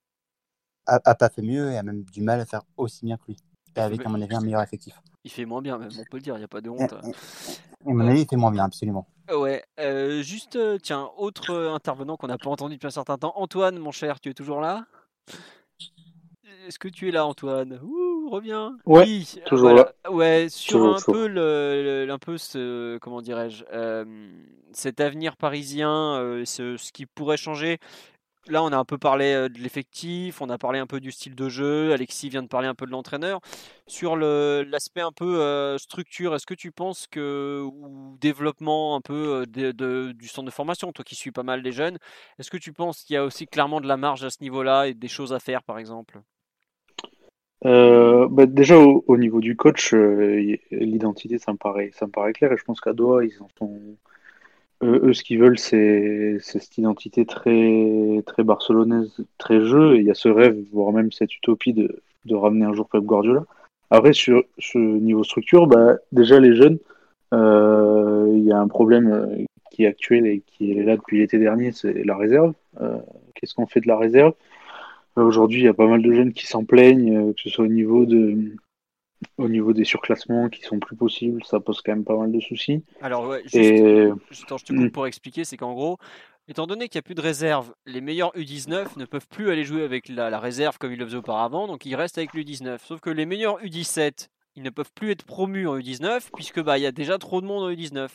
a, a pas fait mieux et a même du mal à faire aussi bien que lui. Et avec, à mon avis, un meilleur effectif. Il fait moins bien, même, on peut le dire, il n'y a pas de honte. à mon avis, il fait moins bien, absolument. Ouais, euh, juste, euh, tiens, autre euh, intervenant qu'on n'a pas entendu depuis un certain temps. Antoine, mon cher, tu es toujours là? Est-ce que tu es là, Antoine? Ouh, reviens. Ouais, Oui, toujours voilà. Ouais, sur Toujours un peu le, le- un peu ce, comment dirais-je, euh, cet avenir parisien, euh, ce, ce qui pourrait changer. Là, on a un peu parlé euh, de l'effectif, on a parlé un peu du style de jeu. Alexis vient de parler un peu de l'entraîneur. Sur le- l'aspect un peu euh, structure, est-ce que tu penses que, ou développement un peu de- de- du centre de formation, toi qui suis pas mal les jeunes, est-ce que tu penses qu'il y a aussi clairement de la marge à ce niveau-là et des choses à faire, par exemple? Euh, bah, déjà au, au niveau du coach, euh, l'identité ça me paraît ça clair et je pense qu'à Doha eux, ce qu'ils veulent, c'est cette identité très, barcelonaise, très jeu. Et il y a ce rêve, voire même cette utopie de, ramener un jour Pep Guardiola. Après, sur ce niveau structure, bah, déjà les jeunes, euh, il y a un problème qui est actuel et qui est là depuis l'été dernier, c'est la réserve. Qu'est-ce qu'on fait de la réserve? Aujourd'hui, il y a pas mal de jeunes qui s'en plaignent, euh, que ce soit au niveau de, au niveau des surclassements qui sont plus possibles, ça pose quand même pas mal de soucis. Alors, ouais, juste, Et juste- attends, je te coupe pour expliquer, c'est qu'en gros, étant donné qu'il n'y a plus de réserve, les meilleurs U19 ne peuvent plus aller jouer avec la, la réserve comme ils le faisaient auparavant, donc ils restent avec l'U19. Sauf que les meilleurs U17, ils ne peuvent plus être promus en U19, puisque bah, il y a déjà trop de monde en U19.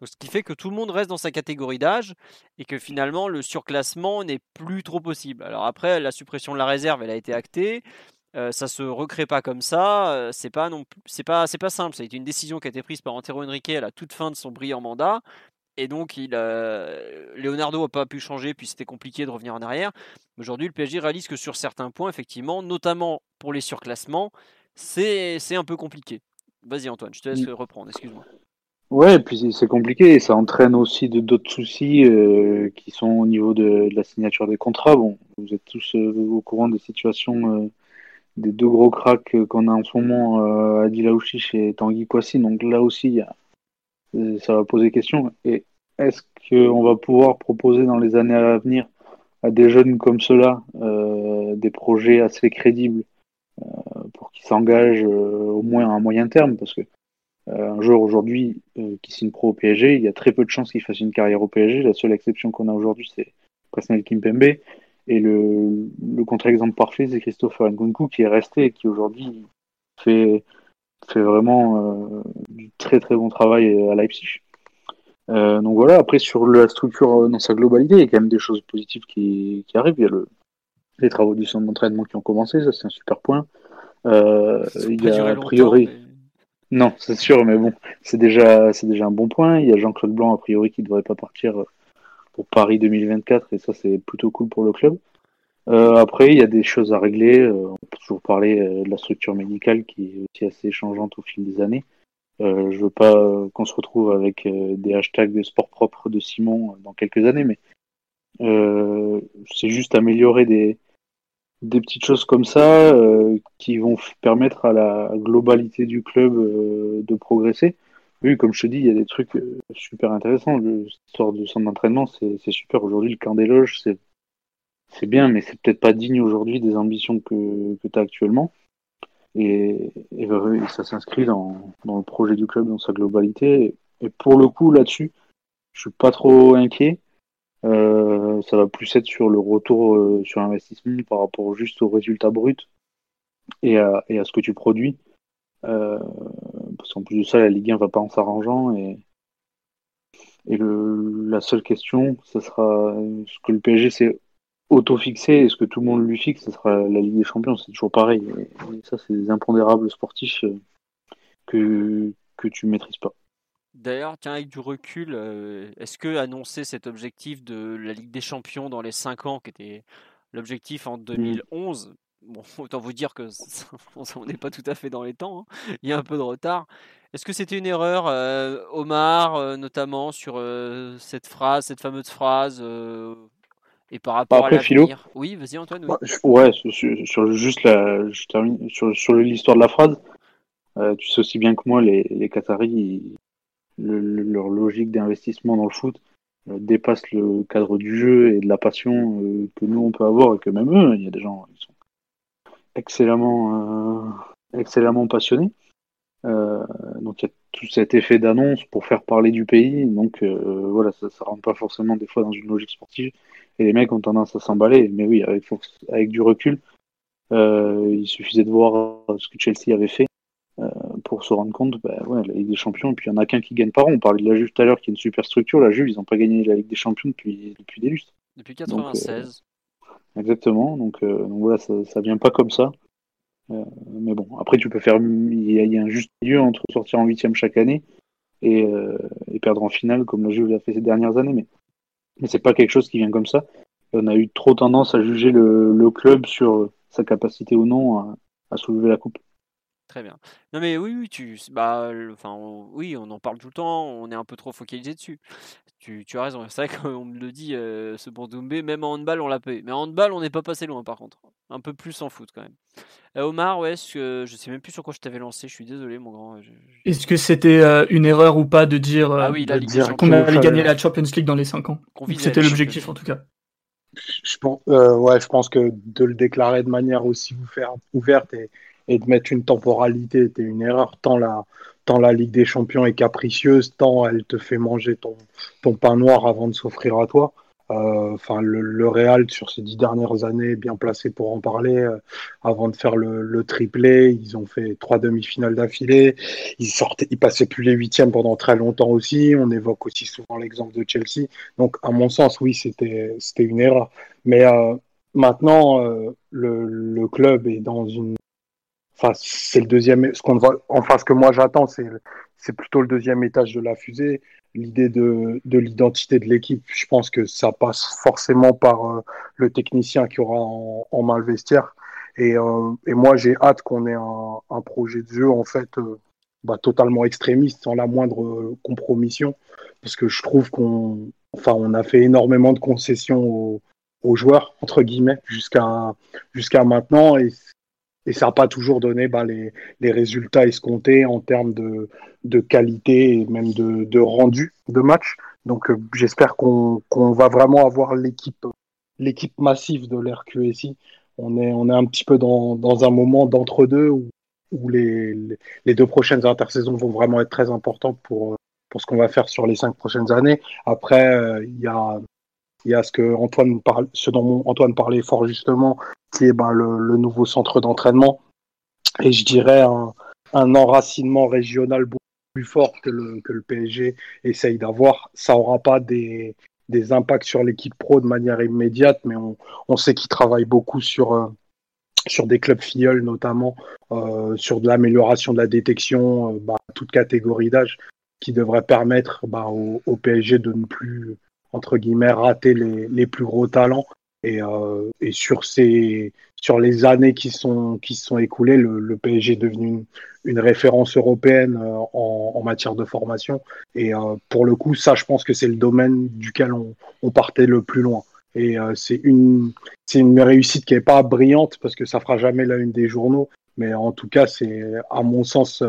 Donc, ce qui fait que tout le monde reste dans sa catégorie d'âge, et que finalement, le surclassement n'est plus trop possible. Alors après, la suppression de la réserve, elle a été actée. Euh, ça se recrée pas comme ça. euh, c'est pas non c'est pas, c'est pas simple. Ça a été une décision qui a été prise par Antero Henrique à la toute fin de son brillant mandat. Et donc, il, euh, Leonardo n'a pas pu changer, puis c'était compliqué de revenir en arrière. Aujourd'hui, le PSG réalise que sur certains points, effectivement, notamment pour les surclassements, c'est, c'est un peu compliqué. Vas-y Antoine, je te laisse reprendre, excuse-moi. Ouais, et puis c'est- compliqué et ça entraîne aussi de- d'autres soucis euh, qui sont au niveau de, de la signature des contrats. Bon, vous êtes tous euh, au courant des situations euh, des deux gros cracks qu'on a en ce moment, euh, Adil Aouchiche et Tanguy Kouassi. Donc là aussi, il y a- ça va poser question. Et est-ce qu'on va pouvoir proposer dans les années à venir à des jeunes comme ceux-là des projets assez crédibles pour qu'ils s'engagent euh, au moins à un moyen terme Parce que euh, un joueur aujourd'hui euh, qui signe pro au PSG, il y a très peu de chances qu'il fasse une carrière au PSG. La seule exception qu'on a aujourd'hui, c'est Presnel Kimpembe. Et le, le contre-exemple parfait, c'est Christopher Nkunku qui est resté et qui aujourd'hui fait, vraiment euh, du très très bon travail à Leipzig. Euh, donc voilà, après sur la structure euh, dans sa globalité, il y a quand même des choses positives qui, qui arrivent. Il y a le, les travaux du centre d'entraînement qui ont commencé, ça c'est un super point. Euh, il y a a priori. mais- Non, c'est sûr, mais bon, c'est déjà, c'est déjà un bon point. Il y a Jean-Claude Blanc, a priori, qui ne devrait pas partir euh, pour Paris 2024, et ça, c'est plutôt cool pour le club. Euh, après, il y a des choses à régler. euh, on peut toujours parler euh, de la structure médicale qui est aussi assez changeante au fil des années. Euh, je veux pas qu'on se retrouve avec des hashtags de sport propre de Simon dans quelques années, mais euh, c'est juste améliorer des, des petites choses comme ça euh, qui vont permettre à la globalité du club euh, de progresser. Oui, comme je te dis, il y a des trucs euh, super intéressants. Sort du centre d'entraînement, c'est super. Aujourd'hui, le camp des loges, c'est bien, mais c'est peut-être pas digne aujourd'hui des ambitions que, que tu as actuellement. Et, et, et ça s'inscrit dans, dans le projet du club dans sa globalité. Et pour le coup, là-dessus, je suis pas trop inquiet. Euh, ça va plus être sur le retour euh, sur investissement par rapport juste au résultat brut et à, et à ce que tu produis. Euh, parce qu'en plus de ça, la Ligue 1 va pas en s'arrangeant. Et, le, la seule question, ce sera ce que le PSG s'est auto-fixé et ce que tout le monde lui fixe, ce sera la Ligue des Champions. C'est toujours pareil. Et, ça, c'est des impondérables sportifs que, que tu maîtrises pas. D'ailleurs, tiens, avec du recul, euh, est-ce que annoncer cet objectif de la Ligue des Champions dans les 5 ans, qui était l'objectif en 2011, bon, autant vous dire que ça- on n'est pas tout à fait dans les temps, hein, il y a un peu de retard. Est-ce que c'était une erreur, euh, Omar, euh, notamment sur cette phrase, cette fameuse phrase, et par rapport Après, à l'avenir? Oui, vas-y Antoine. Oui. Ouais, Ouais, sur, juste la, je termine sur, sur l'histoire de la phrase. Tu sais aussi bien que moi, les, les Qataris, ils- le- le- leur logique d'investissement dans le foot euh, dépasse le cadre du jeu et de la passion euh, que nous on peut avoir et que même eux, il y a des gens qui sont excellemment, euh, excellemment passionnés. Euh, donc il y a tout cet effet d'annonce pour faire parler du pays. Donc euh, voilà, ça, ça rentre pas forcément des fois dans une logique sportive. Et les mecs ont tendance à s'emballer. Mais oui, avec, avec du recul, il suffisait de voir ce que Chelsea avait fait pour se rendre compte, bah, ouais, la Ligue des Champions, et puis il y en a qu'un qui gagne par an. On parlait de la Juve tout à l'heure, qui est une super structure. La Juve, ils n'ont pas gagné la Ligue des Champions depuis, depuis des lustres. Depuis Donc, 96. euh, exactement. Donc, euh, donc voilà, ça, ça vient pas comme ça. Euh, mais bon, après, tu peux faire. Il y, a, il y a un juste milieu entre sortir en huitième chaque année et, euh, et perdre en finale, comme la Juve l'a fait ces dernières années. Mais, mais c'est pas quelque chose qui vient comme ça. Et on a eu trop tendance à juger le, le club sur sa capacité ou non à, à soulever la coupe. Très bien. Non mais oui, oui, tu, bah, le- enfin, on- oui, on en parle tout le temps. On est un peu trop focalisé dessus. Tu, tu as raison. C'est vrai qu'on me le dit, euh, ce Bourdoumbé, même en handball, on l'a payé. Mais en handball, on n'est pas passé loin, par contre. Un peu plus en foot, quand même. Euh, Omar, ouais, ce que- je sais même plus sur quoi je t'avais lancé. Je suis désolé, mon grand. Je- Est-ce que c'était euh, une erreur ou pas de dire, euh, Ah oui, la de Ligue des dire Champions. qu'on allait gagner la Champions League dans les 5 ans? Qu'on visait C'était la l'objectif Champions en tout cas? Je pense, euh, ouais, je pense que de le déclarer de manière aussi ouverte, ouverte et, et de mettre une temporalité était une erreur. Tant la, tant la Ligue des Champions est capricieuse, tant elle te fait manger ton, ton pain noir avant de s'offrir à toi. Euh, Enfin, le, le Real sur ces dix dernières années bien placé pour en parler. Euh, avant de faire le, le triplé, ils ont fait trois demi-finales d'affilée. Ils sortaient, ils passaient plus les huitièmes pendant très longtemps aussi. On évoque aussi souvent l'exemple de Chelsea. Donc, à mon sens, oui, c'était c'était une erreur. Mais euh, maintenant, euh, le, le club est dans une. Enfin, c'est le deuxième. Ce qu'on voit. Enfin, ce que moi j'attends, c'est c'est plutôt le deuxième étage de la fusée. L'idée de, de l'identité de l'équipe, je pense que ça passe forcément par euh, le technicien qui aura en, en main le vestiaire. Et, euh, et moi, j'ai hâte qu'on ait un, un projet de jeu en fait euh, bah, totalement extrémiste, sans la moindre euh, compromission, parce que je trouve qu'on, enfin, on a fait énormément de concessions aux, aux joueurs entre guillemets jusqu'à jusqu'à maintenant, et, et ça n'a pas toujours donné bah, les, les résultats escomptés en termes de, de qualité et même de, de rendu de match. Donc, euh, j'espère qu'on qu'on va vraiment avoir l'équipe l'équipe massive de l'RQSI. On est, on est un petit peu dans, dans un moment d'entre-deux où, où les, les- deux prochaines intersaisons vont vraiment être très importantes pour, pour ce qu'on va faire sur les cinq prochaines années. Après, euh, il y a, il y a ce, que Antoine parle, ce dont Antoine parlait fort justement, qui est ben, le, nouveau centre d'entraînement. Et je dirais un, un enracinement régional beaucoup plus fort que le, que le PSG essaye d'avoir. Ça n'aura pas des, des impacts sur l'équipe pro de manière immédiate, mais on, on sait qu'ils travaillent beaucoup sur, euh, sur des clubs filleuls notamment, euh, sur de l'amélioration de la détection, euh, bah, toute catégorie d'âge, qui devrait permettre bah, au PSG de ne plus, entre guillemets, rater les, les plus gros talents. Et, euh, et sur, ces, sur les années qui sont, qui sont écoulées, le, PSG est devenu une, une référence européenne euh, en, matière de formation. Et euh, pour le coup, ça, je pense que c'est le domaine duquel on, partait le plus loin. Et c'est une, une réussite qui n'est pas brillante parce que ça fera jamais la une des journaux. Mais en tout cas, c'est, à mon sens,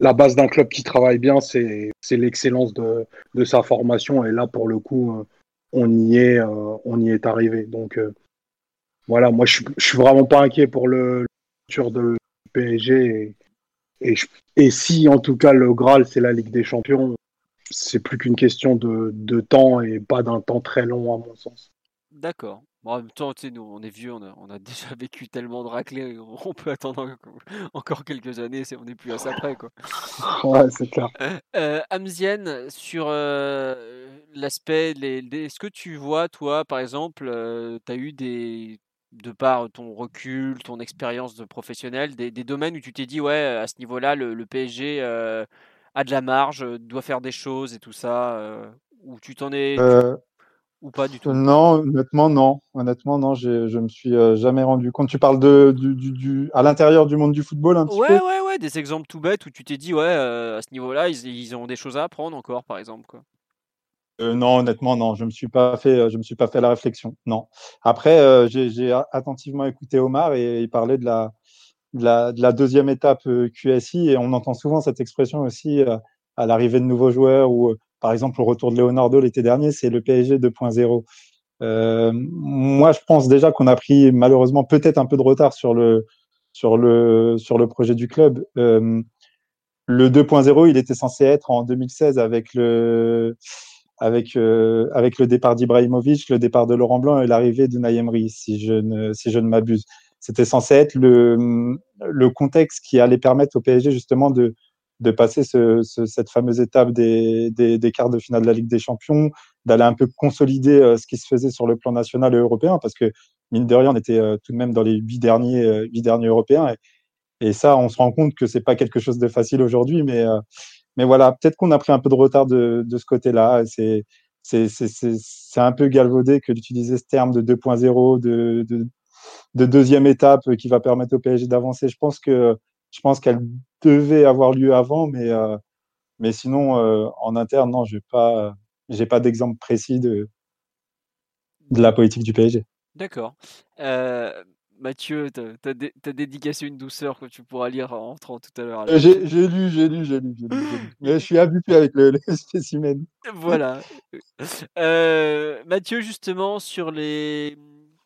la base d'un club qui travaille bien, c'est, l'excellence de, sa formation. Et là, pour le coup, euh, on y est, euh, on y est arrivé. Donc, euh, voilà, moi, je je suis vraiment pas inquiet pour le, futur de PSG. Et, si, en tout cas, le Graal, c'est la Ligue des Champions, c'est plus qu'une question de temps et pas d'un temps très long, à mon sens. D'accord. Bon, en même temps, tu sais, nous, on est vieux, on a, on a déjà vécu tellement de raclés, on peut attendre en- encore quelques années, on n'est plus à ça près, quoi. Ouais, c'est clair. Euh, Amzienne, sur euh, l'aspect, les- les- est-ce que tu vois, toi, par exemple, tu as eu des, de par ton recul, ton expérience de professionnel, des, des domaines où tu t'es dit, ouais, à ce niveau-là, le, le PSG euh, a de la marge, euh, doit faire des choses et tout ça, euh, où tu t'en es, tu- Euh, ou pas du tout? Non, honnêtement, non. Honnêtement, non, je me suis euh, jamais rendu compte. Tu parles de, du, du, du- à l'intérieur du monde du football un petit Ouais, peu? ouais, ouais, des exemples tout bêtes où tu t'es dit, ouais, euh, à ce niveau-là, ils, ils ont des choses à apprendre encore, par exemple, quoi. Euh, non, honnêtement, non. Je me suis pas fait, je me suis pas fait la réflexion. Non. Après, j'ai attentivement écouté Omar et il parlait de la, de la, de la deuxième étape QSI et on entend souvent cette expression aussi à l'arrivée de nouveaux joueurs ou par exemple le retour de Leonardo l'été dernier, c'est le PSG 2.0. Euh, moi, je pense déjà qu'on a pris malheureusement peut-être un peu de retard sur le sur le sur le projet du club. Euh, le 2.0, il était censé être en 2016 avec le avec euh, avec le départ d'Ibrahimovic, le départ de Laurent Blanc et l'arrivée de Emery, si je ne si je ne m'abuse. C'était censé être le le contexte qui allait permettre au PSG justement de de passer ce, ce, cette fameuse étape des, des, des, quarts de finale de la Ligue des Champions, d'aller un peu consolider euh, ce qui se faisait sur le plan national et européen, parce que mine de rien, on était euh, tout de même dans les huit derniers, euh, huit derniers européens. Et, et, ça, on se rend compte que c'est pas quelque chose de facile aujourd'hui, mais, mais voilà, peut-être qu'on a pris un peu de retard de, de ce côté-là. C'est, c'est un peu galvaudé que d'utiliser ce terme de 2.0, de, de, de deuxième étape qui va permettre au PSG d'avancer. Je pense que je pense qu'elle devait avoir lieu avant, mais, euh, mais sinon, euh, en interne, non, je n'ai pas, j'ai pas d'exemple précis de, de la politique du PSG. D'accord. Euh, Mathieu, tu as, dé- dédicacé une douceur que tu pourras lire en entrant tout à l'heure. Euh, J'ai lu, j'ai lu, j'ai lu, j'ai lu, j'ai lu. Mais je suis habitué avec le, le spécimen. Voilà. Euh, Mathieu, justement, sur les.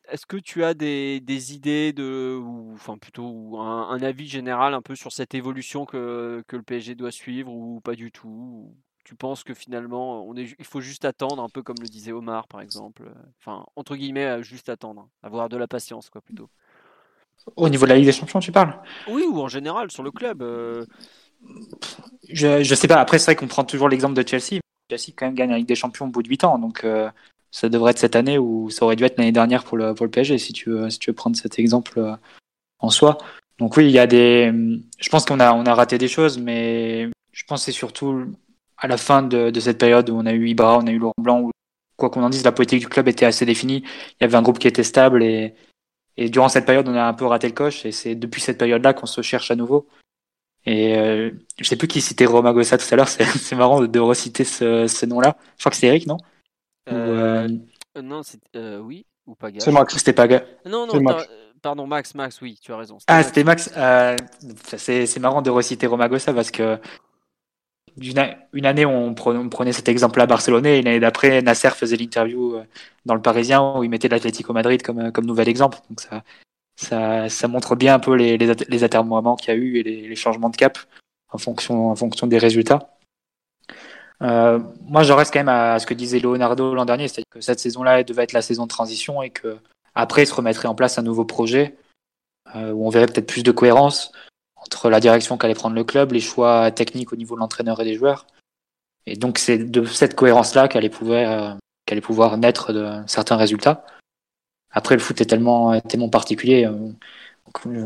Est-ce que tu as des, des idées de, ou enfin plutôt un, un avis général un peu sur cette évolution que, que le PSG doit suivre ou pas du tout? Ou Tu penses que finalement, on est, il faut juste attendre, un peu comme le disait Omar par exemple. euh, Enfin, entre guillemets, juste attendre, avoir de la patience, quoi, plutôt? Au niveau de la Ligue des Champions, tu parles? Oui, ou en général sur le club. euh, je, je sais pas. Après, c'est vrai qu'on prend toujours l'exemple de Chelsea. Chelsea, quand même, gagne la Ligue des Champions au bout de 8 ans. Donc, euh, ça devrait être cette année ou ça aurait dû être l'année dernière pour le, pour le PSG, si tu, veux, si tu veux prendre cet exemple euh, en soi. Donc, oui, il y a des. Je pense qu'on a, on a raté des choses, mais je pense que c'est surtout à la fin de, de cette période où on a eu Ibra, on a eu Laurent Blanc, où, quoi qu'on en dise, la politique du club était assez définie. Il y avait un groupe qui était stable et, et durant cette période, on a un peu raté le coche et c'est depuis cette période-là qu'on se cherche à nouveau. Et euh, je sais plus qui citait Romagosa tout à l'heure, c'est marrant de, de reciter ce, ce nom-là. Je crois que c'est Eric, non? Euh, euh, euh, non, c'est euh, oui ou Paga. C'est Max. C'était Paga. Non, C'est non, Max. pardon, Max, Max, oui, tu as raison. Ah, c'était Max. Euh, c'est marrant de reciter Romagosa parce que une année, on prenait, on prenait cet exemple-là à Barcelone et l'année d'après, Nasser faisait l'interview dans le Parisien où il mettait l'Atlético Madrid comme, comme nouvel exemple. Donc ça, ça, ça montre bien un peu les, les, at- les atermoiements qu'il y a eu et les, les changements de cap en fonction, en fonction des résultats. Euh, moi, je reste quand même à ce que disait Leonardo l'an dernier, c'est-à-dire que cette saison-là devait être la saison de transition et que après se remettrait en place un nouveau projet euh, où on verrait peut-être plus de cohérence entre la direction qu'allait prendre le club, les choix techniques au niveau de l'entraîneur et des joueurs. Et donc c'est de cette cohérence-là qu'allait pouvoir, euh, qu'allait pouvoir naître de certains résultats. Après, le foot est tellement, tellement particulier. euh,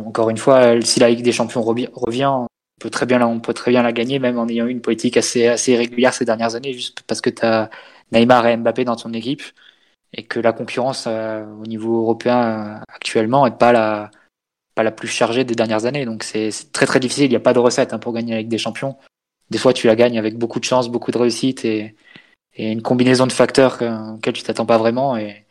encore une fois, si la Ligue des Champions revi- revient, on peut très bien, la- on peut très bien la gagner, même en ayant eu une politique assez, assez irrégulière ces dernières années, juste parce que tu as Neymar et Mbappé dans ton équipe et que la concurrence euh, au niveau européen euh, actuellement n'est pas la, pas la plus chargée des dernières années. Donc c'est très très difficile. Il n'y a pas de recette hein, pour gagner Ligue des Champions. Des fois, tu la gagnes avec beaucoup de chance, beaucoup de réussite et, et une combinaison de facteurs que- auxquels tu t'attends pas vraiment. Et,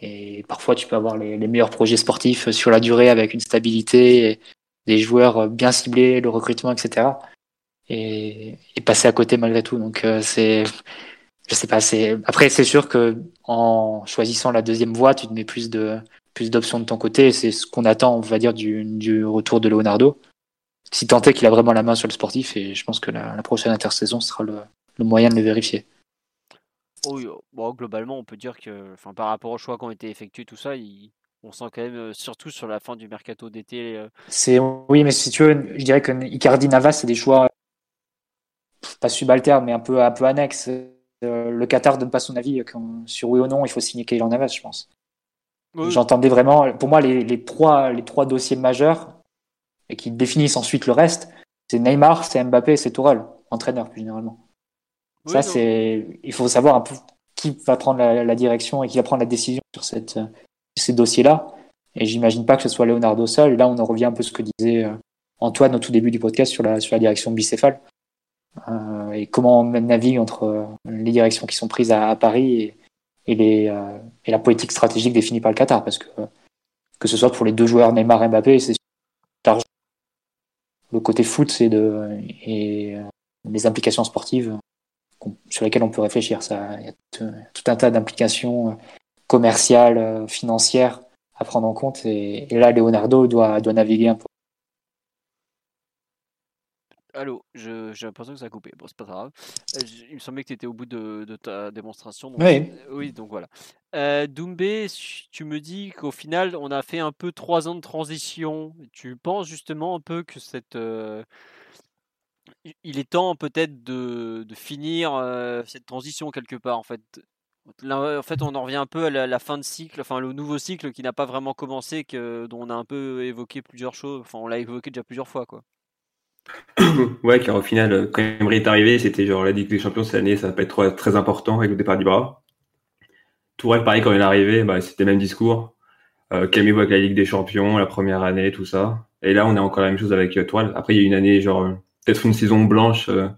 et parfois, tu peux avoir les, les meilleurs projets sportifs sur la durée avec une stabilité, et des joueurs bien ciblés, le recrutement, etc. Et, passer à côté malgré tout. Donc euh, c'est, je sais pas. Après, c'est sûr que en choisissant la deuxième voie, tu te mets plus de plus d'options de ton côté. C'est ce qu'on attend, on va dire, du, du retour de Leonardo. Si tant est qu'il a vraiment la main sur le sportif, et je pense que la, prochaine intersaison sera le, le moyen de le vérifier. Euh, bon, globalement, on peut dire que, enfin, par rapport aux choix qui ont été effectués, tout ça, il- on sent quand même, euh, surtout sur la fin du mercato d'été, euh, C'est oui, mais si tu veux, je dirais que Icardi Navas, c'est des choix pas subalternes, mais un peu un peu annexes. Euh, le Qatar donne pas son avis sur oui ou non, il faut signer Keylor Navas, je pense. Oui. J'entendais vraiment, pour moi, les, les trois les trois dossiers majeurs et qui définissent ensuite le reste, c'est Neymar, c'est Mbappé, et c'est Tourelle, entraîneur plus généralement. Oui, Ça, non. c'est, il faut savoir un peu qui va prendre la, la direction et qui va prendre la décision sur cette, ces dossiers-là. Et j'imagine pas que ce soit Leonardo seul. Là, on en revient un peu ce que disait euh, Antoine au tout début du podcast sur la, sur la direction bicéphale. Euh, et comment on navigue entre euh, les directions qui sont prises à, Paris et, et, les, euh, et la politique stratégique définie par le Qatar. Parce que, euh, que ce soit pour les deux joueurs Neymar et Mbappé, c'est l'argent. Le côté foot, c'est de, et les implications sportives sur lesquelles on peut réfléchir. Ça, il y a tout un tas d'implications commerciales, euh, financières à prendre en compte. Et, et là, Leonardo doit, doit naviguer un peu. Allô, j'ai l'impression que ça a coupé. Bon, c'est pas grave. Euh, il me semblait que tu étais au bout de, de ta démonstration. Donc Oui. euh, oui, donc voilà. Euh, Doumbé, tu me dis qu'au final, on a fait un peu trois ans de transition. Tu penses justement un peu que cette, euh, il est temps peut-être de, de finir cette transition quelque part en fait? Là, en fait, on en revient un peu à la, fin de cycle, enfin le nouveau cycle qui n'a pas vraiment commencé, que, dont on a un peu évoqué plusieurs choses. Enfin, on l'a évoqué déjà plusieurs fois, quoi. ouais, car au final, euh, quand Emery est arrivé, c'était genre la Ligue des Champions cette année, ça va pas être très important avec le départ d'Ibra. Tourelle, pareil, quand il est arrivé, bah, c'était le même discours. Euh, Calmez-vous avec la Ligue des Champions, la première année, tout ça. Et là, on a encore la même chose avec euh, Toile. Après, il y a une année, genre, euh, peut-être une saison blanche, euh,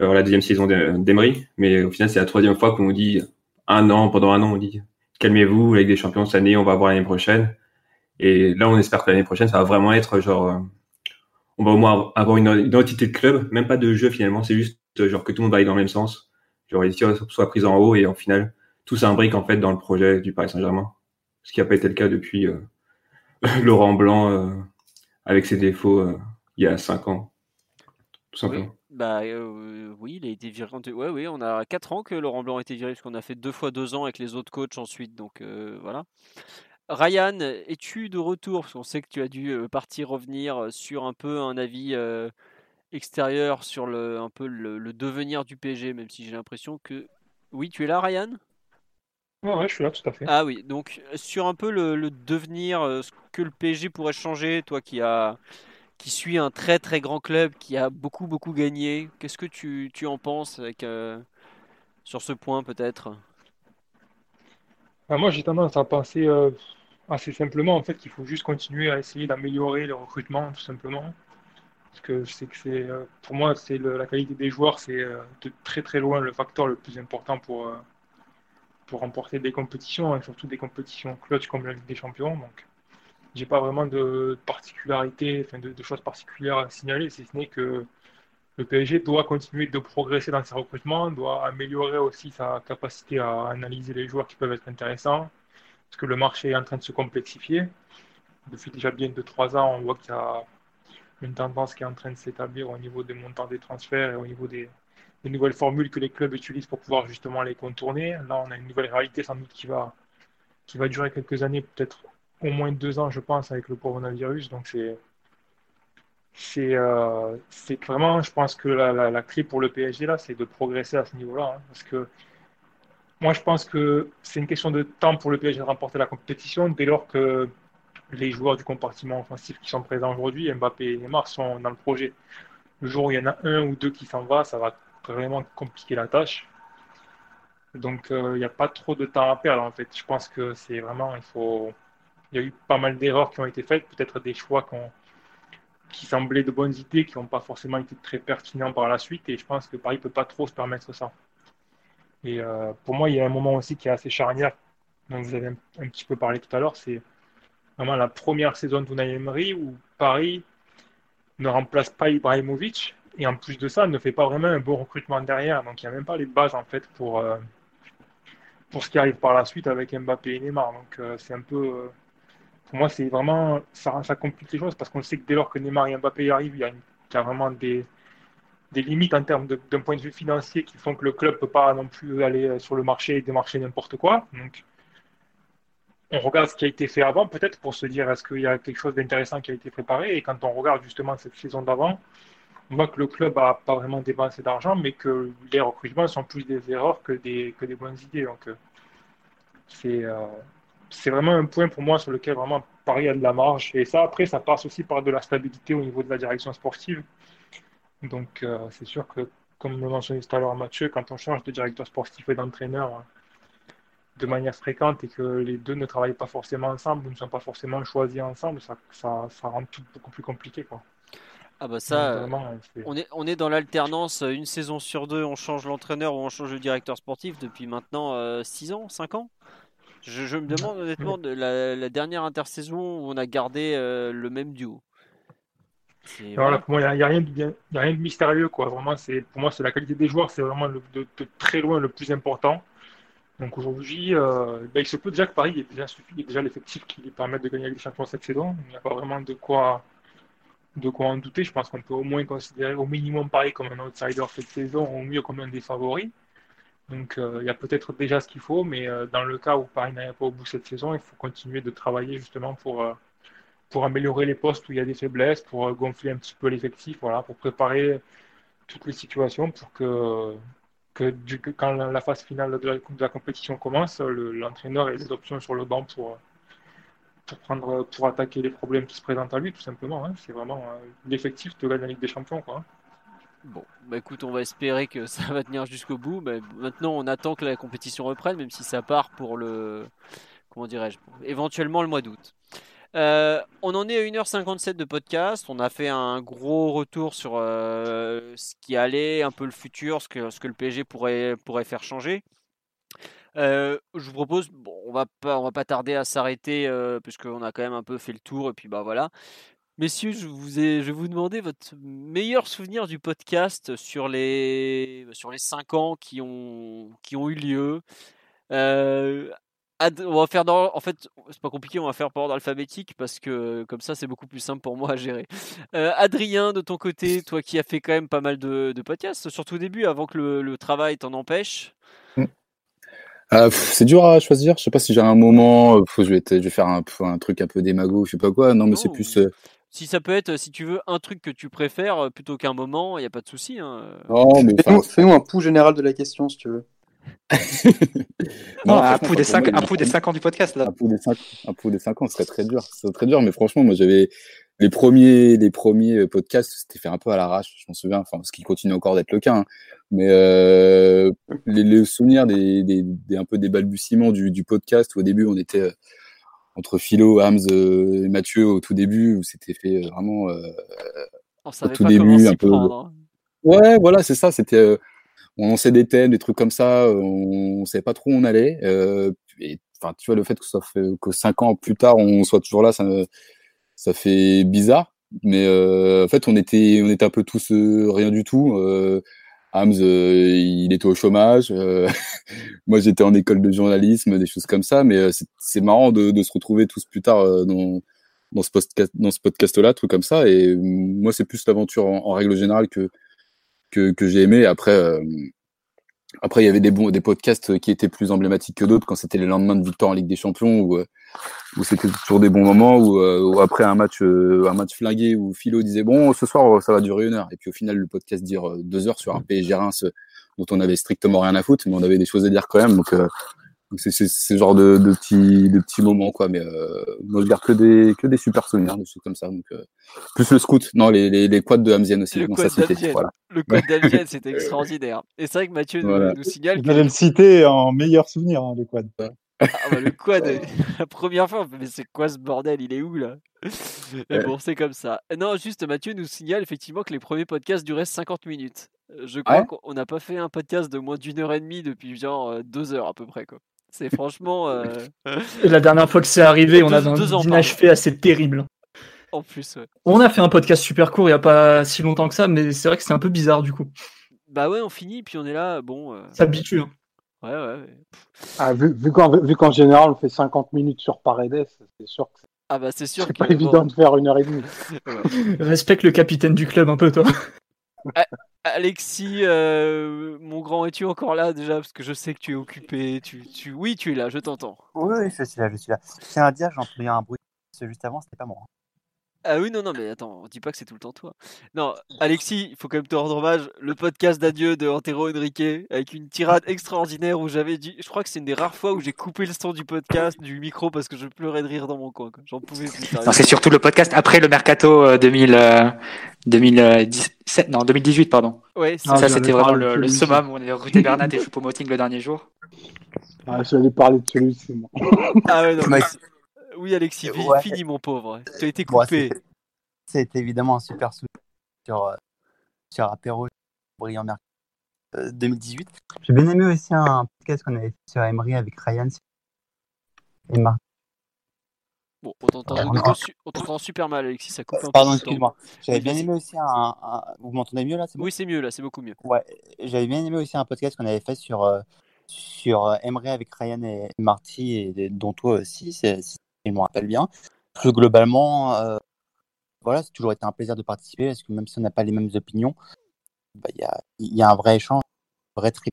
euh, la deuxième saison d'E- d'Emery. Mais au final, c'est la troisième fois qu'on nous dit un an, pendant un an, on dit calmez-vous, avec des champions cette année, on va voir l'année prochaine. Et là, on espère que l'année prochaine, ça va vraiment être genre, euh, on va au moins avoir une identité de club, même pas de jeu finalement, c'est juste genre que tout le monde va aller dans le même sens. Genre, les tirs soient pris en haut et en final, tout s'imbrique en fait dans le projet du Paris Saint-Germain. Ce qui n'a pas été le cas depuis euh, Laurent Blanc euh, avec ses défauts euh, il y a cinq ans. Tout simplement. Bah euh, oui, il a été viré. Ouais, oui, on a 4 ans que Laurent Blanc a été viré, parce qu'on a fait deux fois deux ans avec les autres coachs ensuite. Donc euh, voilà. Ryan, es-tu de retour? Parce qu'on sait que tu as dû partir revenir sur un peu un avis euh, extérieur sur le, un peu le, le devenir du PSG, même si j'ai l'impression que. Oui, tu es là, Ryan? Ouais, ouais, je suis là, tout à fait. Ah oui, donc sur un peu le, le devenir, ce que le PSG pourrait changer, toi qui a, qui suis un très très grand club, qui a beaucoup beaucoup gagné, qu'est-ce que tu, tu en penses avec, euh, sur ce point peut-être? Bah, moi, j'ai tendance à penser euh, assez simplement en fait qu'il faut juste continuer à essayer d'améliorer le recrutement, tout simplement. Parce que que c'est, euh, pour moi, c'est la qualité des joueurs, c'est de très très loin le facteur le plus important pour, pour remporter des compétitions, et surtout des compétitions clutch comme la Ligue des Champions. Donc, j'ai pas vraiment de particularité, enfin de, choses particulières à signaler, si ce n'est que le PSG doit continuer de progresser dans ses recrutements, doit améliorer aussi sa capacité à analyser les joueurs qui peuvent être intéressants, parce que le marché est en train de se complexifier. Depuis déjà bien 2-3 ans, on voit qu'il y a une tendance qui est en train de s'établir au niveau des montants des transferts et au niveau des, des nouvelles formules que les clubs utilisent pour pouvoir justement les contourner. Là, on a une nouvelle réalité sans doute qui va, qui va durer quelques années, peut-être au moins deux ans, je pense, avec le coronavirus. Donc, c'est euh, vraiment, je pense que la, la- clé pour le PSG, là, c'est de progresser à ce niveau-là. hein, parce que moi, je pense que c'est une question de temps pour le PSG de remporter la compétition dès lors que les joueurs du compartiment offensif qui sont présents aujourd'hui, Mbappé et Neymar, sont dans le projet. Le jour où il y en a un ou deux qui s'en va, ça va vraiment compliquer la tâche. Donc, euh, il n'y a pas trop de temps à perdre, en fait. Je pense que c'est vraiment, il faut, il y a eu pas mal d'erreurs qui ont été faites, peut-être des choix qui semblaient de bonnes idées, qui n'ont pas forcément été très pertinents par la suite, et je pense que Paris ne peut pas trop se permettre ça. Et euh, pour moi, il y a un moment aussi qui est assez charnière, dont vous avez un, petit peu parlé tout à l'heure, c'est vraiment la première saison de Unai Emery, où Paris ne remplace pas Ibrahimovic, et en plus de ça, ne fait pas vraiment un bon recrutement derrière, donc il n'y a même pas les bases, en fait, pour... euh, pour ce qui arrive par la suite avec Mbappé et Neymar. Donc euh, c'est un peu, pour moi, c'est vraiment, ça, complique les choses parce qu'on sait que dès lors que Neymar et Mbappé arrivent, il y a, vraiment des, des limites en termes d'un point de vue financier qui font que le club peut pas non plus aller euh, sur le marché et démarcher n'importe quoi. Donc on regarde ce qui a été fait avant, peut-être pour se dire est-ce qu'il y a quelque chose d'intéressant qui a été préparé? Et quand on regarde justement cette saison d'avant, on voit que le club a pas vraiment dépensé d'argent, mais que les recrutements sont plus des erreurs que des, que des bonnes idées. Donc euh, c'est euh, c'est vraiment un point pour moi sur lequel vraiment Paris a de la marge. Et ça, après, ça passe aussi par de la stabilité au niveau de la direction sportive. Donc, euh, c'est sûr que, comme le mentionnait tout à l'heure Mathieu, quand on change de directeur sportif et d'entraîneur euh, de manière fréquente et que les deux ne travaillent pas forcément ensemble ou ne sont pas forcément choisis ensemble, ça, ça, ça rend tout beaucoup plus compliqué. Quoi. Ah bah ça, euh, vraiment, c'est- on est, on est dans l'alternance, euh, une saison sur deux, on change l'entraîneur ou on change le directeur sportif depuis maintenant 6 ans, 5 ans? Je, je me demande honnêtement de la, la dernière intersaison où on a gardé euh, le même duo. Voilà, pour moi, il n'y a, il y a rien de bien- il y a rien de mystérieux. Quoi. Vraiment, pour moi, c'est la qualité des joueurs, c'est vraiment le- de, de très loin le plus important. Donc aujourd'hui, euh, ben, il se peut déjà que Paris ait déjà, suffi- ait déjà l'effectif qui lui permette de gagner les champions cette saison. Il n'y a pas vraiment de quoi, de quoi en douter. Je pense qu'on peut au moins considérer au minimum Paris comme un outsider cette saison, au mieux comme un des favoris. Donc euh, il y a peut-être déjà ce qu'il faut, mais euh, dans le cas où Paris n'arrive pas au bout cette saison, il faut continuer de travailler justement pour, euh, améliorer les postes où il y a des faiblesses, pour gonfler un petit peu l'effectif, voilà, pour préparer toutes les situations pour que, quand la, phase finale de la, compétition commence, le- l'entraîneur ait des options sur le banc pour, prendre, pour attaquer les problèmes qui se présentent à lui, tout simplement. hein. C'est vraiment l'effectif de la Ligue des Champions. Quoi. Bon, bah écoute, on va espérer que ça va tenir jusqu'au bout. Bah, maintenant, on attend que la compétition reprenne, même si ça part pour le, comment dirais-je, éventuellement le mois d'août. Euh, on en est à 1h57 de podcast. On a fait un gros retour sur euh, ce qui allait, un peu le futur, ce que, ce que le PSG pourrait, pourrait faire changer. Euh, je vous propose, bon, on va pas, on va pas tarder à s'arrêter puisqu'on a quand même un peu fait le tour et puis bah voilà. Messieurs, je vous ai, je vais vous demander votre meilleur souvenir du podcast sur les, sur les 5 ans qui ont, qui ont eu lieu. Euh, on va faire dans, en fait, c'est pas compliqué, on va faire par ordre alphabétique parce que comme ça c'est beaucoup plus simple pour moi à gérer. Euh, Adrien, de ton côté, toi qui as fait quand même pas mal de, de podcasts, surtout au début, avant que le, le travail t'en empêche. Euh, pff, c'est dur à choisir. Je sais pas si j'ai un moment. euh, je, vais être- je vais faire un, truc un peu démago, je sais pas quoi. Non, mais c'est plus. euh, Si ça peut être, si tu veux, un truc que tu préfères euh, plutôt qu'un moment, il n'y a pas de souci. hein. Non, mais Fais-nous enfin, un pouls général de la question, si tu veux. non, un pouls des franchement, 5 moi, un pouls des cinq ans du podcast là. Un pouls des 5 un pouls des cinq ans, ce serait très dur. Ce serait très dur, mais franchement, moi, j'avais les premiers, les premiers euh, podcasts, c'était fait un peu à l'arrache, je m'en souviens, enfin, ce qui continue encore d'être le cas, hein. Mais euh, les, les souvenirs des, des, des- un peu des balbutiements du, du podcast, où au début, on était euh, entre Philo, Hams euh, et Mathieu au tout début, où c'était fait euh, vraiment euh, On au tout début, un peu. prendre. hein. Ouais, voilà, c'est ça. C'était, on lançait des thèmes, des trucs comme ça. On, on savait pas trop où on allait. Et enfin, tu vois, le fait que ça fait que cinq ans plus tard, on soit toujours là, ça, ça fait bizarre. Mais en fait, on était, on était un peu tous rien du tout. Hams, euh, il était au chômage. euh, moi, j'étais en école de journalisme, des choses comme ça. Mais euh, c'est marrant de, de se retrouver tous plus tard euh, dans dans ce podcast, dans ce podcast-là, trucs comme ça. Et moi, c'est plus l'aventure en, règle générale que que, que j'ai aimé. Après, après, il y avait des bons, des podcasts qui étaient plus emblématiques que d'autres quand c'était les lendemains de victoire en Ligue des Champions où, euh, c'était toujours des bons moments où, euh, après un match, euh, un match flingué où Philo disait bon, ce soir, ça va durer une heure. Et puis au final, le podcast euh, deux heures sur un PSG dont on avait strictement rien à foutre, mais on avait des choses à dire quand même. Donc c'est c'est ce genre de, de petits de petits moments quoi mais euh, moi je garde que des que des super souvenirs des choses comme ça donc euh, plus le scout non les les, les quads de Hamzian aussi Le quad ça c'était d'Amgen, voilà le quad d'Amgen, c'était extraordinaire. Et c'est vrai que Mathieu nous- Voilà. nous, signale Vous allez le citer en meilleur souvenir, hein, le quad. ah bah, le quad, la première fois, on fait, mais c'est quoi ce bordel Il est où là? Mais bon, c'est comme ça. Non, juste Mathieu nous signale effectivement que les premiers podcasts duraient 50 minutes. Euh, Je crois Ouais. qu'on n'a pas fait un podcast de moins d'une heure et demie depuis genre euh, deux heures à peu près quoi. C'est franchement. euh, la dernière fois que c'est arrivé, on avait un inachevé assez terrible. En plus, ouais. On a fait un podcast super court il n'y a pas si longtemps que ça, mais c'est vrai que c'est un peu bizarre du coup. Bah ouais, on finit, puis on est là, bon. euh, S'habitue. hein. Ouais, ouais. ouais. Ah, vu vu qu'en vu général on fait 50 minutes sur Paredes, c'est sûr que Ah bah c'est sûr c'est que. pas évident de faire une heure et demie. Respecte le capitaine du club un peu, toi. A- Alexis, euh, mon grand, es-tu encore là déjà? Parce que je sais que tu es occupé. Tu, tu... Oui, tu es là, je t'entends. Oui, oui, je suis là, je suis là. Je tiens à dire, j'ai entendu un bruit juste avant, c'était pas moi. Ah oui, non, non, mais attends, on dit pas que c'est tout le temps toi. Non, Alexis, il faut quand même te rendre hommage. Le podcast d'adieu de Antero Henrique, avec une tirade extraordinaire où j'avais dit. Je crois que c'est une des rares fois où j'ai coupé le son du podcast, du micro, parce que je pleurais de rire dans mon coin. J'en pouvais plus. Non, c'est surtout le podcast après le mercato euh, 2000, euh, 2017, non 2018 pardon. Ouais, c'est Ah, ça c'était vraiment le, le summum où on avait recruté Bernat et Choupo-Moting le dernier jour. Ah, J'allais parler de celui-ci. moi. Ah ouais, non, Oui, Alexis, Ouais. fini mon pauvre. Tu as été Bon, coupé. c'était- C'était évidemment un super souvenir sur, euh, sur Apéro Brillant Merc euh, 2018. J'ai bien aimé aussi un podcast qu'on avait fait sur Emery avec Ryan et Marc. Bon, on t'entend super mal, Alexis, ça coupe un. Pardon, excuse-moi. J'avais bien aimé aussi un, un- Vous m'entendez mieux là c'est bon? Oui, c'est mieux là, c'est beaucoup mieux. Ouais, j'avais bien aimé aussi un podcast qu'on avait fait sur, euh, sur euh, Emery avec Ryan et Marty, et dont toi aussi, c'est- si je me rappelle bien. Plus globalement, euh, voilà, c'est toujours été un plaisir de participer, parce que même si on n'a pas les mêmes opinions, bah, il y, a, un vrai échange, un vrai trip.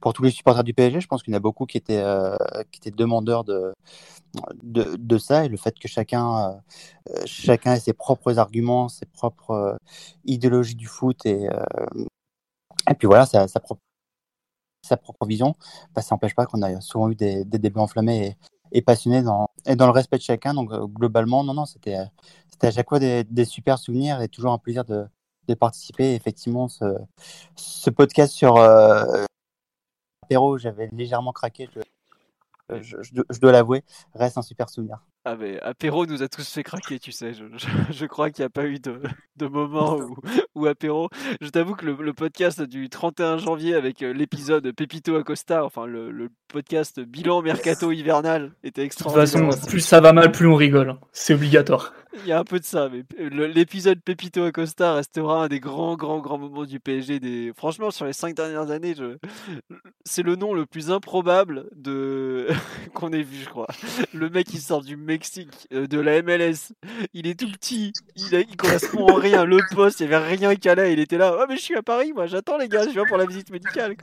Pour tous les supporters du PSG, je pense qu'il y en a beaucoup qui étaient, euh, demandeurs de, ça, et le fait que chacun, euh, ait ses propres arguments, ses propres idéologies du foot, et, puis voilà, sa, sa propre, sa propre vision, bah, ça n'empêche pas qu'on a souvent eu des, des débats enflammés et, passionnés dans, et dans le respect de chacun. Donc euh, globalement, non, non, c'était euh, à chaque fois des, super souvenirs et toujours un plaisir de, de participer. Effectivement, ce, podcast sur euh, j'avais légèrement craqué, je, je, je dois l'avouer, reste un super souvenir. Ah mais Apéro nous a tous fait craquer, tu sais. Je, je- je crois qu'il n'y a pas eu de, de moment où, où Apéro. Je t'avoue que le, le podcast du 31 janvier avec euh, l'épisode Pepito Acosta, enfin le, le podcast bilan mercato hivernal, était De toute extraordinaire. façon, plus ça va mal, plus on rigole. hein. C'est obligatoire. Il y a un peu de ça, mais l'épisode Pepito Acosta restera un des grands, grands, grands moments du PSG. Des... Franchement, sur les cinq dernières années, je... c'est le nom le plus improbable de... qu'on ait vu, je crois. Le mec, il sort du Mexique, euh, de la MLS. Il est tout petit, il, a... correspond en rien. Le poste, il n'y avait rien qui allait. Il était là. Oh, mais je suis à Paris, moi, j'attends les gars, je viens pour la visite médicale.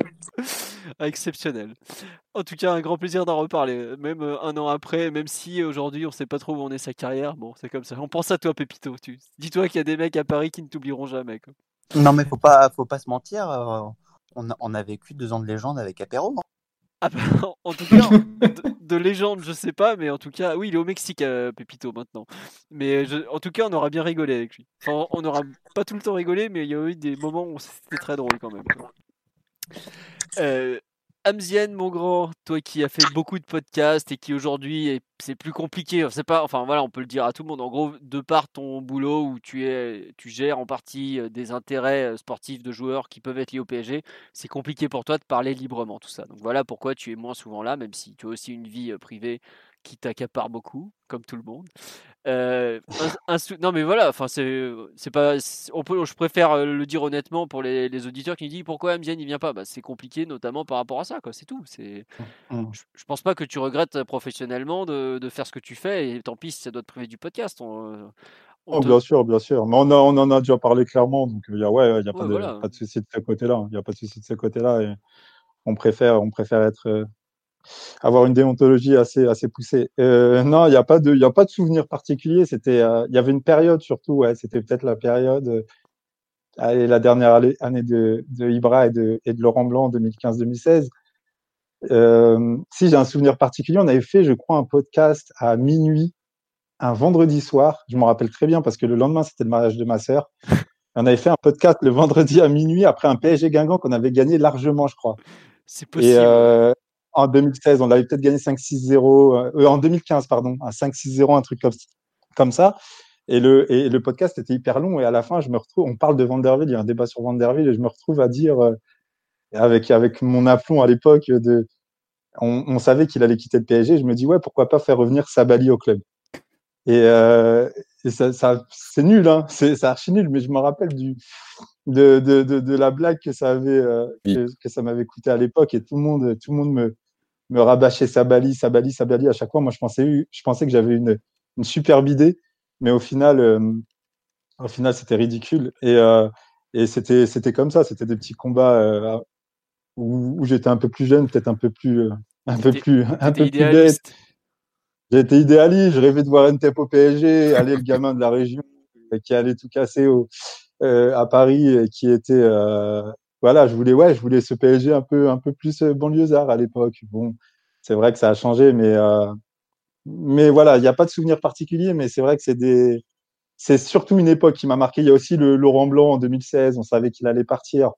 Ah, Exceptionnel. En tout cas, un grand plaisir d'en reparler, même euh, un an après, même si aujourd'hui on sait pas trop où en est sa carrière. Bon, c'est comme ça. On pense à toi, Pépito. Tu... Dis-toi qu'il y a des mecs à Paris qui ne t'oublieront jamais. quoi. Non, mais faut pas, faut pas se mentir. euh, on, a, on a vécu deux ans de légende avec Apéro. hein. Ah bah, en tout cas, de, de légende, je sais pas, mais en tout cas, oui, il est au Mexique, euh, Pépito, maintenant. Mais je- en tout cas, on aura bien rigolé avec lui. Enfin, on aura pas tout le temps rigolé, mais il y a eu des moments où c'était très drôle quand même. quoi. Euh, Amzienne, mon grand, toi qui as fait beaucoup de podcasts et qui aujourd'hui est- c'est plus compliqué, c'est pas, enfin voilà, on peut le dire à tout le monde. En gros, de par ton boulot où tu es, tu gères en partie des intérêts sportifs de joueurs qui peuvent être liés au PSG, c'est compliqué pour toi de parler librement tout ça. Donc voilà pourquoi tu es moins souvent là, même si tu as aussi une vie privée qui t'accapare beaucoup, comme tout le monde. Euh, un- un sou- non mais voilà, enfin c'est c'est pas, on peut, je préfère euh, le dire honnêtement pour les, les auditeurs qui me disent pourquoi Amzian il vient pas? Bah, c'est compliqué notamment par rapport à ça quoi. C'est tout. C'est, je, je pense pas que tu regrettes euh, professionnellement de, de faire ce que tu fais et tant pis si ça doit te priver du podcast. On, on Oh, te- bien sûr, bien sûr. Mais on, a- on en a déjà parlé clairement, donc il y a, ouais, il y a pas, Ouais, de, voilà. pas de souci de ce côté-là. Il n'y a pas de souci de ce côté-là. Et on préfère, on préfère être, avoir une déontologie assez, assez poussée. Euh, non, il n'y a pas de, il a pas de souvenir particulier. C'était, euh, il y avait une période surtout, ouais, c'était peut-être la période, euh, allez, la dernière année de, de Ibra et de, et de Laurent Blanc, 2015-2016. Euh, si j'ai un souvenir particulier, on avait fait, je crois, un podcast à minuit, un vendredi soir. Je m'en rappelle très bien parce que le lendemain, c'était le mariage de ma sœur. On avait fait un podcast le vendredi à minuit après un PSG Guingamp qu'on avait gagné largement, je crois. C'est possible. En 2016, on l'avait peut-être gagné 5-6-0. euh, euh, en 2015, pardon, un 5-6-0, un truc comme, comme ça. Et le, et le podcast était hyper long. Et à la fin, je me retrouve, on parle de Vanderville, il y a un débat sur Vanderville, et je me retrouve à dire, euh, avec, avec mon aplomb à l'époque, de, on, on savait qu'il allait quitter le PSG. Je me dis, ouais, pourquoi pas faire revenir Sabali au club. Et, euh, et ça, ça c'est nul, hein, c'est c'est archi nul, mais je me rappelle du, de, de, de, de la blague que ça avait, euh, que, que ça m'avait coûté à l'époque, et tout le monde, tout le monde me, me rabâchait Sabali, Sabali, Sabali à chaque fois. Moi, je pensais, je pensais que j'avais une, une superbe idée, mais au final, euh, au final, c'était ridicule. Et, euh, et c'était, c'était comme ça, c'était des petits combats euh, où, où j'étais un peu plus jeune, peut-être un peu plus, un peu plus, un peu plus bête. J'étais idéaliste, je rêvais de voir NTEP au PSG, aller le gamin de la région qui allait tout casser au, à Paris et qui était, voilà, je voulais, ouais, je voulais ce PSG un peu, un peu plus euh, banlieusard à l'époque. Bon, c'est vrai que ça a changé, mais, euh, mais voilà, il n'y a pas de souvenir particulier, mais c'est vrai que c'est des, c'est surtout une époque qui m'a marqué. Il y a aussi le Laurent Blanc en 2016, on savait qu'il allait partir.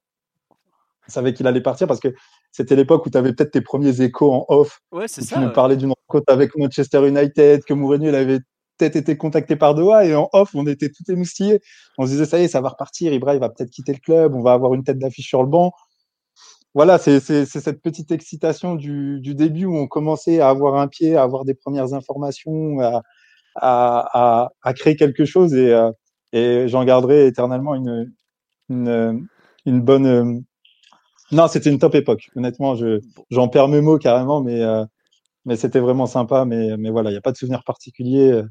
On savait qu'il allait partir parce que c'était l'époque où tu avais peut-être tes premiers échos en off. Ouais, c'est où tu ça, nous parlais d'une rencontre avec Manchester United, que Mourinho il avait peut-être été contacté par Doha et en off, on était tout émoustillés. On se disait, ça y est, ça va repartir. Ibra, il va peut-être quitter le club. On va avoir une tête d'affiche sur le banc. Voilà, c'est cette petite excitation du, du début où on commençait à avoir un pied, à avoir des premières informations, à, à, créer quelque chose et, euh, et j'en garderai éternellement une, une, une bonne. euh, Non, c'était une top époque. Honnêtement, je, j'en perds mes mots carrément, mais, euh, mais c'était vraiment sympa. Mais, mais voilà, il n'y a pas de souvenir particulier.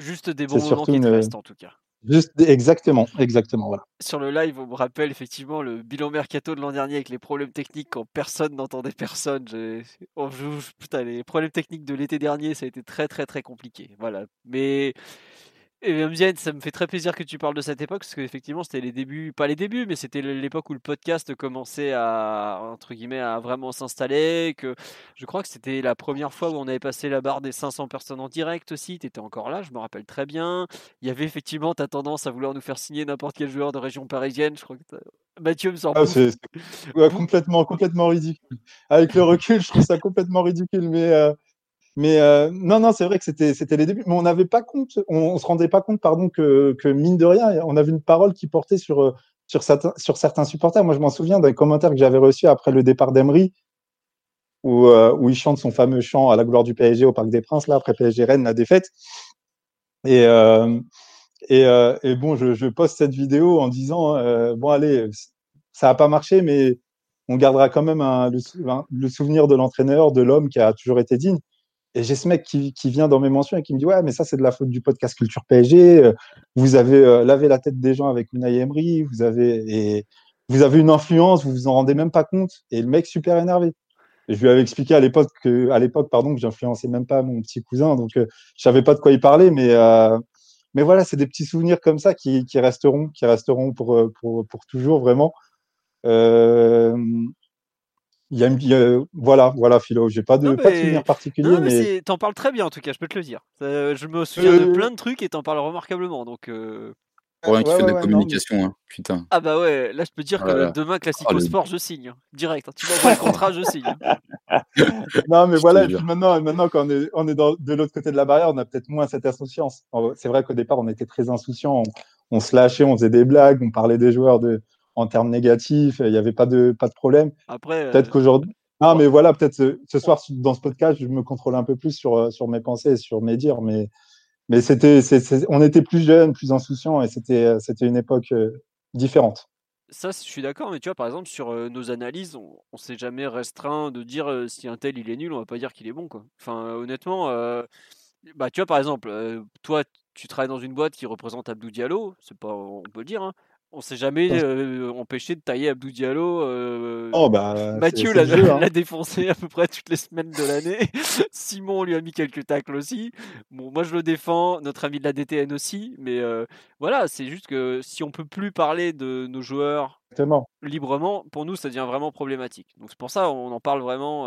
Juste des bons moments qui te restent en tout cas. Juste, exactement, exactement, voilà. Sur le live, on me rappelle effectivement le bilan mercato de l'an dernier avec les problèmes techniques quand personne n'entendait personne. Oh, je- putain, les problèmes techniques de l'été dernier, ça a été très très très compliqué. Voilà. Mais et Mziane, ça me fait très plaisir que tu parles de cette époque parce qu'effectivement, c'était les débuts, pas les débuts, mais c'était l'époque où le podcast commençait à entre guillemets à vraiment s'installer. Que je crois que c'était la première fois où on avait passé la barre des 500 personnes en direct aussi. Tu étais encore là, je me rappelle très bien. Il y avait effectivement ta tendance à vouloir nous faire signer n'importe quel joueur de région parisienne. Je crois que Mathieu me sort Ah, ouais, complètement, complètement ridicule. Avec le recul, je trouve ça complètement ridicule, mais, euh, Mais euh, non, non, c'est vrai que c'était c'était les débuts, mais on n'avait pas compte, on, se rendait pas compte, pardon, que, que mine de rien, on avait une parole qui portait sur euh, sur certains sur certains supporters. Moi, je m'en souviens d'un commentaire que j'avais reçu après le départ d'Emery, où euh, il chante son fameux chant à la gloire du PSG au Parc des Princes là après PSG Rennes la défaite. Et et, bon, je, poste cette vidéo en disant bon allez, ça a pas marché, mais on gardera quand même le souvenir de l'entraîneur, de l'homme qui a toujours été digne. Et j'ai ce mec qui, vient dans mes mentions et qui me dit Ouais, mais ça, c'est de la faute du podcast Culture PSG. Euh, Vous avez euh, lavé la tête des gens avec Unai Emery. Vous avez, et vous avez une influence, vous vous en rendez même pas compte. Et le mec, super énervé. Je lui avais expliqué à l'époque que, à l'époque, pardon, que j'influençais même pas mon petit cousin. Donc, euh, je savais pas de quoi il parlait. Mais, euh, mais voilà, c'est des petits souvenirs comme ça qui, resteront, qui resteront pour, pour, pour toujours, vraiment. Il y a, une- il y a- voilà, voilà, Philo. J'ai pas de, Non, pas de souvenir particulier, non, mais, t'en parles très bien en tout cas, je peux te le dire. Euh, je me souviens de Euh, plein de trucs et t'en parles remarquablement. Donc, euh, Pour un qui Ouais, fait de la ouais, non, mais- communication, hein. putain. ah bah ouais, là je peux dire que demain Classico Ah, le- Sport, je signe hein, direct. hein. Tu m'envoies le contrat, je signe. non, mais Je voilà. Et puis maintenant, maintenant, quand on est, on est dans- de l'autre côté de la barrière, on a peut-être moins cette insouciance. C'est vrai qu'au départ, on était très insouciant. On, on se lâchait, on faisait des blagues, on parlait des joueurs de, en termes négatifs. Il n'y avait pas de, pas de problème. Après, Peut-être euh, qu'aujourd'hui. Non, mais voilà, peut-être ce, ce soir, dans ce podcast, je me contrôle un peu plus sur, euh, sur mes pensées et sur mes dires. Mais, mais c'était, on était plus jeunes, plus insouciants et c'était, euh, c'était une époque différente. ça, je suis d'accord, mais tu vois, par exemple, sur euh, nos analyses, on, on s'est jamais restreint de dire euh, si un tel il est nul, on va pas dire qu'il est bon, quoi. Enfin, euh, honnêtement, bah, tu vois, par exemple, toi, tu travailles dans une boîte qui représente Abdou Diallo, c'est pas, on peut le dire, hein. On s'est jamais euh, empêché de tailler Abdou Diallo. euh, Oh, bah, Mathieu l'a hein. défoncé à peu près toutes les semaines de l'année. Simon lui a mis quelques tacles aussi. Bon, moi je le défends, notre ami de la DTN aussi. Mais euh, voilà, c'est juste que si on peut plus parler de nos joueurs Exactement. librement, pour nous ça devient vraiment problématique. Donc c'est pour ça on en parle vraiment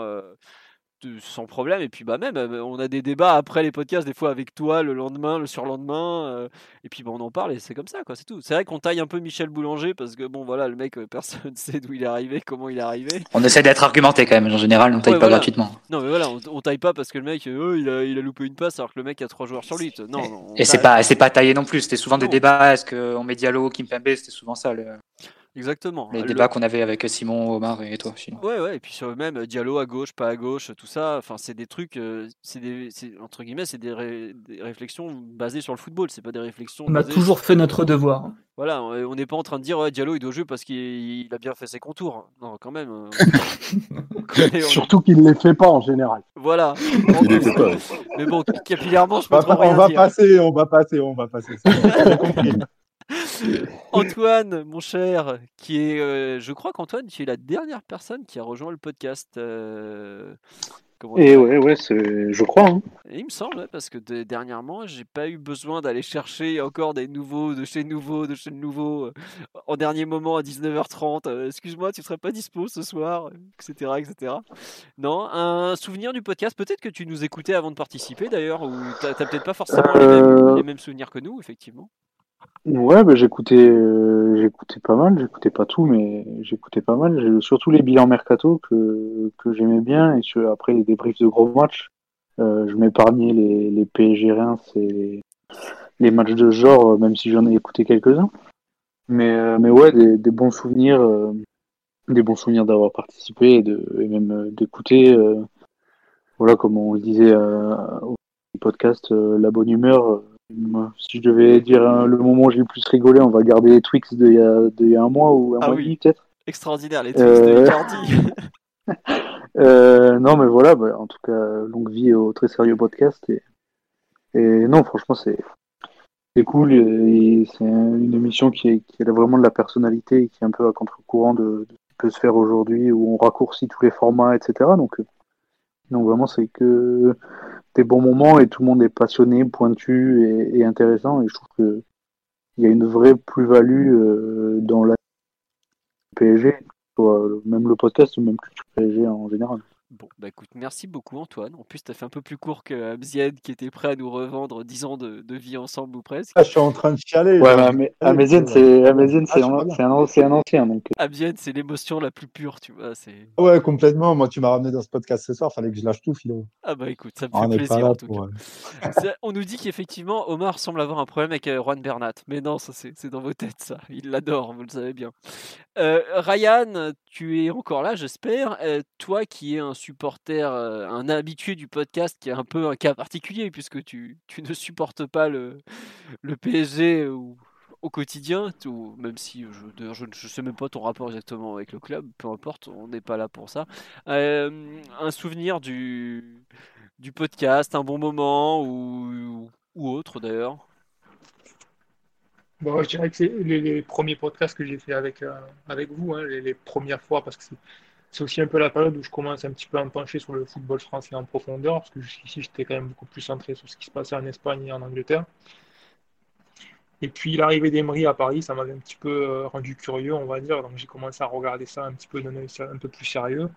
sans problème. Et puis bah même, euh, on a des débats après les podcasts des fois avec toi le lendemain, le surlendemain. euh, et puis bah, on en parle et c'est comme ça quoi, c'est tout. C'est vrai qu'on taille un peu Michel Boulanger parce que bon voilà, le mec euh, personne sait d'où il est arrivé, comment il est arrivé. On essaie d'être argumenté quand même. En général, on taille Ouais, pas voilà. gratuitement. Non, mais voilà, on, on taille pas parce que le mec, euh, il, a, il a loupé une passe alors que le mec a trois joueurs sur lui. Non, non, on Et c'est pas, c'est pas taillé non plus. C'était souvent des débats. Est-ce qu'on met Diallo, Kimpembe C'était souvent ça, le- Exactement. les Le- débats qu'on avait avec Simon, Omar et toi. sinon. Ouais, ouais, et puis sur même Diallo à gauche, pas à gauche, tout ça, enfin, c'est des trucs, euh, c'est des, entre guillemets, c'est des, ré- des réflexions basées sur le football, c'est pas des réflexions. On a toujours sur- fait notre devoir. Voilà, on on n'est pas en train de dire ouais, Diallo il doit jouer parce qu'il il a bien fait ses contours. Non, quand même. euh, on on- Surtout qu'il ne les fait pas en général. Voilà. Il les fait pas. Mais bon, capillairement, je On peux va, trop rien on va dire. passer, on va passer, on va passer. Antoine, mon cher, qui est, euh, je crois qu'Antoine, tu es la dernière personne qui a rejoint le podcast. euh, Et dire ouais, ouais, c'est, je crois. hein. Et il me semble, ouais, parce que de- dernièrement, j'ai pas eu besoin d'aller chercher encore des nouveaux, de chez nouveaux, de chez nouveaux, euh, en dernier moment à 19h30. euh, Excuse-moi, tu serais pas dispo ce soir, etc., etc. Non, un souvenir du podcast. Peut-être que tu nous écoutais avant de participer d'ailleurs, ou t'as peut-être pas forcément les, mêmes, Euh, les mêmes souvenirs que nous, effectivement. Ouais, bah, j'écoutais, euh, j'écoutais pas mal, j'écoutais pas tout, mais j'écoutais pas mal. Surtout les bilans mercato que, que j'aimais bien, et après les débriefs de gros matchs, euh, je m'épargnais les, les PSG et les, matchs de genre, euh, même si j'en ai écouté quelques-uns. Mais, mais ouais, des, bons souvenirs, des bons souvenirs d'avoir participé et, de, même d'écouter. voilà, comme on le disait au podcast, la bonne humeur. Euh, si je devais dire euh, le moment où j'ai le plus rigolé, on va garder les Twix d'il y, a- d'il y a un mois ou un Ah mois oui. peut-être. Extraordinaire, les tweets de Euh, Icardi. Euh, non, mais voilà, bah, en tout cas, longue vie au très sérieux podcast. Et, et non, franchement, c'est cool. Et, c'est une émission qui, est- qui a vraiment de la personnalité et qui est un peu à contre-courant de, de ce qui peut se faire aujourd'hui, où on raccourcit tous les formats, etc. Donc, euh, donc vraiment, c'est que des bons moments et tout le monde est passionné, pointu et, intéressant. Et je trouve que il y a une vraie plus-value euh, dans la PSG, même le podcast ou même culture PSG en général. Bon, bah écoute, merci beaucoup Antoine. En plus, tu as fait un peu plus court que Amzied qui était prêt à nous revendre 10 ans de, de vie ensemble ou presque. Ah, je suis en train de chialer. Ouais, là. mais c'est- Amazon, Ah, c'est un, un, ancien. Donc, euh. Amzied, c'est l'émotion la plus pure, tu vois. C'est... Ouais, complètement. Moi, tu m'as ramené dans ce podcast ce soir. Fallait que je lâche tout, Philo. Ah bah écoute, ça me Ah, fait plaisir là en tout pour, cas. Ça, on nous dit qu'effectivement, Omar semble avoir un problème avec euh, Juan Bernat. Mais non, ça c'est, c'est dans vos têtes, ça. Il l'adore, vous le savez bien. Euh, Ryan, tu es encore là, j'espère. Euh, toi qui es un supporter, un habitué du podcast, qui est un peu un cas particulier, puisque tu, tu ne supportes pas le, le PSG ou, au quotidien, même si je, je ne je sais même pas ton rapport exactement avec le club, peu importe, on n'est pas là pour ça. Un souvenir du, du podcast, un bon moment ou, ou autre d'ailleurs? Bon, je dirais que c'est les, les premiers podcasts que j'ai fait avec, euh, avec vous, hein, les, les premières fois, parce que c'est aussi un peu la période où je commence un petit peu à me pencher sur le football français en profondeur, parce que jusqu'ici, j'étais quand même beaucoup plus centré sur ce qui se passait en Espagne et en Angleterre. Et puis l'arrivée d'Emery à Paris, ça m'avait un petit peu euh, rendu curieux, on va dire, donc j'ai commencé à regarder ça un petit peu d'un œil un peu plus sérieux.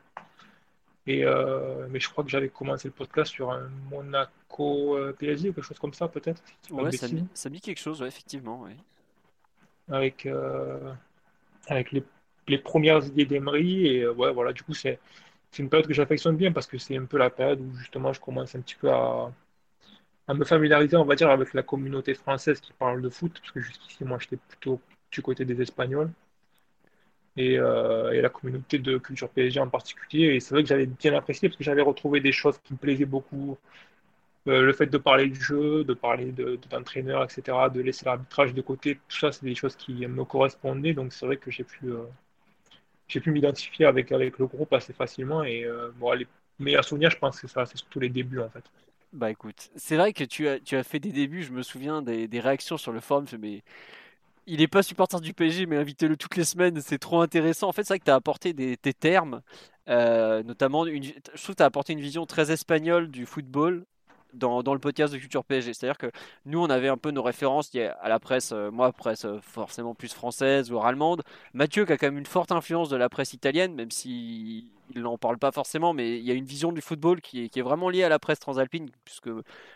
Et, euh, mais je crois que j'avais commencé le podcast sur un Monaco euh, PSG, quelque chose comme ça, peut-être. Ouais, ça, me- bêtises. ça me dit quelque chose, ouais, effectivement. ouais. avec, euh, avec les, les premières idées d'Emery. Et euh, ouais, voilà, du coup, c'est une période que j'affectionne bien parce que c'est un peu la période où justement je commence un petit peu à, à me familiariser, on va dire, avec la communauté française qui parle de foot, parce que jusqu'ici, moi, j'étais plutôt du côté des Espagnols. Et, euh, et la communauté de culture PSG en particulier. Et c'est vrai que j'avais bien apprécié parce que j'avais retrouvé des choses qui me plaisaient beaucoup. Euh, le fait de parler du jeu, de parler de, de- d'entraîneur, etc., de laisser l'arbitrage de côté, tout ça, c'est des choses qui me correspondaient. Donc c'est vrai que j'ai pu, j'ai pu m'identifier avec, avec le groupe assez facilement. Et euh, bon, les meilleurs souvenirs, je pense que ça, c'est surtout les débuts en fait. Bah écoute, c'est vrai que tu as, tu as fait des débuts, je me souviens des, des réactions sur le forum, mais il n'est pas supporter du PSG, mais invitez-le toutes les semaines, c'est trop intéressant. En fait, c'est vrai que tu as apporté des, termes, euh, notamment, une, je trouve que tu as apporté une vision très espagnole du football dans, le podcast de Culture PSG. C'est-à-dire que nous, on avait un peu nos références à la presse, euh, moi, presse euh, forcément plus française ou allemande. Mathieu, qui a quand même une forte influence de la presse italienne, même si il n'en parle pas forcément, mais il y a une vision du football qui est, vraiment liée à la presse transalpine, puisque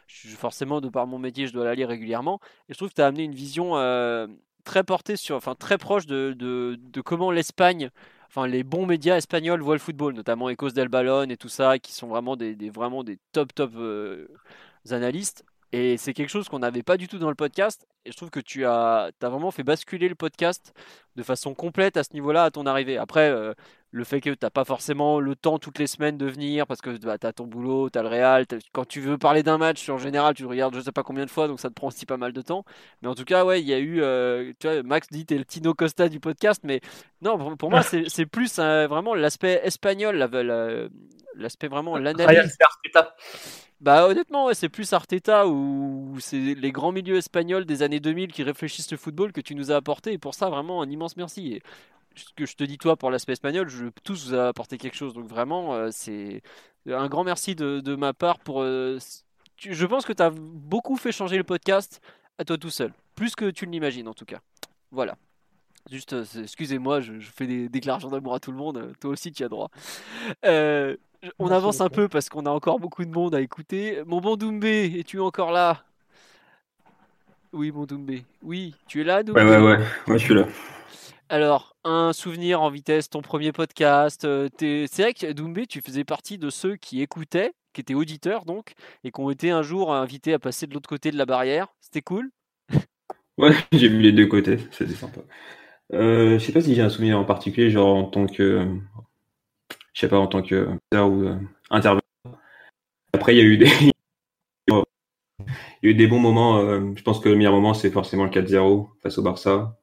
forcément, de par mon métier, je dois la lire régulièrement. Et je trouve que tu as amené une vision euh, très portée sur, enfin très proche de comment l'Espagne, enfin les bons médias espagnols voient le football, notamment Ecos del Ballon et tout ça, qui sont vraiment des, vraiment des top top euh, analystes. Et c'est quelque chose qu'on n'avait pas du tout dans le podcast. Et je trouve que tu as, as vraiment fait basculer le podcast de façon complète à ce niveau-là à ton arrivée. Après, euh, le fait que tu n'as pas forcément le temps toutes les semaines de venir parce que bah, tu as ton boulot, tu as le Real. t'as- Quand tu veux parler d'un match, en général, tu le regardes je sais pas combien de fois, donc ça te prend aussi pas mal de temps. Mais en tout cas, ouais, il y a eu. euh, tu vois, Max dit t'es le Tino Costa du podcast, mais non, pour, pour moi, c'est plus euh, vraiment l'aspect espagnol, la- la- l'aspect vraiment l'analyse. Bah honnêtement, ouais, c'est plus Arteta ou c'est les grands milieux espagnols des années 2000 qui réfléchissent le football que tu nous as apporté. Et pour ça, vraiment, un immense merci. Et ce que je te dis toi pour l'aspect espagnol, je tous vous a apporté quelque chose. Donc vraiment, euh, c'est un grand merci de, de ma part pour. euh, tu- je pense que tu as beaucoup fait changer le podcast à toi tout seul, plus que tu ne l'imagines en tout cas. Voilà. Juste, euh, excusez-moi, je, je fais des déclarations d'amour à tout le monde. Toi aussi, tu as droit. Euh, on Merci avance un peu parce qu'on a encore beaucoup de monde à écouter. Mon bon Doumbé, es-tu encore là? Oui, mon Doumbé. Oui, tu es là, Ouais, Doumbé ouais, ouais, ouais, je suis là. Alors, un souvenir en vitesse, ton premier podcast. euh, C'est vrai que Doumbé, tu faisais partie de ceux qui écoutaient, qui étaient auditeurs donc, et qui ont été un jour invités à passer de l'autre côté de la barrière. C'était cool? Ouais, j'ai vu les deux côtés, c'était sympa. Euh, je sais pas si j'ai un souvenir en particulier, genre en tant que, je sais pas, en tant que euh, intervenant. Après, il y a eu des, il y a eu des bons moments. euh, je pense que le meilleur moment, c'est forcément le 4-0 face au Barça.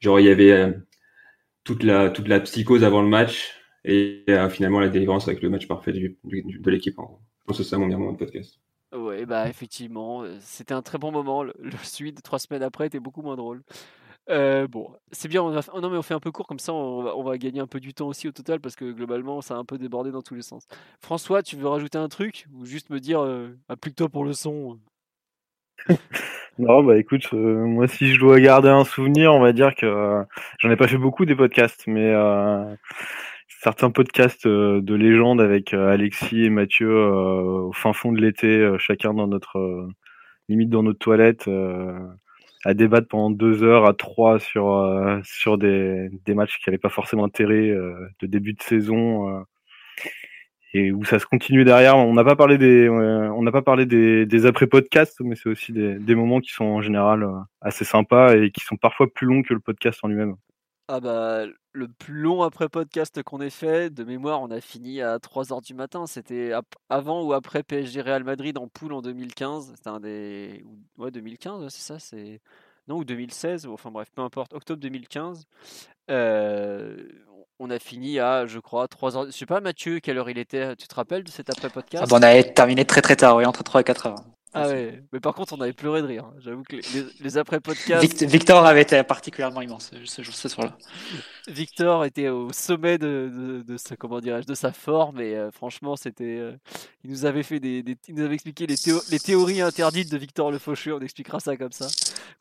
Genre, il y avait toute la toute la psychose avant le match et euh, finalement la délivrance avec le match parfait du, du- de l'équipe. en pense que c'est ça mon meilleur moment de podcast. Ouais, bah effectivement, euh, c'était un très bon moment. Le, le suite, trois semaines après, était beaucoup moins drôle. Euh, bon, c'est bien, on va, oh non mais on fait un peu court, comme ça on va, on va gagner un peu du temps aussi au total, parce que globalement ça a un peu débordé dans tous les sens. François, tu veux rajouter un truc Ou juste me dire, euh, applique-toi pour le son? Non, bah écoute, euh, moi si je dois garder un souvenir, on va dire que euh, j'en ai pas fait beaucoup des podcasts, mais euh, certains podcasts euh, de légende avec euh, Alexis et Mathieu euh, au fin fond de l'été, chacun dans notre limite dans notre toilette, à débattre pendant deux heures à trois sur sur des, des matchs qui n'avaient pas forcément intérêt de début de saison. Et où ça se continue derrière. On n'a pas parlé des, on n'a pas parlé des, après podcasts, mais c'est aussi des, moments qui sont en général euh, assez sympas et qui sont parfois plus longs que le podcast en lui-même. Ah bah, le plus long après podcast qu'on ait fait, de mémoire, on a fini à 3h du matin. C'était avant ou après PSG Real Madrid en poule en 2015. C'était un des. ou- Ouais, 2015, ouais, c'est ça c'est... Non, ou 2016, ou enfin bref, peu importe, octobre 2015. Euh, on a fini à, je crois, 3h. Je sais pas, Mathieu, quelle heure il était Tu te rappelles de cet après-podcast? Ah bah, on avait terminé très très tard, oui, entre 3 et 4 heures. Ah ouais, mais par contre, on avait pleuré de rire. hein. J'avoue que les, après-podcasts. Vict- Victor avait été particulièrement immense ce, jour- ce soir-là. Victor était au sommet de, de, de sa, comment dirais-je, de sa forme et euh, franchement, c'était. euh, il nous avait fait des, des- il nous avait expliqué les, théo- les théories interdites de Victor Le Faucheux. On expliquera ça comme ça.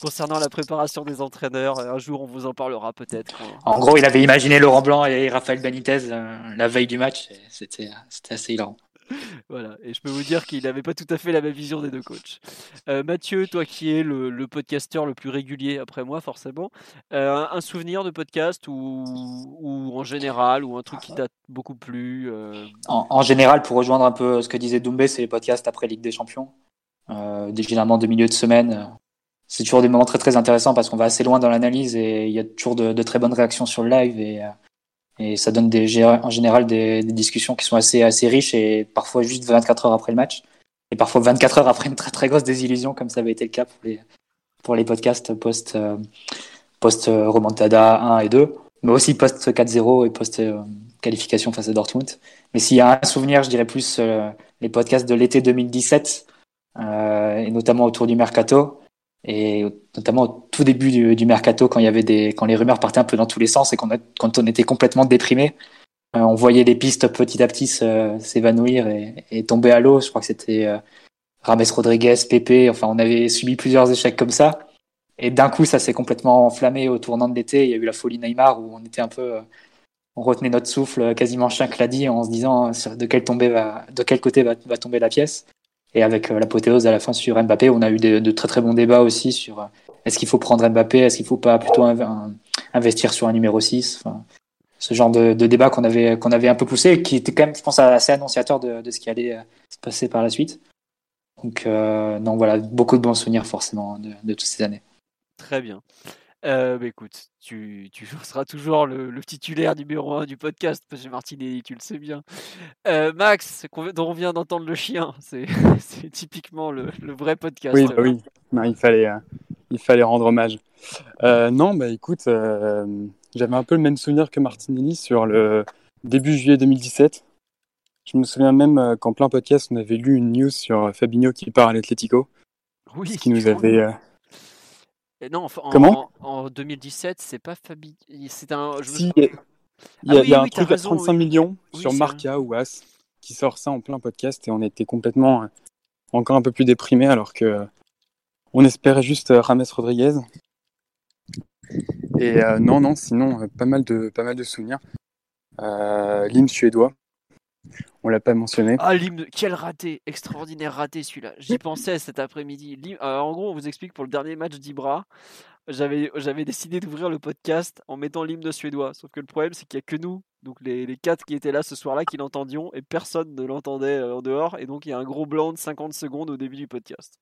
Concernant la préparation des entraîneurs, un jour, on vous en parlera peut-être. En gros, il avait imaginé Laurent Blanc et Raphaël Benitez euh, la veille du match. c'était assez hilarant. Voilà, et je peux vous dire qu'il n'avait pas tout à fait la même vision des deux coachs. Euh, Mathieu, toi qui es le, podcasteur le plus régulier après moi, forcément, euh, un, souvenir de podcast ou, en général, ou un truc qui t'a beaucoup plu euh, En, général, pour rejoindre un peu ce que disait Doumbé, c'est les podcasts après Ligue des Champions. Généralement de milieu de semaine. C'est toujours des moments très très intéressants parce qu'on va assez loin dans l'analyse et il y a toujours de, de très bonnes réactions sur le live et, et ça donne des, en général des, des discussions qui sont assez, assez riches et parfois juste 24 heures après le match et parfois 24 heures après une très très grosse désillusion comme ça avait été le cas pour les, pour les podcasts post, euh, post euh, remontada 1 et 2 mais aussi post 4-0 et post euh, qualification face à Dortmund. Mais s'il y a un souvenir, je dirais plus les podcasts de l'été 2017, euh, et notamment autour du mercato, et notamment au tout début du, du mercato, quand il y avait des, quand les rumeurs partaient un peu dans tous les sens et qu'on quand on était complètement déprimé, euh, on voyait les pistes petit à petit s'évanouir et, et tomber à l'eau. Je crois que c'était euh, Rames Rodriguez, Pepe. Enfin, on avait subi plusieurs échecs comme ça. Et d'un coup, ça s'est complètement enflammé au tournant de l'été. Il y a eu la folie Neymar où on était un peu, euh, on retenait notre souffle quasiment chaque dit en se disant euh, de quel, tombé va, de quel côté va tomber la pièce. Et avec euh, l'apothéose à la fin sur Mbappé, on a eu des- de très très bons débats aussi sur euh, est-ce qu'il faut prendre Mbappé, est-ce qu'il faut pas plutôt investir sur un numéro 6. Enfin, ce genre de, de débat qu'on avait, qu'on avait un peu poussé qui était quand même, je pense, assez annonciateur de, de ce qui allait euh, se passer par la suite. Donc, non, voilà, beaucoup de bons souvenirs forcément de, de toutes ces années. Très bien. Euh, bah écoute, tu, tu seras toujours le, le titulaire numéro un du podcast, parce que Martinelli, tu le sais bien. Euh, Max, dont on vient d'entendre le chien, c'est typiquement le, le vrai podcast. Oui, bah oui. Non, il fallait, euh, il fallait rendre hommage. Non, bah écoute, j'avais un peu le même souvenir que Martinelli sur le début juillet 2017. Je me souviens même qu'en plein podcast, on avait lu une news sur Fabinho qui part à l'Atlético. Oui, ce qui nous avait. Et non, en, Comment? en 2017, c'est pas Fabi. C'est un. Je Si, il y a, Ah a- oui, il y a un oui, truc à raison, 35 oui. millions sur Marca ou As qui sort ça en plein podcast et on était complètement euh, encore un peu plus déprimé alors que on espérait juste euh, Rames Rodriguez. Et euh, non, non, sinon, pas mal de, pas mal de souvenirs. Euh, L'hymne suédois, on l'a pas mentionné. Ah, l'hymne, quel raté, extraordinaire raté celui-là. J'y pensais cet après-midi. Euh, en gros, on vous explique pour le dernier match d'Ibra, j'avais j'avais décidé d'ouvrir le podcast en mettant l'hymne suédois. Sauf que le problème, c'est qu'il n'y a que nous, donc les, les quatre qui étaient là ce soir-là, qui l'entendions et personne ne l'entendait euh, en dehors. Et donc, il y a un gros blanc de 50 secondes au début du podcast.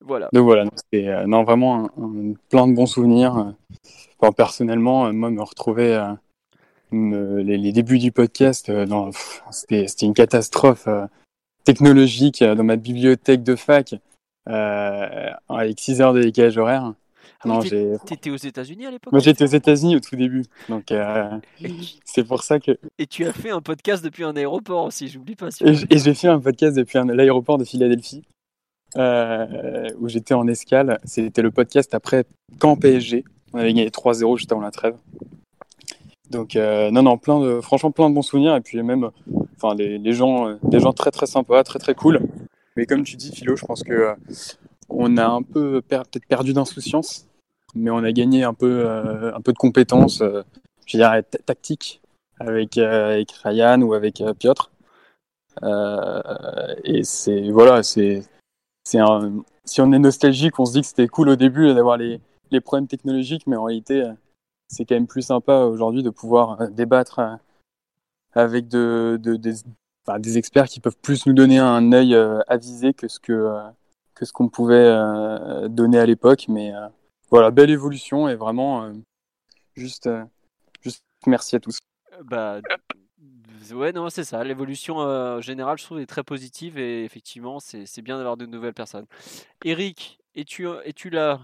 Voilà. Donc voilà, c'était euh, non, vraiment un- un- plein de bons souvenirs. Enfin, personnellement, moi, me retrouver euh, les, les débuts du podcast, euh, c'était une catastrophe euh, technologique euh, dans ma bibliothèque de fac avec 6 heures de décalage horaire. Ah oui, non, t'étais aux États-Unis à l'époque Moi, c'est j'étais aux États-Unis au tout début, donc euh, c'est pour ça que. Et tu as fait un podcast depuis un aéroport aussi, j'oublie pas. Et j'ai fait un podcast depuis un- l'aéroport de Philadelphie, euh, où j'étais en escale. C'était le podcast après Caen PSG. On avait gagné 3-0 juste avant la trêve. Donc, euh, non, non, plein de, franchement, plein de bons souvenirs. Et puis même, enfin, des, des gens, euh, des gens très, très sympas, très, très cool. Mais comme tu dis, Philo, je pense que euh, on a un peu peut-être perdu d'insouciance, mais on a gagné un peu, un peu de compétences, je dirais, ta- tactiques, avec, avec Ryan ou avec Piotr. Et c'est voilà, c'est c'est si on est nostalgique, on se dit que c'était cool au début d'avoir les, les problèmes technologiques, mais en réalité, c'est quand même plus sympa aujourd'hui de pouvoir euh, débattre euh, avec de, de- des, experts qui peuvent plus nous donner un œil euh, avisé que ce que que ce qu'on pouvait donner à l'époque. Mais voilà, belle évolution et vraiment juste juste merci à tous. Bah, ouais, non, c'est ça. L'évolution euh, générale, je trouve, est très positive et effectivement, c'est bien d'avoir de nouvelles personnes. Eric, es-tu es-tu là?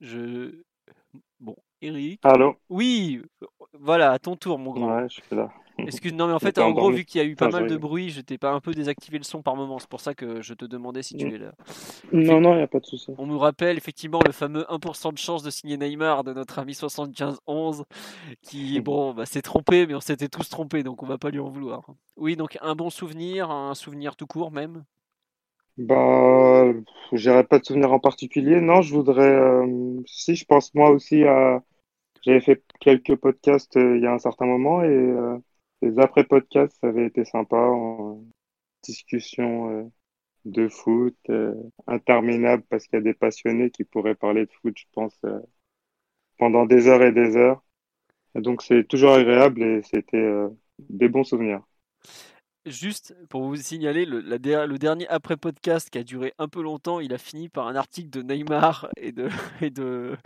Je. Bon, Eric. Allô Oui, voilà, à ton tour, mon grand. Ouais, je suis là. Excuse, non, mais en fait, en gros, vu qu'il y a eu pas Enfin, mal de bruit, je t'ai pas un peu désactivé le son par moment. C'est pour ça que je te demandais si tu Mm. es là. Non, non, y a pas de souci. On nous rappelle effectivement le fameux 1% de chance de signer Neymar de notre ami 75-11 qui, bon, bah, s'est trompé, mais on s'était tous trompés, donc on va pas lui en vouloir. Oui, donc un bon souvenir, un souvenir tout court même? Bah, j'aurais pas de souvenir en particulier. Non, je voudrais. euh, si, je pense moi aussi à. J'avais fait quelques podcasts euh, il y a un certain moment et euh, les après-podcasts, ça avait été sympa en discussion euh, de foot, euh, interminable parce qu'il y a des passionnés qui pourraient parler de foot, je pense, pendant des heures et des heures. Et donc, c'est toujours agréable et c'était des bons souvenirs. Juste pour vous signaler, le, dernier après-podcast qui a duré un peu longtemps, il a fini par un article de Neymar et de.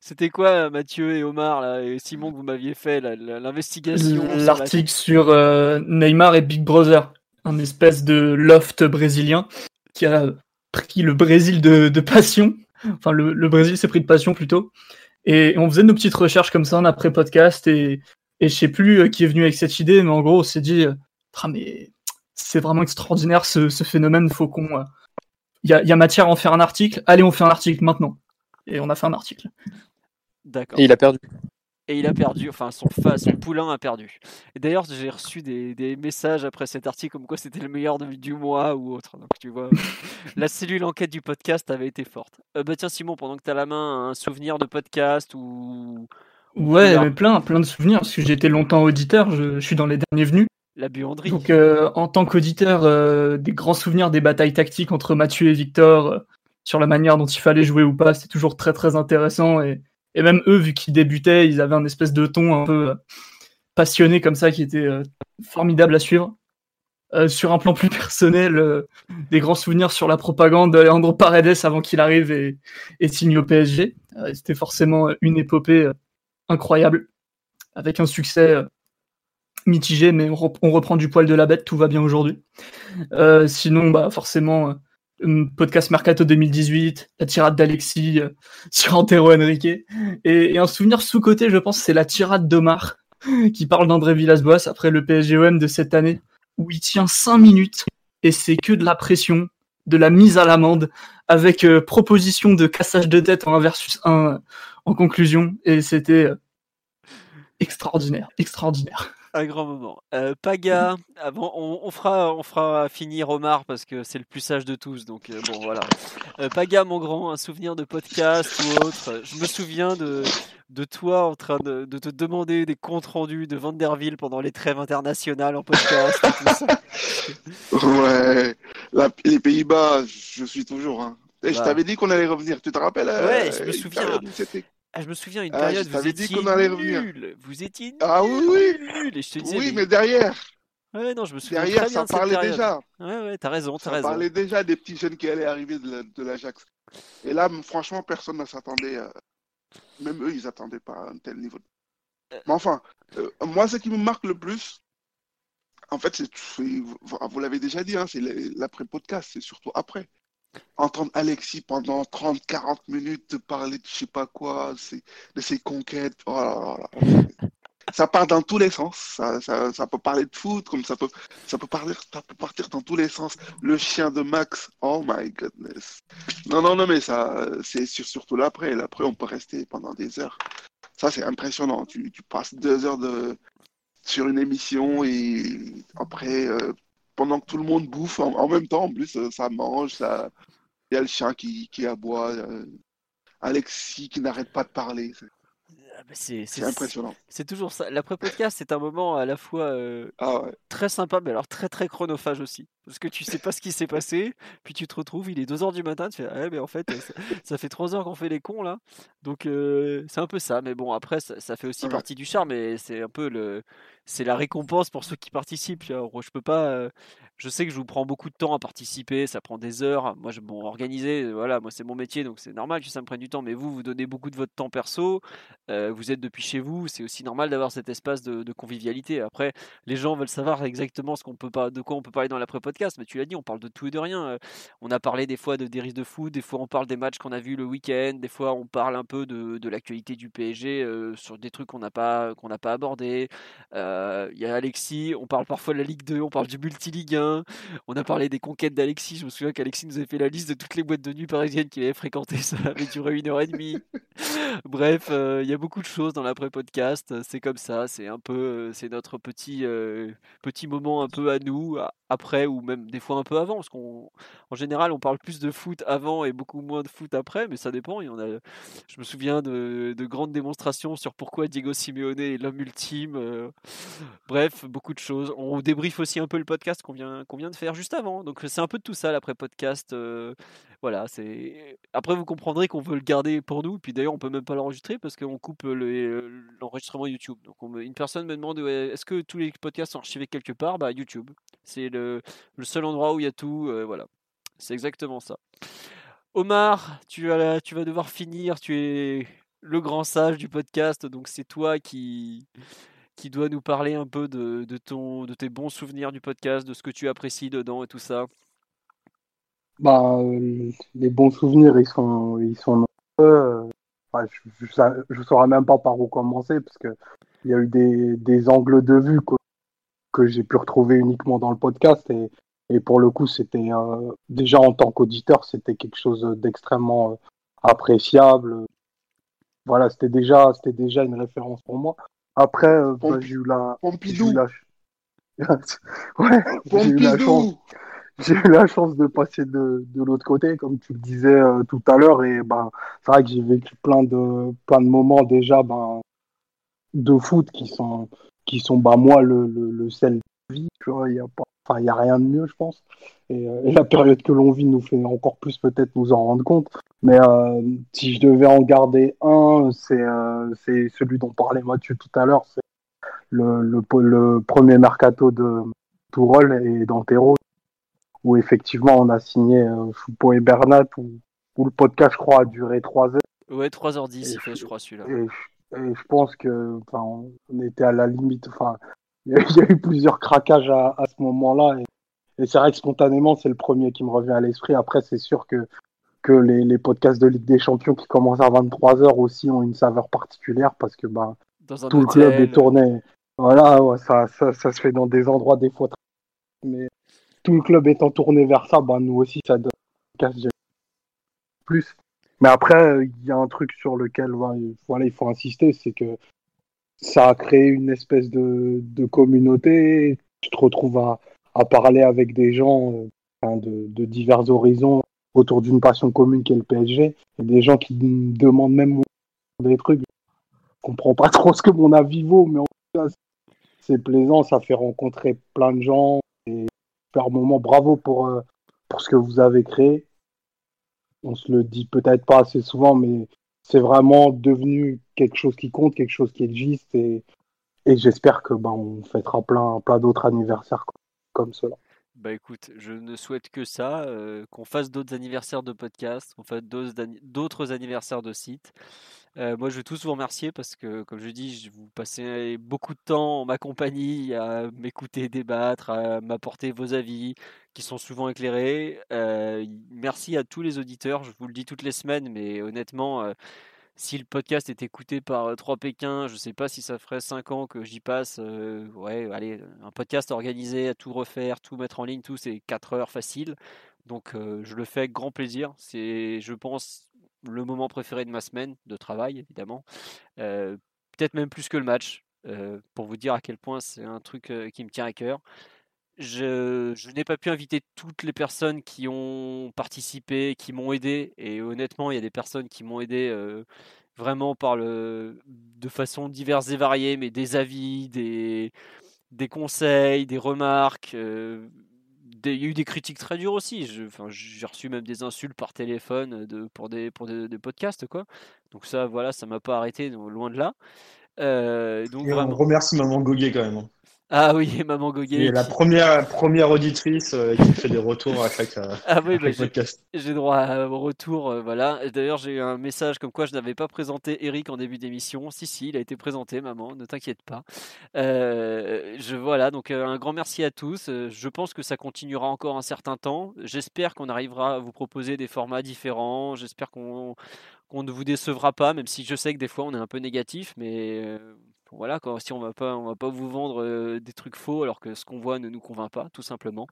C'était quoi, Mathieu et Omar là, et Simon, vous m'aviez fait l'investigation L'article sur euh, Neymar et Big Brother, un espèce de loft brésilien qui a pris le Brésil de, passion. Enfin, le, Brésil s'est pris de passion plutôt. Et on faisait nos petites recherches comme ça en après-podcast et, et je sais plus euh, qui est venu avec cette idée, mais en gros, on s'est dit, euh, mais c'est vraiment extraordinaire ce, ce phénomène, faut qu'on. euh, Il y, a, il y a matière à en faire un article, allez, on fait un article maintenant. Et on a fait un article. D'accord. Et il a perdu. Et il a perdu, enfin son, son poulain a perdu. D'ailleurs, j'ai reçu des, des messages après cet article comme quoi c'était le meilleur de- du mois ou autre. Donc tu vois, la cellule enquête du podcast avait été forte. Euh, bah tiens Simon, pendant que tu as la main, un souvenir de podcast ou... ou Ouais, plein, plein de souvenirs, parce que j'ai été longtemps auditeur, je, je suis dans les derniers venus. La buanderie. Donc, euh, en tant qu'auditeur, euh, des grands souvenirs des batailles tactiques entre Mathieu et Victor euh, sur la manière dont il fallait jouer ou pas, c'était toujours très très intéressant. Et, et même eux, vu qu'ils débutaient, ils avaient un espèce de ton un peu euh, passionné comme ça qui était euh, formidable à suivre. Sur un plan plus personnel, des grands souvenirs sur la propagande d'Alejandro Paredes avant qu'il arrive et, et signe au PSG. C'était forcément une épopée incroyable, avec un succès mitigé, mais on, rep- on reprend du poil de la bête, tout va bien aujourd'hui. Euh, sinon, bah, forcément, euh, podcast Mercato 2018, la tirade d'Alexis euh, sur Antero Henrique, et, un souvenir sous-côté, je pense, c'est la tirade d'Omar, qui parle d'André Villas-Boas après le PSGOM de cette année, où il tient 5 minutes, et c'est que de la pression, de la mise à l'amende, avec euh, proposition de cassage de tête en 1 versus 1 en conclusion, et c'était extraordinaire, extraordinaire. Un grand moment. Euh, Paga, avant, on, on fera, on fera finir Omar parce que c'est le plus sage de tous. Donc euh, bon, voilà. Euh, Paga, mon grand, un souvenir de podcast ou autre. Je me souviens de, de toi en train de, de te demander des comptes rendus de Vanderville pendant les trêves internationales en podcast. et tout ça. Ouais, La- les Pays-Bas, je suis toujours. Hein. Et je t'avais dit qu'on allait revenir, tu te rappelles euh, Ouais, je me souviens. Ah, je me souviens une Ah, période je vous dit étiez qu'on allait revenir. nul. Vous étiez Ah oui, oui. nul. Et je te disais, Oui, mais derrière, Ouais, non, je me souviens derrière, très bien ça de cette parlait période. déjà. Ouais, ouais, t'as raison, t'as Ça raison. parlait déjà des petits jeunes qui allaient arriver de la- l'Ajax. Et là, franchement, personne ne s'attendait. euh, Même eux, ils n'attendaient pas à un tel niveau. Mais enfin, euh, moi, ce qui me marque le plus, en fait, c'est, vous, vous l'avez déjà dit, hein, c'est l'après-podcast, c'est surtout après. Entendre Alexis pendant 30, 40 minutes te parler de je sais pas quoi, de ses conquêtes, oh là là là. ça part dans tous les sens. Ça, ça, ça peut parler de foot, comme ça peut, ça peut parler, ça peut partir dans tous les sens. Le chien de Max, oh my goodness. Non, non, non, mais ça, c'est sur- surtout l'après. L'après, on peut rester pendant des heures. Ça, c'est impressionnant. Tu, tu passes deux heures de, sur une émission et après, euh, pendant que tout le monde bouffe, en, en même temps, en plus, euh, ça mange, ça, il y a le chien qui, qui aboie, euh, Alexis qui n'arrête pas de parler. C'est- bah, c'est C'est impressionnant. C'est toujours ça. L'après-podcast, c'est un moment à la fois euh, Ah ouais. très sympa, mais alors très très chronophage aussi. Parce que tu sais pas ce qui s'est passé, puis tu te retrouves, il est 2h du matin, tu fais Ah mais en fait, ça, ça fait 3 heures qu'on fait les cons là. Donc euh, c'est un peu ça. Mais bon, après, ça, ça fait aussi Ouais. partie du charme et c'est un peu le. C'est la récompense pour ceux qui participent. vois. Je peux pas. euh, Je sais que je vous prends beaucoup de temps à participer, ça prend des heures. Moi, je bon, organiser, euh, voilà, moi c'est mon métier, donc c'est normal que ça me prenne du temps. Mais vous, vous donnez beaucoup de votre temps perso. euh, vous êtes depuis chez vous, c'est aussi normal d'avoir cet espace de, de convivialité. Après, les gens veulent savoir exactement ce qu'on peut pas, de quoi on peut parler dans l'après-podcast. Mais tu l'as dit, on parle de tout et de rien. On a parlé des fois de des risques de foot, des fois on parle des matchs qu'on a vus le week-end, des fois on parle un peu de, de l'actualité du PSG euh, sur des trucs qu'on n'a pas qu'on n'a pas abordé. Euh, Il y a Alexis, on parle parfois de la Ligue 2, on parle du multi-Ligue 1. On a parlé des conquêtes d'Alexis. Je me souviens qu'Alexis nous avait fait la liste de toutes les boîtes de nuit parisiennes qu'il avait fréquentées. Ça avait duré une heure et demie. Bref, euh, il y a beaucoup de choses dans l'après-podcast. C'est comme ça. C'est un peu, c'est notre petit, petit moment un peu à nous, après ou même des fois un peu avant. Parce qu'en général, on parle plus de foot avant et beaucoup moins de foot après, mais ça dépend. A, je me souviens de, de grandes démonstrations sur pourquoi Diego Simeone est l'homme ultime. euh, bref, beaucoup de choses. On débriefe aussi un peu le podcast qu'on vient, qu'on vient de faire juste avant. Donc c'est un peu de tout ça l'après-podcast. euh, voilà, c'est. Après, vous comprendrez qu'on veut le garder pour nous. Puis d'ailleurs, on peut même pas l'enregistrer parce qu'on coupe le- l'enregistrement YouTube. Une personne me demande est-ce que tous les podcasts sont archivés quelque part? Bah, YouTube. C'est le, seul endroit où il y a tout. euh, voilà, c'est exactement ça. Omar, tu vas, la- tu vas devoir finir. Tu es le grand sage du podcast, donc c'est toi qui qui nous parler un peu de, de ton de tes bons souvenirs du podcast, de ce que tu apprécies dedans et tout ça. Bah, euh, les bons souvenirs, ils sont, ils sont nombreux. euh, enfin, je, je saurais même pas par où commencer parce que il y a eu des, des angles de vue que, que j'ai pu retrouver uniquement dans le podcast et, et pour le coup, c'était euh, déjà en tant qu'auditeur, c'était quelque chose d'extrêmement euh, appréciable. Voilà, c'était déjà, c'était déjà une référence pour moi. Après, euh, bah, j'ai eu la, eu la, ouais, j'ai eu la chance, j'ai eu la chance de passer de, de l'autre côté, comme tu le disais euh, tout à l'heure, et ben, c'est vrai que j'ai vécu plein de, plein de moments déjà, ben, de foot qui sont, qui sont, bah, moi, le, le, sel de vie, il y a a rien de mieux, je pense. Et, euh, et la période que l'on vit nous fait encore plus peut-être nous en rendre compte. Mais euh, si je devais en garder un, c'est c'est celui dont parlait Mathieu tout à l'heure, c'est le, le, le premier mercato de Tourol et d'Antero, où effectivement on a signé euh, Choupo et Bernat, où, où le podcast, je crois, a duré trois heures. Ouais, 3h10, il fait, je crois, celui-là. Et, je- et je pense que, enfin, on était à la limite. Enfin, il y, a il y a eu plusieurs craquages à, à ce moment-là. Et, et c'est vrai que spontanément, c'est le premier qui me revient à l'esprit. Après, c'est sûr que, que les, les podcasts de Ligue des Champions qui commencent à 23h aussi ont une saveur particulière parce que bah, Dans un tout le club est tourné. Voilà, ouais, ça, ça, ça se fait dans des endroits des fois très. Mais tout le club étant tourné vers ça, bah, nous aussi, ça donne plus. Mais après, euh, il y a un truc sur lequel voilà, il- faut insister, c'est que ça a créé une espèce de, communauté. Tu te retrouves à, parler avec des gens euh, de, divers horizons autour d'une passion commune qui est le PSG. Et des gens qui demandent même des trucs. Je comprends pas trop ce que mon avis vaut, mais en tout cas, c'est plaisant. Ça fait rencontrer plein de gens. Super moment. Bravo pour, euh, pour ce que vous avez créé. On se le dit peut-être pas assez souvent, mais c'est vraiment devenu quelque chose qui compte, quelque chose qui existe. Et, et j'espère que ben, on fêtera plein, plein d'autres anniversaires comme cela. Bah écoute, je ne souhaite que ça, qu'on fasse d'autres anniversaires de podcast, qu'on fasse d'autres anni- d'autres anniversaires de sites. Moi, je veux tous vous remercier parce que, comme je dis, vous passez beaucoup de temps en ma compagnie à m'écouter débattre, à m'apporter vos avis qui sont souvent éclairés. Merci à tous les auditeurs, je vous le dis toutes les semaines, mais honnêtement, si le podcast est écouté par euh, 3 Pékin, je sais pas si ça ferait 5 ans que j'y passe. ouais, allez, un podcast organisé, à tout refaire, tout mettre en ligne, tout, c'est 4 heures facile. Donc je le fais avec grand plaisir. C'est, je pense, le moment préféré de ma semaine de travail, évidemment. Peut-être même plus que le match, pour vous dire à quel point c'est un truc qui me tient à cœur. Je, je n'ai pas pu inviter toutes les personnes qui ont participé, qui m'ont aidé. Et honnêtement, il y a des personnes qui m'ont aidé. euh, vraiment par le, de façon diverse et variée, mais des avis, des, des conseils, des remarques. euh, des- il y a eu des critiques très dures aussi. Je- enfin, J'ai reçu même des insultes par téléphone de, pour, des, pour des, des podcasts. Quoi. Donc ça, voilà, ça m'a pas arrêté, loin de là. Euh, donc Et on vraiment... remercie Maman Goguet quand même. Ah oui, et Maman Goguet. est la première, première auditrice euh, qui fait des retours à chaque, euh, Ah oui, bah, podcast. j'ai droit à un retour, euh, voilà. Et D'ailleurs, j'ai eu un message comme quoi je n'avais pas présenté Eric en début d'émission. Si, si, il a été présenté, maman, ne t'inquiète pas. Je, voilà, donc un grand merci à tous. Je pense que ça continuera encore un certain temps. J'espère qu'on arrivera à vous proposer des formats différents. J'espère qu'on qu'on ne vous décevra pas, même si je sais que des fois on est un peu négatif, mais voilà, si on va pas, on va pas vous vendre euh, des trucs faux alors que ce qu'on voit ne nous convainc pas, tout simplement.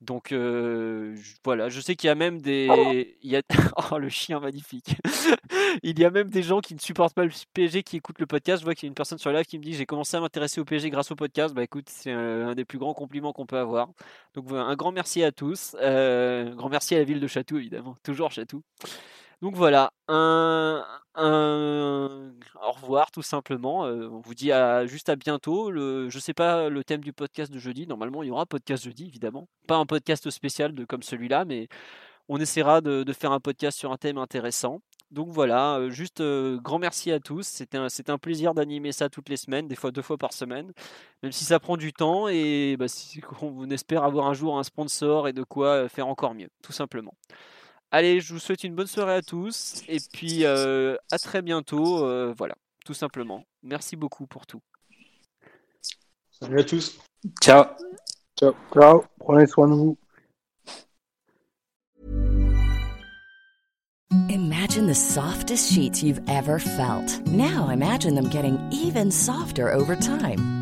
Donc euh, voilà, je sais qu'il y a même des, oh le chien magnifique. Il y a même des gens qui ne supportent pas le PSG qui écoutent le podcast. Je vois qu'il y a une personne sur live qui me dit j'ai commencé à m'intéresser au PSG grâce au podcast. Bah écoute, c'est un, des plus grands compliments qu'on peut avoir. Donc un grand merci à tous. Euh, un grand merci à la ville de Château évidemment, toujours Château. Donc voilà, un, un- au revoir tout simplement. Euh, on vous dit juste à bientôt. Je sais pas le thème du podcast de jeudi. Normalement, il y aura podcast jeudi évidemment. Pas un podcast spécial comme celui-là, mais on essaiera de, faire un podcast sur un thème intéressant. Donc voilà, euh, juste euh, grand merci à tous. C'était un, un plaisir d'animer ça toutes les semaines, des fois deux fois par semaine, même si ça prend du temps et bah, on espère avoir un jour un sponsor et de quoi faire encore mieux, tout simplement. Allez, je vous souhaite une bonne soirée à tous et puis euh, à très bientôt. euh, voilà, tout simplement. Merci beaucoup pour tout. Salut à tous. Ciao. Ciao. Ciao. Prenez soin de vous. Imagine the softest sheets you've ever felt. Now imagine them getting even softer over time.